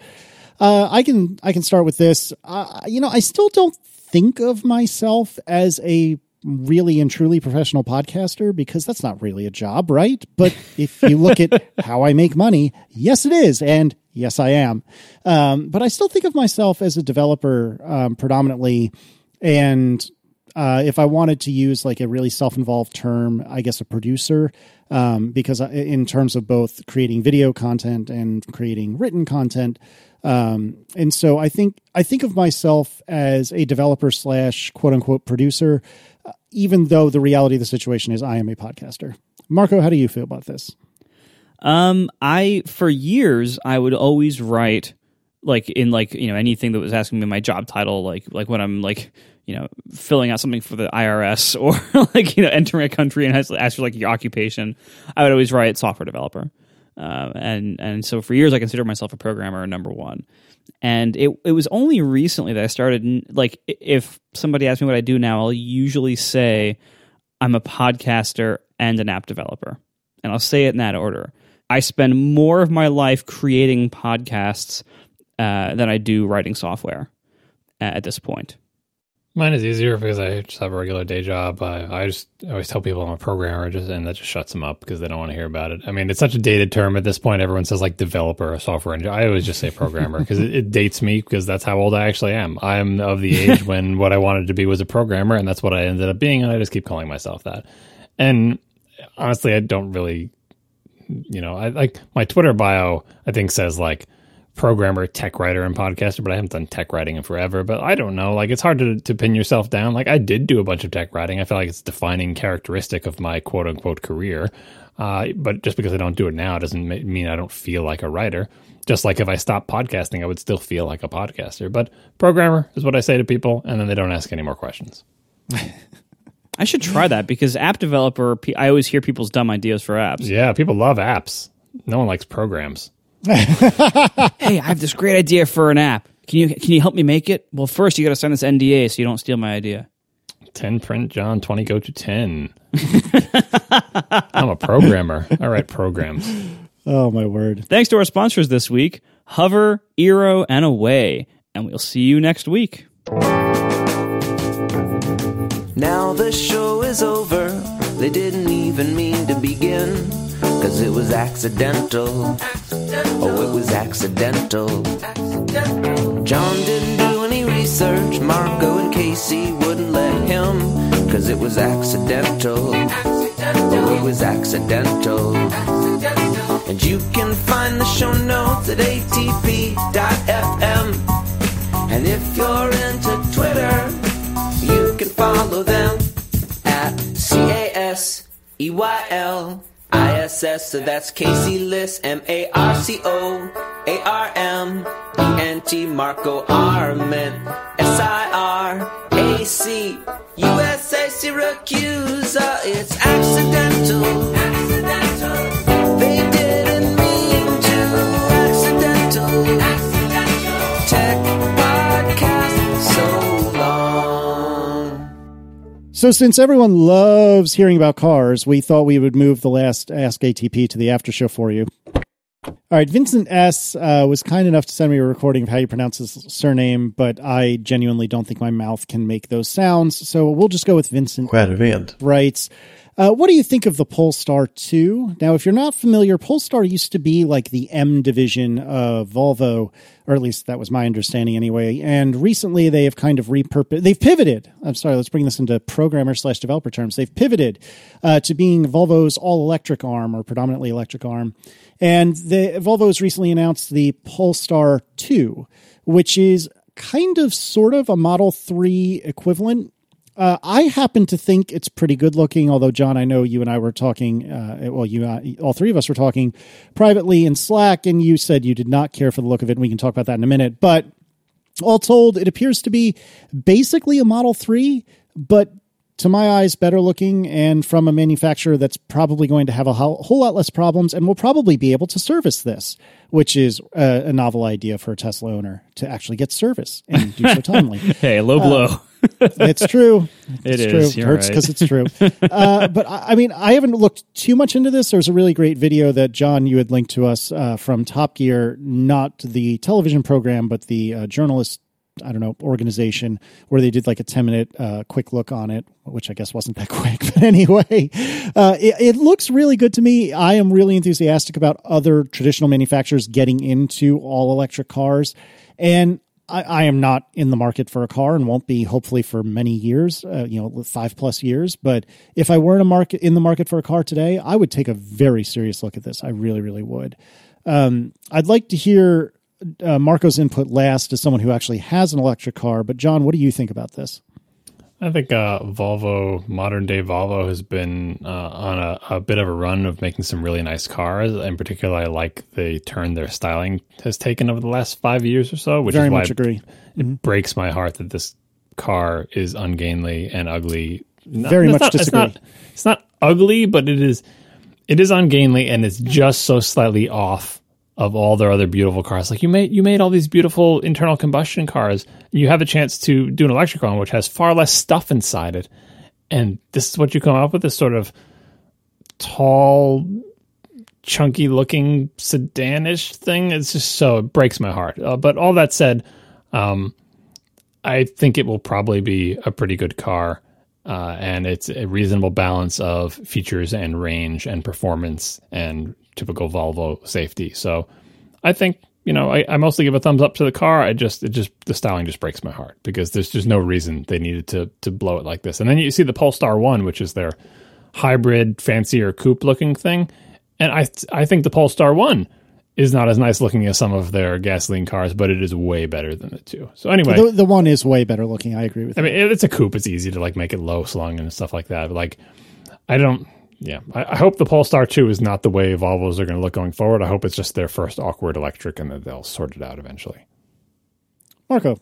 Uh, I can I can start with this. Uh, you know, I still don't think of myself as a really and truly professional podcaster because that's not really a job, right? But if you look at how I make money, yes, it is. And yes, I am. Um, but I still think of myself as a developer um, predominantly. And Uh, if I wanted to use like a really self involved term, I guess a producer, um, because in terms of both creating video content and creating written content. Um, and so I think I think of myself as a developer slash quote unquote producer, even though the reality of the situation is I am a podcaster. Marco, how do you feel about this? Um, I for years I would always write like in like you know anything that was asking me my job title, like like when I'm like you know filling out something for the IRS or like you know entering a country and ask for like your occupation, I would always write software developer. Uh, and and so for years I considered myself a programmer number one, and it it was only recently that I started like if somebody asks me what I do now, I'll usually say I'm a podcaster and an app developer, and I'll say it in that order. I spend more of my life creating podcasts uh, than I do writing software at this point. Mine is easier because I just have a regular day job. I, I just always tell people I'm a programmer, just and that just shuts them up because they don't want to hear about it. I mean, it's such a dated term at this point. Everyone says like developer or software engineer. I always just say programmer because it, it, dates me because that's how old I actually am. I am of the age when what I wanted to be was a programmer, and that's what I ended up being, and I just keep calling myself that. And honestly, I don't really, you know, I like my Twitter bio. I think says like programmer, tech writer, and podcaster, but I haven't done tech writing in forever. But I don't know. Like it's hard to, to pin yourself down. Like I did do a bunch of tech writing. I feel like it's a defining characteristic of my quote unquote career. Uh, but just because I don't do it now doesn't mean I don't feel like a writer. Just like if I stopped podcasting, I would still feel like a podcaster. But programmer is what I say to people, and then they don't ask any more questions. I should try that because app developer, I always hear people's dumb ideas for apps. Yeah, people love apps. No one likes programs. hey, I have this great idea for an app. Can you can you help me make it? Well, first you got to sign this NDA so you don't steal my idea. Ten print John, twenty go to ten. I'm a programmer. I write programs. Oh my word! Thanks to our sponsors this week: Hover, Eero, and Away. And we'll see you next week. Now the show is over. They didn't even mean to begin. Cause it was accidental. accidental. Oh, it was accidental. accidental. John didn't do any research. Marco and Casey wouldn't let him. Cause it was accidental. accidental. Oh, it was accidental. And you can find the show notes at atp.fm. And if you're into Twitter, you can follow them at C A S E Y L I S S. So that's Casey Liss, M A R C O A R M E N T, Marco Arment, S I R A C U S A, Siracusa. It's accidental. Accidental. They didn't mean to. Accidental. So, since everyone loves hearing about cars, we thought we would move the last Ask ATP to the after show for you. All right, Vincent S. Uh, was kind enough to send me a recording of how you pronounce his surname, but I genuinely don't think my mouth can make those sounds. So we'll just go with Vincent. Skerved. Writes, uh, what do you think of the Polestar 2? Now, if you're not familiar, Polestar used to be like the M division of Volvo, or at least that was my understanding anyway. And recently they have kind of repurposed, they've pivoted. I'm sorry, let's bring this into programmer slash developer terms. They've pivoted uh, to being Volvo's all electric arm or predominantly electric arm. And the Volvo has recently announced the Polestar 2, which is kind of sort of a Model 3 equivalent. Uh, I happen to think it's pretty good looking, although, John, I know you and I were talking, uh, well, you, uh, all three of us were talking privately in Slack, and you said you did not care for the look of it, and we can talk about that in a minute. But all told, it appears to be basically a Model 3, but to my eyes, better looking and from a manufacturer that's probably going to have a whole lot less problems and will probably be able to service this, which is a, a novel idea for a Tesla owner to actually get service and do so timely. Hey, low blow. it's true. It It's is, true. you're Hurts right. because it's true. uh, but I, I mean, I haven't looked too much into this. There's a really great video that John you had linked to us uh, from Top Gear, not the television program, but the uh, journalist. I don't know organization where they did like a ten minute uh, quick look on it, which I guess wasn't that quick, but anyway, uh, it, it looks really good to me. I am really enthusiastic about other traditional manufacturers getting into all electric cars, and I, I am not in the market for a car and won't be hopefully for many years, uh, you know, five plus years. But if I were in a market in the market for a car today, I would take a very serious look at this. I really, really would. Um, I'd like to hear uh, Marco's input last as someone who actually has an electric car. But John, what do you think about this? I think uh, Volvo, modern day Volvo, has been uh, on a, a, bit of a run of making some really nice cars. In particular, I like the turn their styling has taken over the last five years or so, which Very is why much agree. It, mm-hmm. breaks my heart that this car is ungainly and ugly. Very much not, disagree. It's not, it's not ugly, but it is it is ungainly and it's just so slightly off of all their other beautiful cars. Like you made you made all these beautiful internal combustion cars. You have a chance to do an electric one, which has far less stuff inside it. And this is what you come up with this sort of tall, chunky looking sedanish thing. It's just so it breaks my heart. Uh, but all that said, um, I think it will probably be a pretty good car. Uh, and it's a reasonable balance of features and range and performance and typical Volvo safety. So I think you know I, I, mostly give a thumbs up to the car. I just it just the styling just breaks my heart because there's just no reason they needed to to blow it like this. And then you see the Polestar One, which is their hybrid, fancier coupe looking thing, and I I think the Polestar One is not as nice looking as some of their gasoline cars, but it is way better than the two. So anyway, the, the one is way better looking. I agree with. I you. mean, it's a coupe. It's easy to like make it low slung and stuff like that. But like, I don't yeah, I, I, hope the Polestar 2 is not the way Volvos are going to look going forward. I hope it's just their first awkward electric and that they'll sort it out eventually. Marco.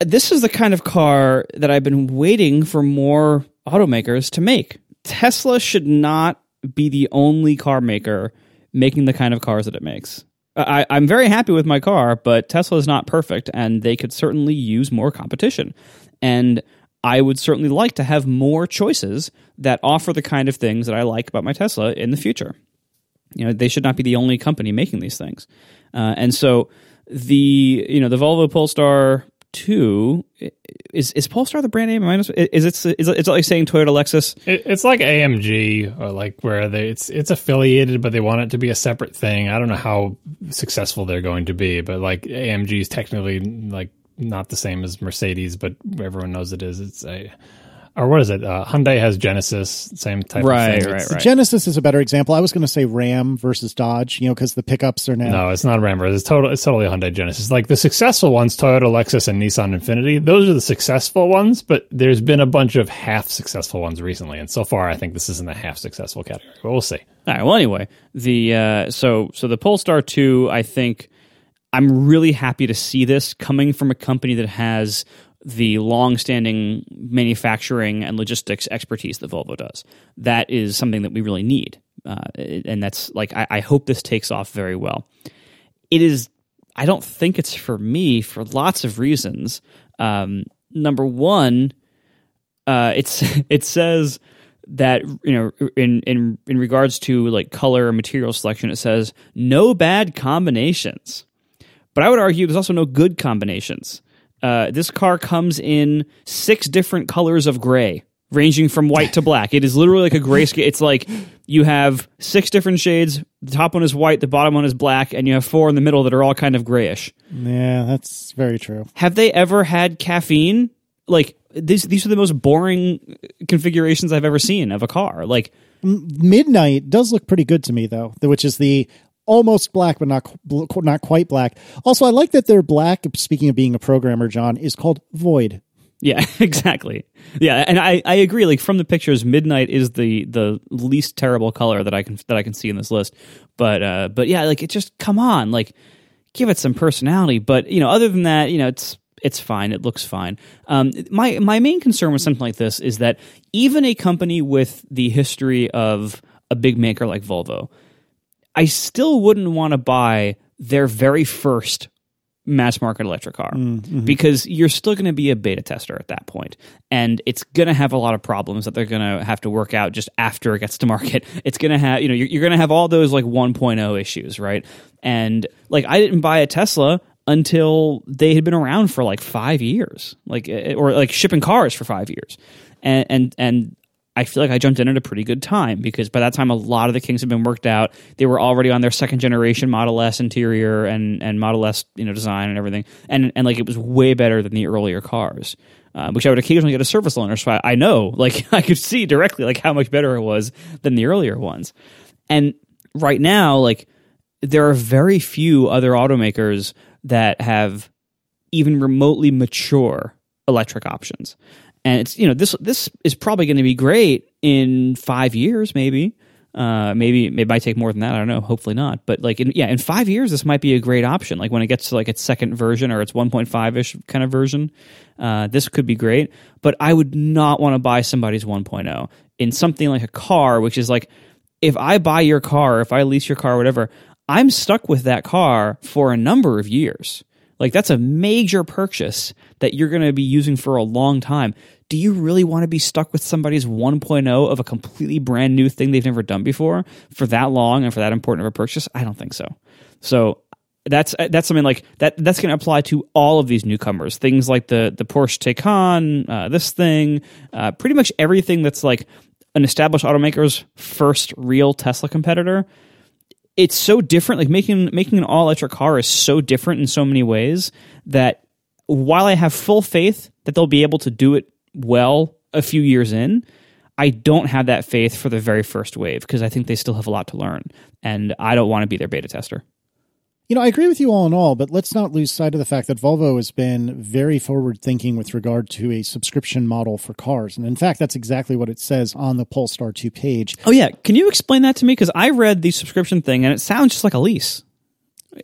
This is the kind of car that I've been waiting for more automakers to make. Tesla should not be the only car maker making the kind of cars that it makes. I, am very happy with my car, but Tesla is not perfect, and they could certainly use more competition. And I would certainly like to have more choices that offer the kind of things that I like about my Tesla in the future. You know, they should not be the only company making these things. Uh, and so the you know the Volvo Polestar two is is Polestar the brand name? Is it is it is like saying Toyota Lexus? It, it's like AMG or like where they it's it's affiliated, but they want it to be a separate thing. I don't know how successful they're going to be, but like AMG is technically like not the same as Mercedes, but everyone knows it is. It's a or what is it? Uh, Hyundai has Genesis, same type right, of thing. Right, right, Genesis is a better example. I was going to say Ram versus Dodge, you know, because the pickups are now. No, it's not Ram. It's total. It's totally Hyundai Genesis. Like the successful ones, Toyota, Lexus, and Nissan Infiniti, Those are the successful ones. But there's been a bunch of half successful ones recently, and so far, I think this is in the half successful category. But we'll see. All right. Well, anyway, the uh, so so the Polestar two, I think I'm really happy to see this coming from a company that has the long-standing manufacturing and logistics expertise that Volvo does. That is something that we really need, uh, and that's like I, I, hope this takes off very well. It is. I don't think it's for me for lots of reasons. Um, number one, uh, it's it says that you know in in in regards to like color and material selection, it says no bad combinations. But I would argue there's also no good combinations. Uh, this car comes in six different colors of gray, ranging from white to black. It is literally like a grayscale. It's like you have six different shades. The top one is white, the bottom one is black, and you have four in the middle that are all kind of grayish. Yeah, that's very true. Have they ever had caffeine? Like these, these are the most boring configurations I've ever seen of a car. Like midnight does look pretty good to me though, which is the almost black, but not not quite black. Also, I like that they're black. Speaking of being a programmer, John is called Void. Yeah, exactly. Yeah, and I, I agree. Like from the pictures, midnight is the the least terrible color that I can that I can see in this list. But uh, but yeah, like it just come on, like give it some personality. But you know, other than that, you know, it's it's fine. It looks fine. Um, my my main concern with something like this is that even a company with the history of a big maker like Volvo I still wouldn't want to buy their very first mass market electric car mm-hmm. because you're still going to be a beta tester at that point and it's going to have a lot of problems that they're going to have to work out just after it gets to market. It's going to have you know you're, you're going to have all those like 1.0 issues right? And like i didn't buy a tesla until they had been around for like five years like eh, or like shipping cars for five years. And and and I feel like I jumped in at a pretty good time because by that time a lot of the kinks had been worked out. They were already on their second generation Model S interior and and Model S you know design and everything, and and like it was way better than the earlier cars. Uh, which I would occasionally get a service loaner, so I, I know, like I could see directly, like how much better it was than the earlier ones. And right now, like there are very few other automakers that have even remotely mature electric options. And it's you know this this is probably going to be great in five years, maybe. Uh, maybe it might take more than that. I don't know. Hopefully not. But like, in, yeah, in five years, this might be a great option. Like when it gets to like its second version or its 1.5 ish kind of version, uh, this could be great. But I would not want to buy somebody's 1.0 in something like a car, which is like, if I buy your car, if I lease your car, whatever, I'm stuck with that car for a number of years. Like that's a major purchase that you're going to be using for a long time. Do you really want to be stuck with somebody's 1.0 of a completely brand new thing they've never done before for that long and for that important of a purchase? I don't think so. So that's that's something like that. That's going to apply to all of these newcomers. Things like the the Porsche Taycan, uh, this thing, uh, pretty much everything that's like an established automaker's first real Tesla competitor it's so different. Like making making an all electric car is so different in so many ways that while I have full faith that they'll be able to do it well a few years in, I don't have that faith for the very first wave because I think they still have a lot to learn, and I don't want to be their beta tester. You know, I agree with you all in all, but let's not lose sight of the fact that Volvo has been very forward thinking with regard to a subscription model for cars. And in fact, that's exactly what it says on the Polestar 2 page. Oh, yeah. Can you explain that to me? Because I read the subscription thing and it sounds just like a lease.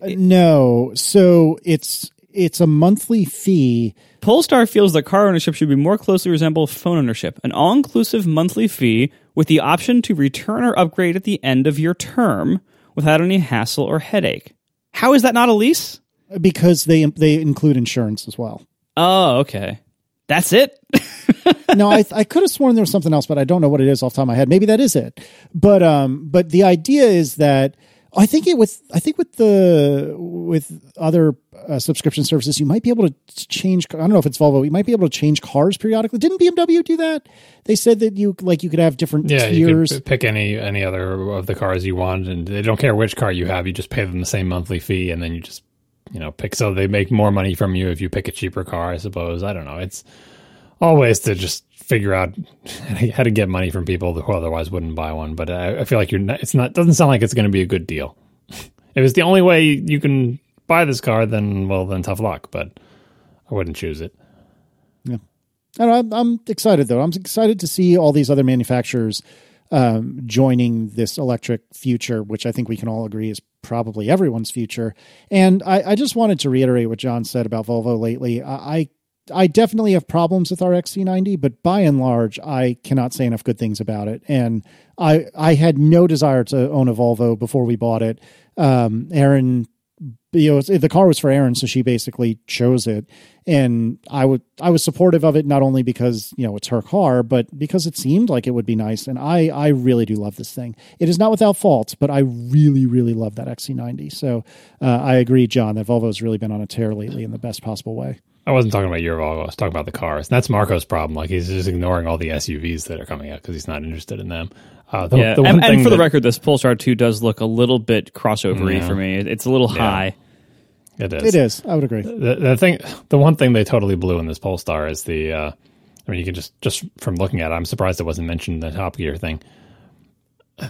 Uh, no. So it's it's a monthly fee. Polestar feels that car ownership should be more closely resemble phone ownership, an all inclusive monthly fee with the option to return or upgrade at the end of your term without any hassle or headache. How is that not a lease? Because they they include insurance as well. Oh, okay. That's it. no, I I could have sworn there was something else, but I don't know what it is off the top of my head. Maybe that is it. But um, but the idea is that I think it with I think with the with other uh, subscription services, you might be able to change. I don't know if it's Volvo. You might be able to change cars periodically. Didn't BMW do that? They said that you like you could have different yeah, tiers. You could pick any any other of the cars you want, and they don't care which car you have. You just pay them the same monthly fee, and then you just you know pick. So they make more money from you if you pick a cheaper car. I suppose. I don't know. It's always to just figure out how to get money from people who otherwise wouldn't buy one. But I, I feel like you're not, it's not doesn't sound like it's going to be a good deal. if it's the only way you can buy this car, then well, then tough luck. But I wouldn't choose it. Yeah, I'm, I'm excited though. I'm excited to see all these other manufacturers um, joining this electric future, which I think we can all agree is probably everyone's future. And I, I just wanted to reiterate what John said about Volvo lately. I, I I definitely have problems with our XC90, but by and large, I cannot say enough good things about it. And I I had no desire to own a Volvo before we bought it. Um, Erin, you know, the car was for Erin, so she basically chose it, and I would I was supportive of it not only because you know it's her car, but because it seemed like it would be nice. And I I really do love this thing. It is not without faults, but I really really love that XC90. So uh, I agree, John, that Volvo's really been on a tear lately in the best possible way. I wasn't talking about your Volvo. I was talking about the cars. And That's Marco's problem. Like he's just ignoring all the SUVs that are coming out because he's not interested in them. Uh, the, yeah, the and, and, for that, the record, this Polestar 2 does look a little bit crossovery yeah. for me. It's a little yeah. high. It is. It is. I would agree. The, the, thing, the one thing they totally blew in this Polestar is the. Uh, I mean, you can just just from looking at it, I'm surprised it wasn't mentioned in the Top Gear thing.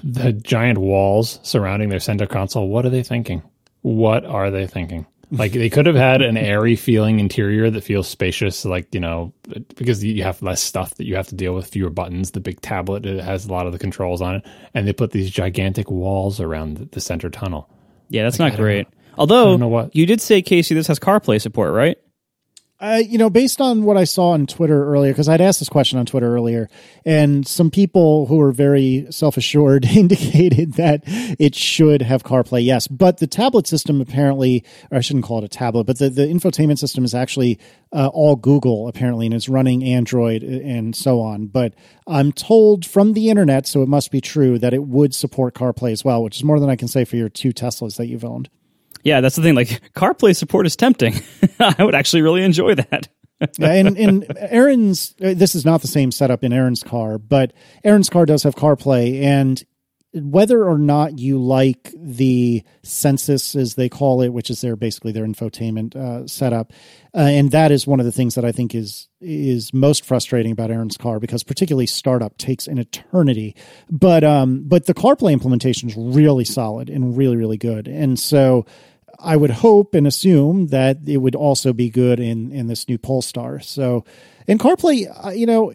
The giant walls surrounding their center console. What are they thinking? What are they thinking? Like they could have had an airy feeling interior that feels spacious, like you know, because you have less stuff that you have to deal with, fewer buttons. The big tablet it has a lot of the controls on it, and they put these gigantic walls around the center tunnel. Yeah, that's like, not great. Although you did say Casey, this has CarPlay support, right? Uh, you know, based on what I saw on Twitter earlier, because I'd asked this question on Twitter earlier, and some people who were very self assured indicated that it should have CarPlay, yes. But the tablet system apparently, or I shouldn't call it a tablet, but the, the infotainment system is actually uh, all Google, apparently, and it's running Android and so on. But I'm told from the internet, so it must be true, that it would support CarPlay as well, which is more than I can say for your two Teslas that you've owned. Yeah, that's the thing. Like CarPlay support is tempting. I would actually really enjoy that. Yeah, and, Erin's uh, this is not the same setup in Erin's car, but Erin's car does have CarPlay, and whether or not you like the Sensus, as they call it, which is their basically their infotainment uh, setup, uh, and that is one of the things that I think is is most frustrating about Erin's car because particularly startup takes an eternity, but um, but the CarPlay implementation is really solid and really really good, and so. I would hope and assume that it would also be good in in this new Polestar. So, in CarPlay, uh, you know,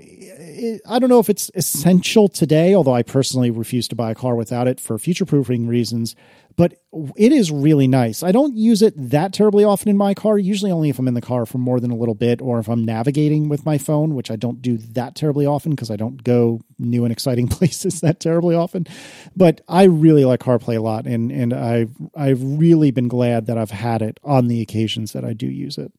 I don't know if it's essential today, although I personally refuse to buy a car without it for future proofing reasons. But it is really nice. I don't use it that terribly often in my car, usually only if I'm in the car for more than a little bit or if I'm navigating with my phone, which I don't do that terribly often because I don't go new and exciting places that terribly often. But I really like CarPlay a lot and and I've I've really been glad that I've had it on the occasions that I do use it.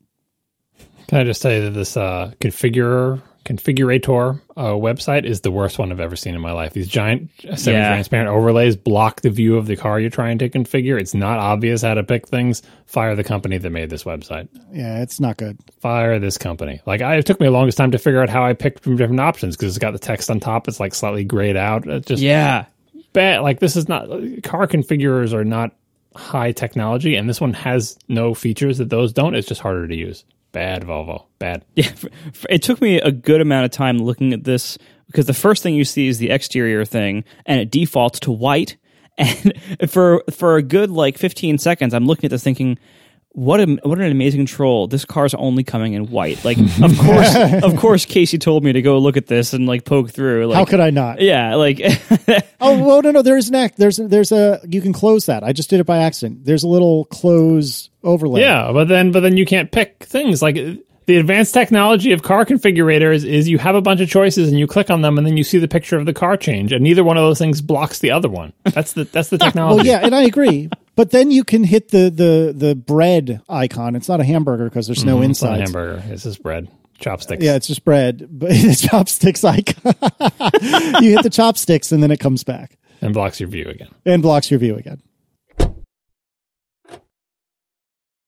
Can I just say that this uh, configurer configurator uh, website is the worst one I've ever seen in my life. These giant semi-transparent overlays block the view of the car you're trying to configure. It's not obvious how to pick things. Fire the company that made this website. Yeah, it's not good. Fire this company. Like I, it took me the longest time to figure out how I picked from different options because it's got the text on top. It's like slightly grayed out. It's just Yeah. bad. Like this is not car configurers are not high technology, and this one has no features that those don't. It's just harder to use. Bad Volvo. Bad. Yeah, f- f- it took me a good amount of time looking at this because the first thing you see is the exterior thing, and it defaults to white. And for for a good like fifteen seconds, I'm looking at this thinking, what a, what an amazing control! This car's only coming in white. Like, of course, of course, Casey told me to go look at this and like poke through. Like, How could I not? Yeah, like Oh well, no, no. There is an act. There's there's a you can close that. I just did it by accident. There's a little close overlay. Yeah, but then but then you can't pick things like the advanced technology of car configurators is you have a bunch of choices and you click on them and then you see the picture of the car change and neither one of those things blocks the other one. That's the that's the technology. Well, yeah, and I agree. But then you can hit the the the bread icon. It's not a hamburger because there's no mm-hmm. It's not a inside. hamburger. It's just bread, chopsticks. Yeah, it's just bread, but the chopsticks icon. you hit the chopsticks and then it comes back and blocks your view again. and blocks your view again.